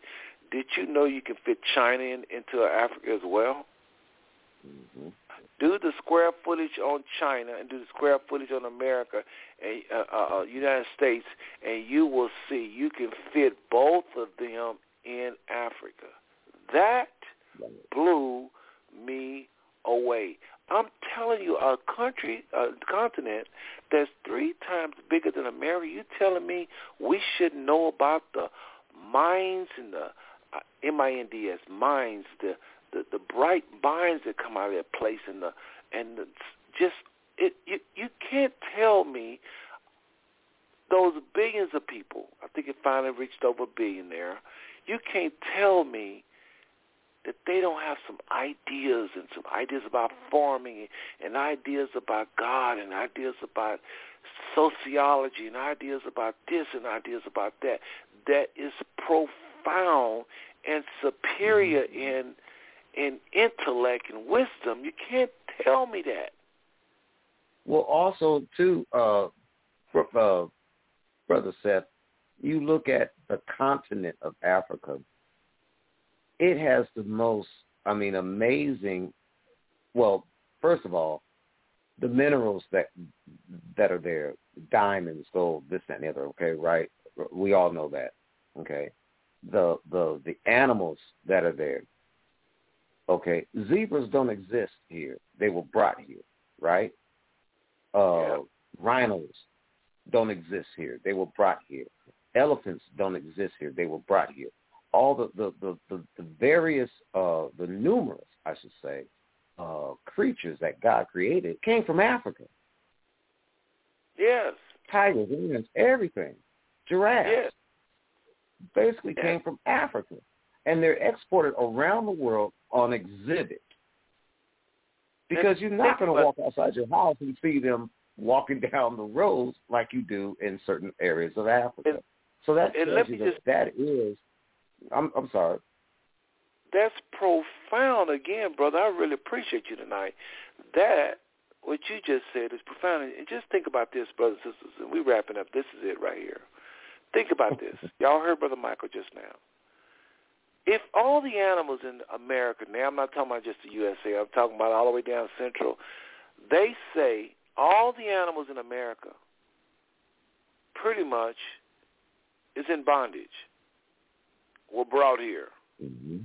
Did you know you can fit China in, into Africa as well? Mm-hmm do the square footage on China and do the square footage on America and uh, uh, uh, United States, and you will see you can fit both of them in Africa. That blew me away. I'm telling you, a country, a continent that's three times bigger than America. You telling me we should know about the mines and the uh, M I N D S mines, the the the bright minds that come out of that place, and the and the, just it you you can't tell me those billions of people. I think it finally reached over a billion there. You can't tell me that they don't have some ideas and some ideas about farming and ideas about God and ideas about sociology and ideas about this and ideas about that that is profound and superior mm-hmm. in in intellect and wisdom. You can't tell me that. Well, also too, uh, uh, brother Seth, you look at the continent of Africa it has the most, I mean, amazing. Well, first of all, the minerals that that are there, diamonds, gold, this, that, and the other. Okay, right? We all know that. Okay, the the the animals that are there. Okay, zebras don't exist here. They were brought here, right? Uh, yeah. Rhinos don't exist here. They were brought here. Elephants don't exist here. They were brought here all the the the, the, the various uh, the numerous, I should say, uh, creatures that God created came from Africa. Yes. Tigers, lions, everything. Giraffes. Yes. Basically yes. came from Africa. And they're exported around the world on exhibit. Because you're not going to walk outside your house and see them walking down the roads like you do in certain areas of Africa. And, so that tells you that just, that is I'm I'm sorry. That's profound again, brother. I really appreciate you tonight. That what you just said is profound. And just think about this, brothers and sisters. And we wrapping up. This is it right here. Think about this. Y'all heard Brother Michael just now. If all the animals in America, now I'm not talking about just the USA, I'm talking about all the way down Central, they say all the animals in America pretty much is in bondage were brought here. Mm-hmm.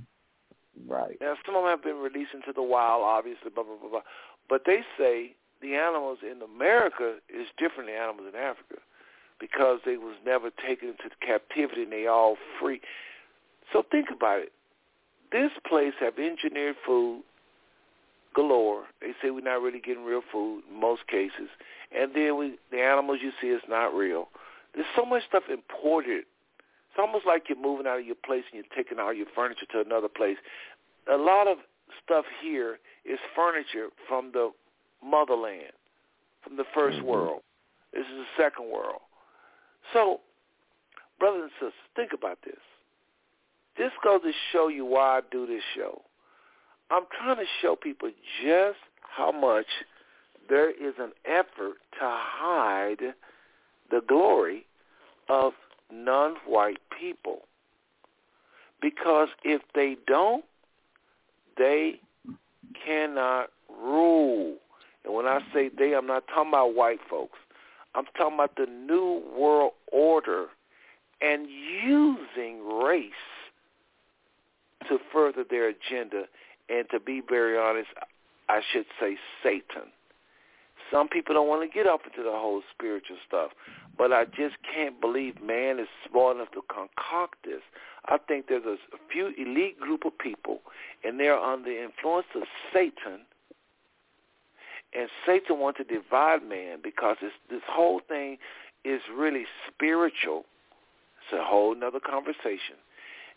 Right. Now, some of them have been released into the wild, obviously, blah, blah, blah, blah. But they say the animals in America is different than animals in Africa because they was never taken into captivity and they all free. So think about it. This place have engineered food galore. They say we're not really getting real food in most cases. And then we, the animals you see is not real. There's so much stuff imported it's almost like you're moving out of your place and you're taking all your furniture to another place. A lot of stuff here is furniture from the motherland, from the 1st mm-hmm. world. This is the second world. So, brothers and sisters, think about this. This goes to show you why I do this show. I'm trying to show people just how much there is an effort to hide the glory of non-white people. Because if they don't, they cannot rule. And when I say they, I'm not talking about white folks. I'm talking about the new world order and using race to further their agenda. And to be very honest, I should say Satan. Some people don't want to get up into the whole spiritual stuff. But I just can't believe man is smart enough to concoct this. I think there's a, few elite group of people, and they're under the influence of Satan. And Satan wants to divide man because this, this whole thing is really spiritual. It's a whole other conversation.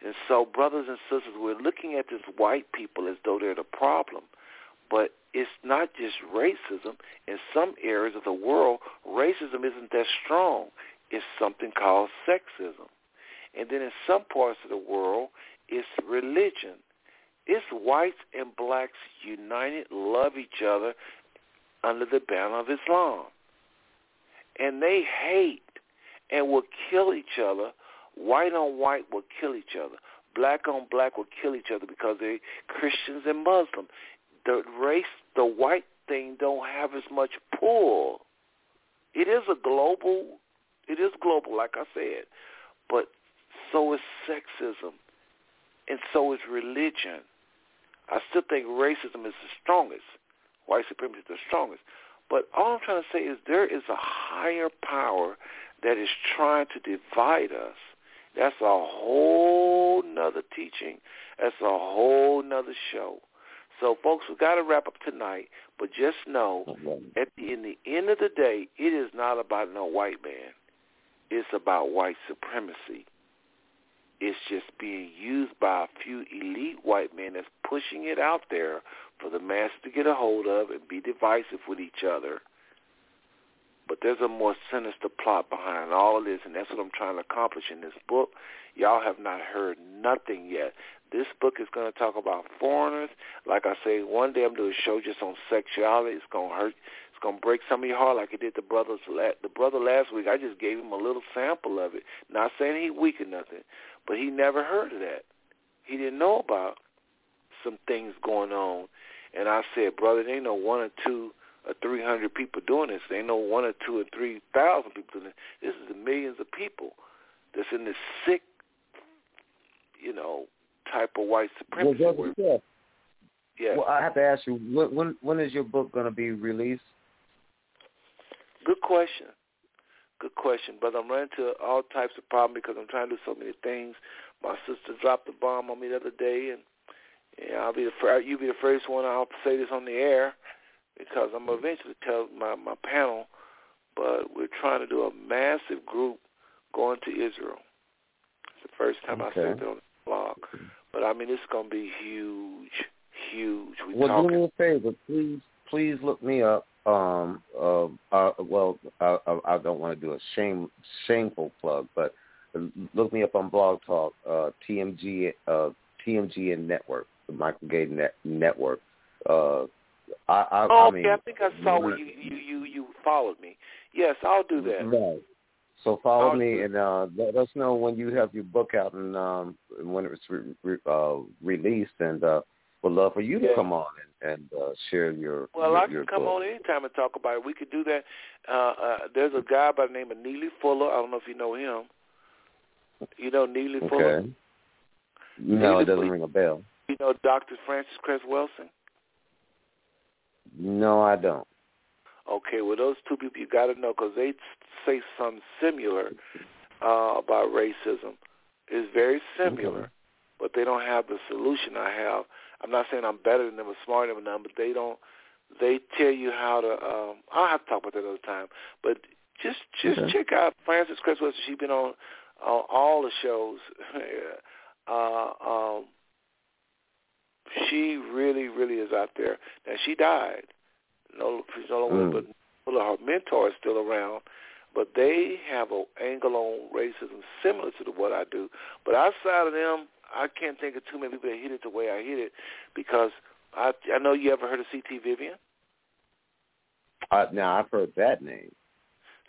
And so, brothers and sisters, we're looking at this white people as though they're the problem. But it's not just racism. In some areas of the world, racism isn't that strong. It's something called sexism. And then in some parts of the world, it's religion. It's whites and blacks united, love each other under the banner of Islam. And they hate and will kill each other. White on white will kill each other. Black on black will kill each other because they're Christians and Muslims the race, the white thing don't have as much pull. It is a global, it is global, like I said, but so is sexism, and so is religion. I still think racism is the strongest, white supremacy is the strongest, But all I'm trying to say is there is a higher power that is trying to divide us. That's a whole nother teaching. That's a whole nother show. So, folks, we got to wrap up tonight. But just know, at the, in the end of the day, it is not about no white man. It's about white supremacy. It's just being used by a few elite white men that's pushing it out there for the mass to get a hold of and be divisive with each other. But there's a more sinister plot behind all of this, and that's what I'm trying to accomplish in this book. Y'all have not heard nothing yet. This book is going to talk about foreigners. Like I say, one day I'm doing a show just on sexuality. It's going to hurt. It's going to break some of your heart like it did the brothers. The brother last week, I just gave him a little sample of it. Not saying he weak or nothing, but he never heard of that. He didn't know about some things going on. And I said, brother, there ain't no one or two or three hundred people doing this. There ain't no one or two or three thousand people doing this. This is the millions of people that's in this sick, you know, type of white supremacy. Well, yeah. yeah. Well, I have to ask you, when when, when is your book going to be released? Good question. Good question, but I'm running into all types of problems because I'm trying to do so many things. My sister dropped a bomb on me the other day, and yeah, I'll be the first. You'll be the first one. I'll say this on the air because I'm gonna eventually tell my my panel. But we're trying to do a massive group going to Israel. It's the first time okay. I said it on the blog. But I mean, it's gonna be huge, huge. We well, talking. do me a favor, please. Please look me up. Um. Uh. uh well, I, I, I don't want to do a shame shameful plug, but look me up on Blog Talk. Uh. TMG. Uh. TMG and Network the Michael Gay net, Network. Uh, I, I, oh, I mean, okay. I think I saw where you, you you you followed me. Yes, I'll do that. Right. So follow I'll me and uh, let us know when you have your book out and um, when it's re- re- uh, released, and uh, would love for you to yeah. come on and, and uh, share your. Well, your, I can your come book. on anytime and talk about it. We could do that. Uh, uh, there's a guy by the name of Neely Fuller. I don't know if you know him. You know Neely okay. Fuller? No, Neely it doesn't Fuller. ring a bell. You know Dr. Frances Cress Welsing? No, I don't. Okay, well, those two people you got to know because they say something similar uh, about racism. It's very similar, Okay. but they don't have the solution I have. I'm not saying I'm better than them or smarter than them, but they don't. They tell you how to. Um, I'll have to talk about that another time. But just just Okay. check out Frances Cress Welsing. She's been on on all the shows. uh, um, she really, really is out there. Now she died. No, she's no longer, Mm. but her mentor is still around. But they have an angle on racism similar to the, what I do. But outside of them, I can't think of too many people that hit it the way I hit it because I I know you ever heard of C.T. Vivian. Uh, now I've heard that name.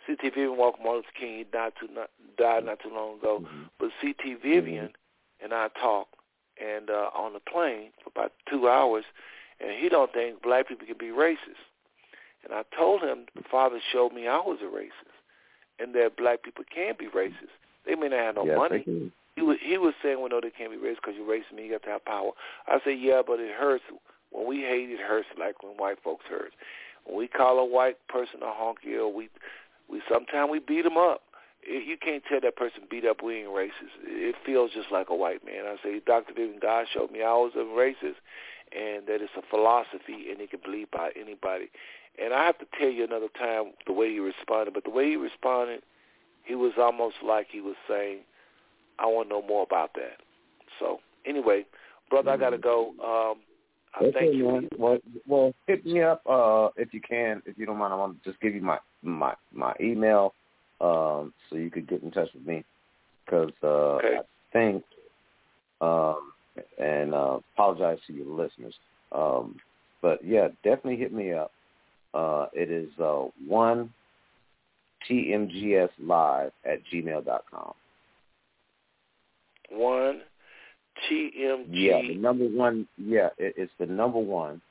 C.T. Vivian walked Martin Luther King. He died too not, died not too long ago. Mhm. But C.T. Vivian and I talked and uh, on the plane for about two hours, and he don't think black people can be racist. And I told him the father showed me I was a racist, and that black people can be racist. They may not have no yes, money. He was he was saying, well, no, they can't be racist because you're racist. Me, you got to have power. I said, yeah, but it hurts when we hate. It hurts like when white folks hurt. When we call a white person a honky, or we we sometimes we beat them up. You can't tell that person beat up we ain't racist. It feels just like a white man. I say, Dr. Vivian God showed me I was a racist, and that it's a philosophy, and it can believe by anybody. And I have to tell you another time the way he responded, but the way he responded, he was almost like he was saying, I want to know more about that. So anyway, brother, I got to go. Um, I Okay, thank you. man. Well, well, hit me up uh, if you can, if you don't mind. I want to just give you my my my email, um, so you could get in touch with me, because uh, Okay. I think, um, and uh, apologize to your listeners, um, but yeah, definitely hit me up. Uh, it is uh, one tmgs live at gmail dot com. One TMG. Yeah, the number one. Yeah, it, it's the number one.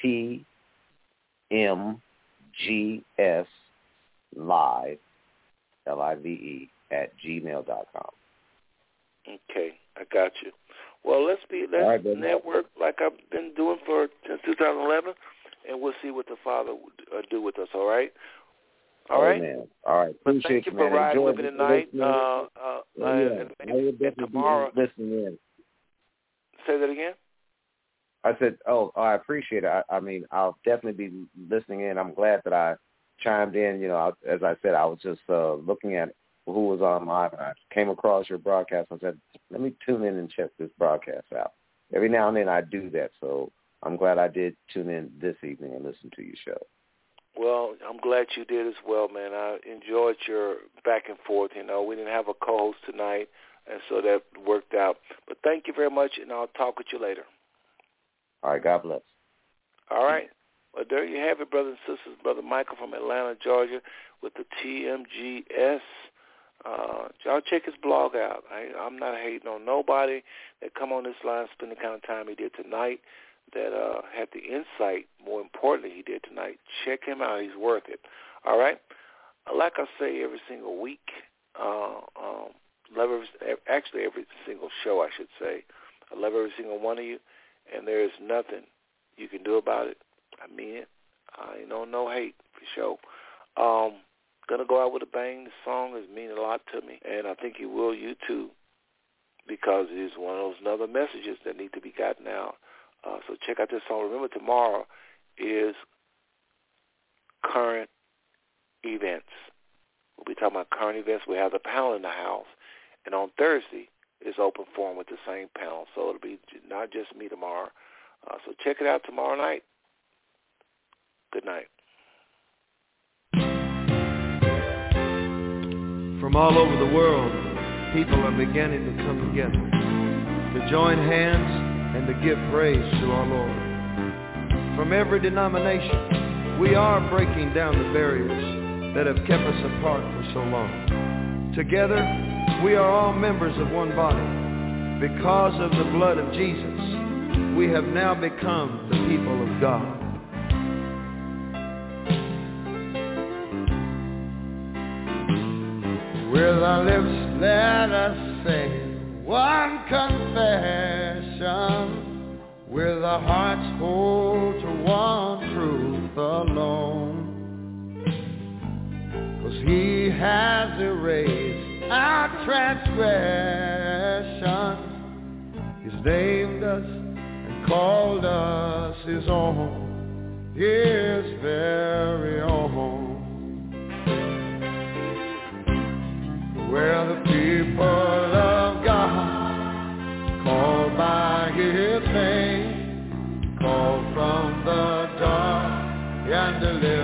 T M G S live L I V E at gmail dot com. Okay, I got you. Well, let's be let's right, network like I've been doing for since 2011, and we'll see what the Father uh, do with us. All right. All right. Man. All right. But Appreciate thank you you, for man. riding Enjoy with me tonight. Uh, uh, oh, uh, yeah. and, and definitely tomorrow. be listening in. Say that again. I said, oh, I appreciate it. I, I mean, I'll definitely be listening in. I'm glad that I chimed in. You know, I, as I said, I was just uh, looking at who was on live, and I came across your broadcast. I said, let me tune in and check this broadcast out. Every now and then I do that, so I'm glad I did tune in this evening and listen to your show. Well, I'm glad you did as well, man. I enjoyed your back and forth. You know, we didn't have a co-host tonight, and so that worked out. But thank you very much, and I'll talk with you later. All right, God bless. All right. Well, there you have it, brothers and sisters. Brother Michael from Atlanta, Georgia, with the TMGS. Uh, y'all check his blog out. I, I'm not hating on nobody that come on this line, spend the kind of time he did tonight, that uh, had the insight, more importantly, he did tonight. Check him out. He's worth it. All right? Like I say every single week, uh, um, love every, actually every single show, I should say. I love every single one of you, and there is nothing you can do about it. I mean it. I ain't no no hate for sure. Um, gonna go out with a bang. The song has mean a lot to me, and I think it will you too, because it is one of those other messages that need to be gotten out. Uh, so check out this song. Remember, tomorrow is current events. We'll be talking about current events. We have the panel in the house, and on Thursday is open forum with the same panel. So it'll be not just me tomorrow. Uh, so check it out tomorrow night. Good night. From all over the world, people are beginning to come together to join hands and to give praise to our Lord. From every denomination, we are breaking down the barriers that have kept us apart for so long. Together, we are all members of one body. Because of the blood of Jesus, we have now become the people of God. With our lips, let us say one confession. With our hearts, hold to one truth alone. Cause he has erased our transgressions. He's named us and called us his own, his very own. We're the people of God, called by his name, called from the dark and delivered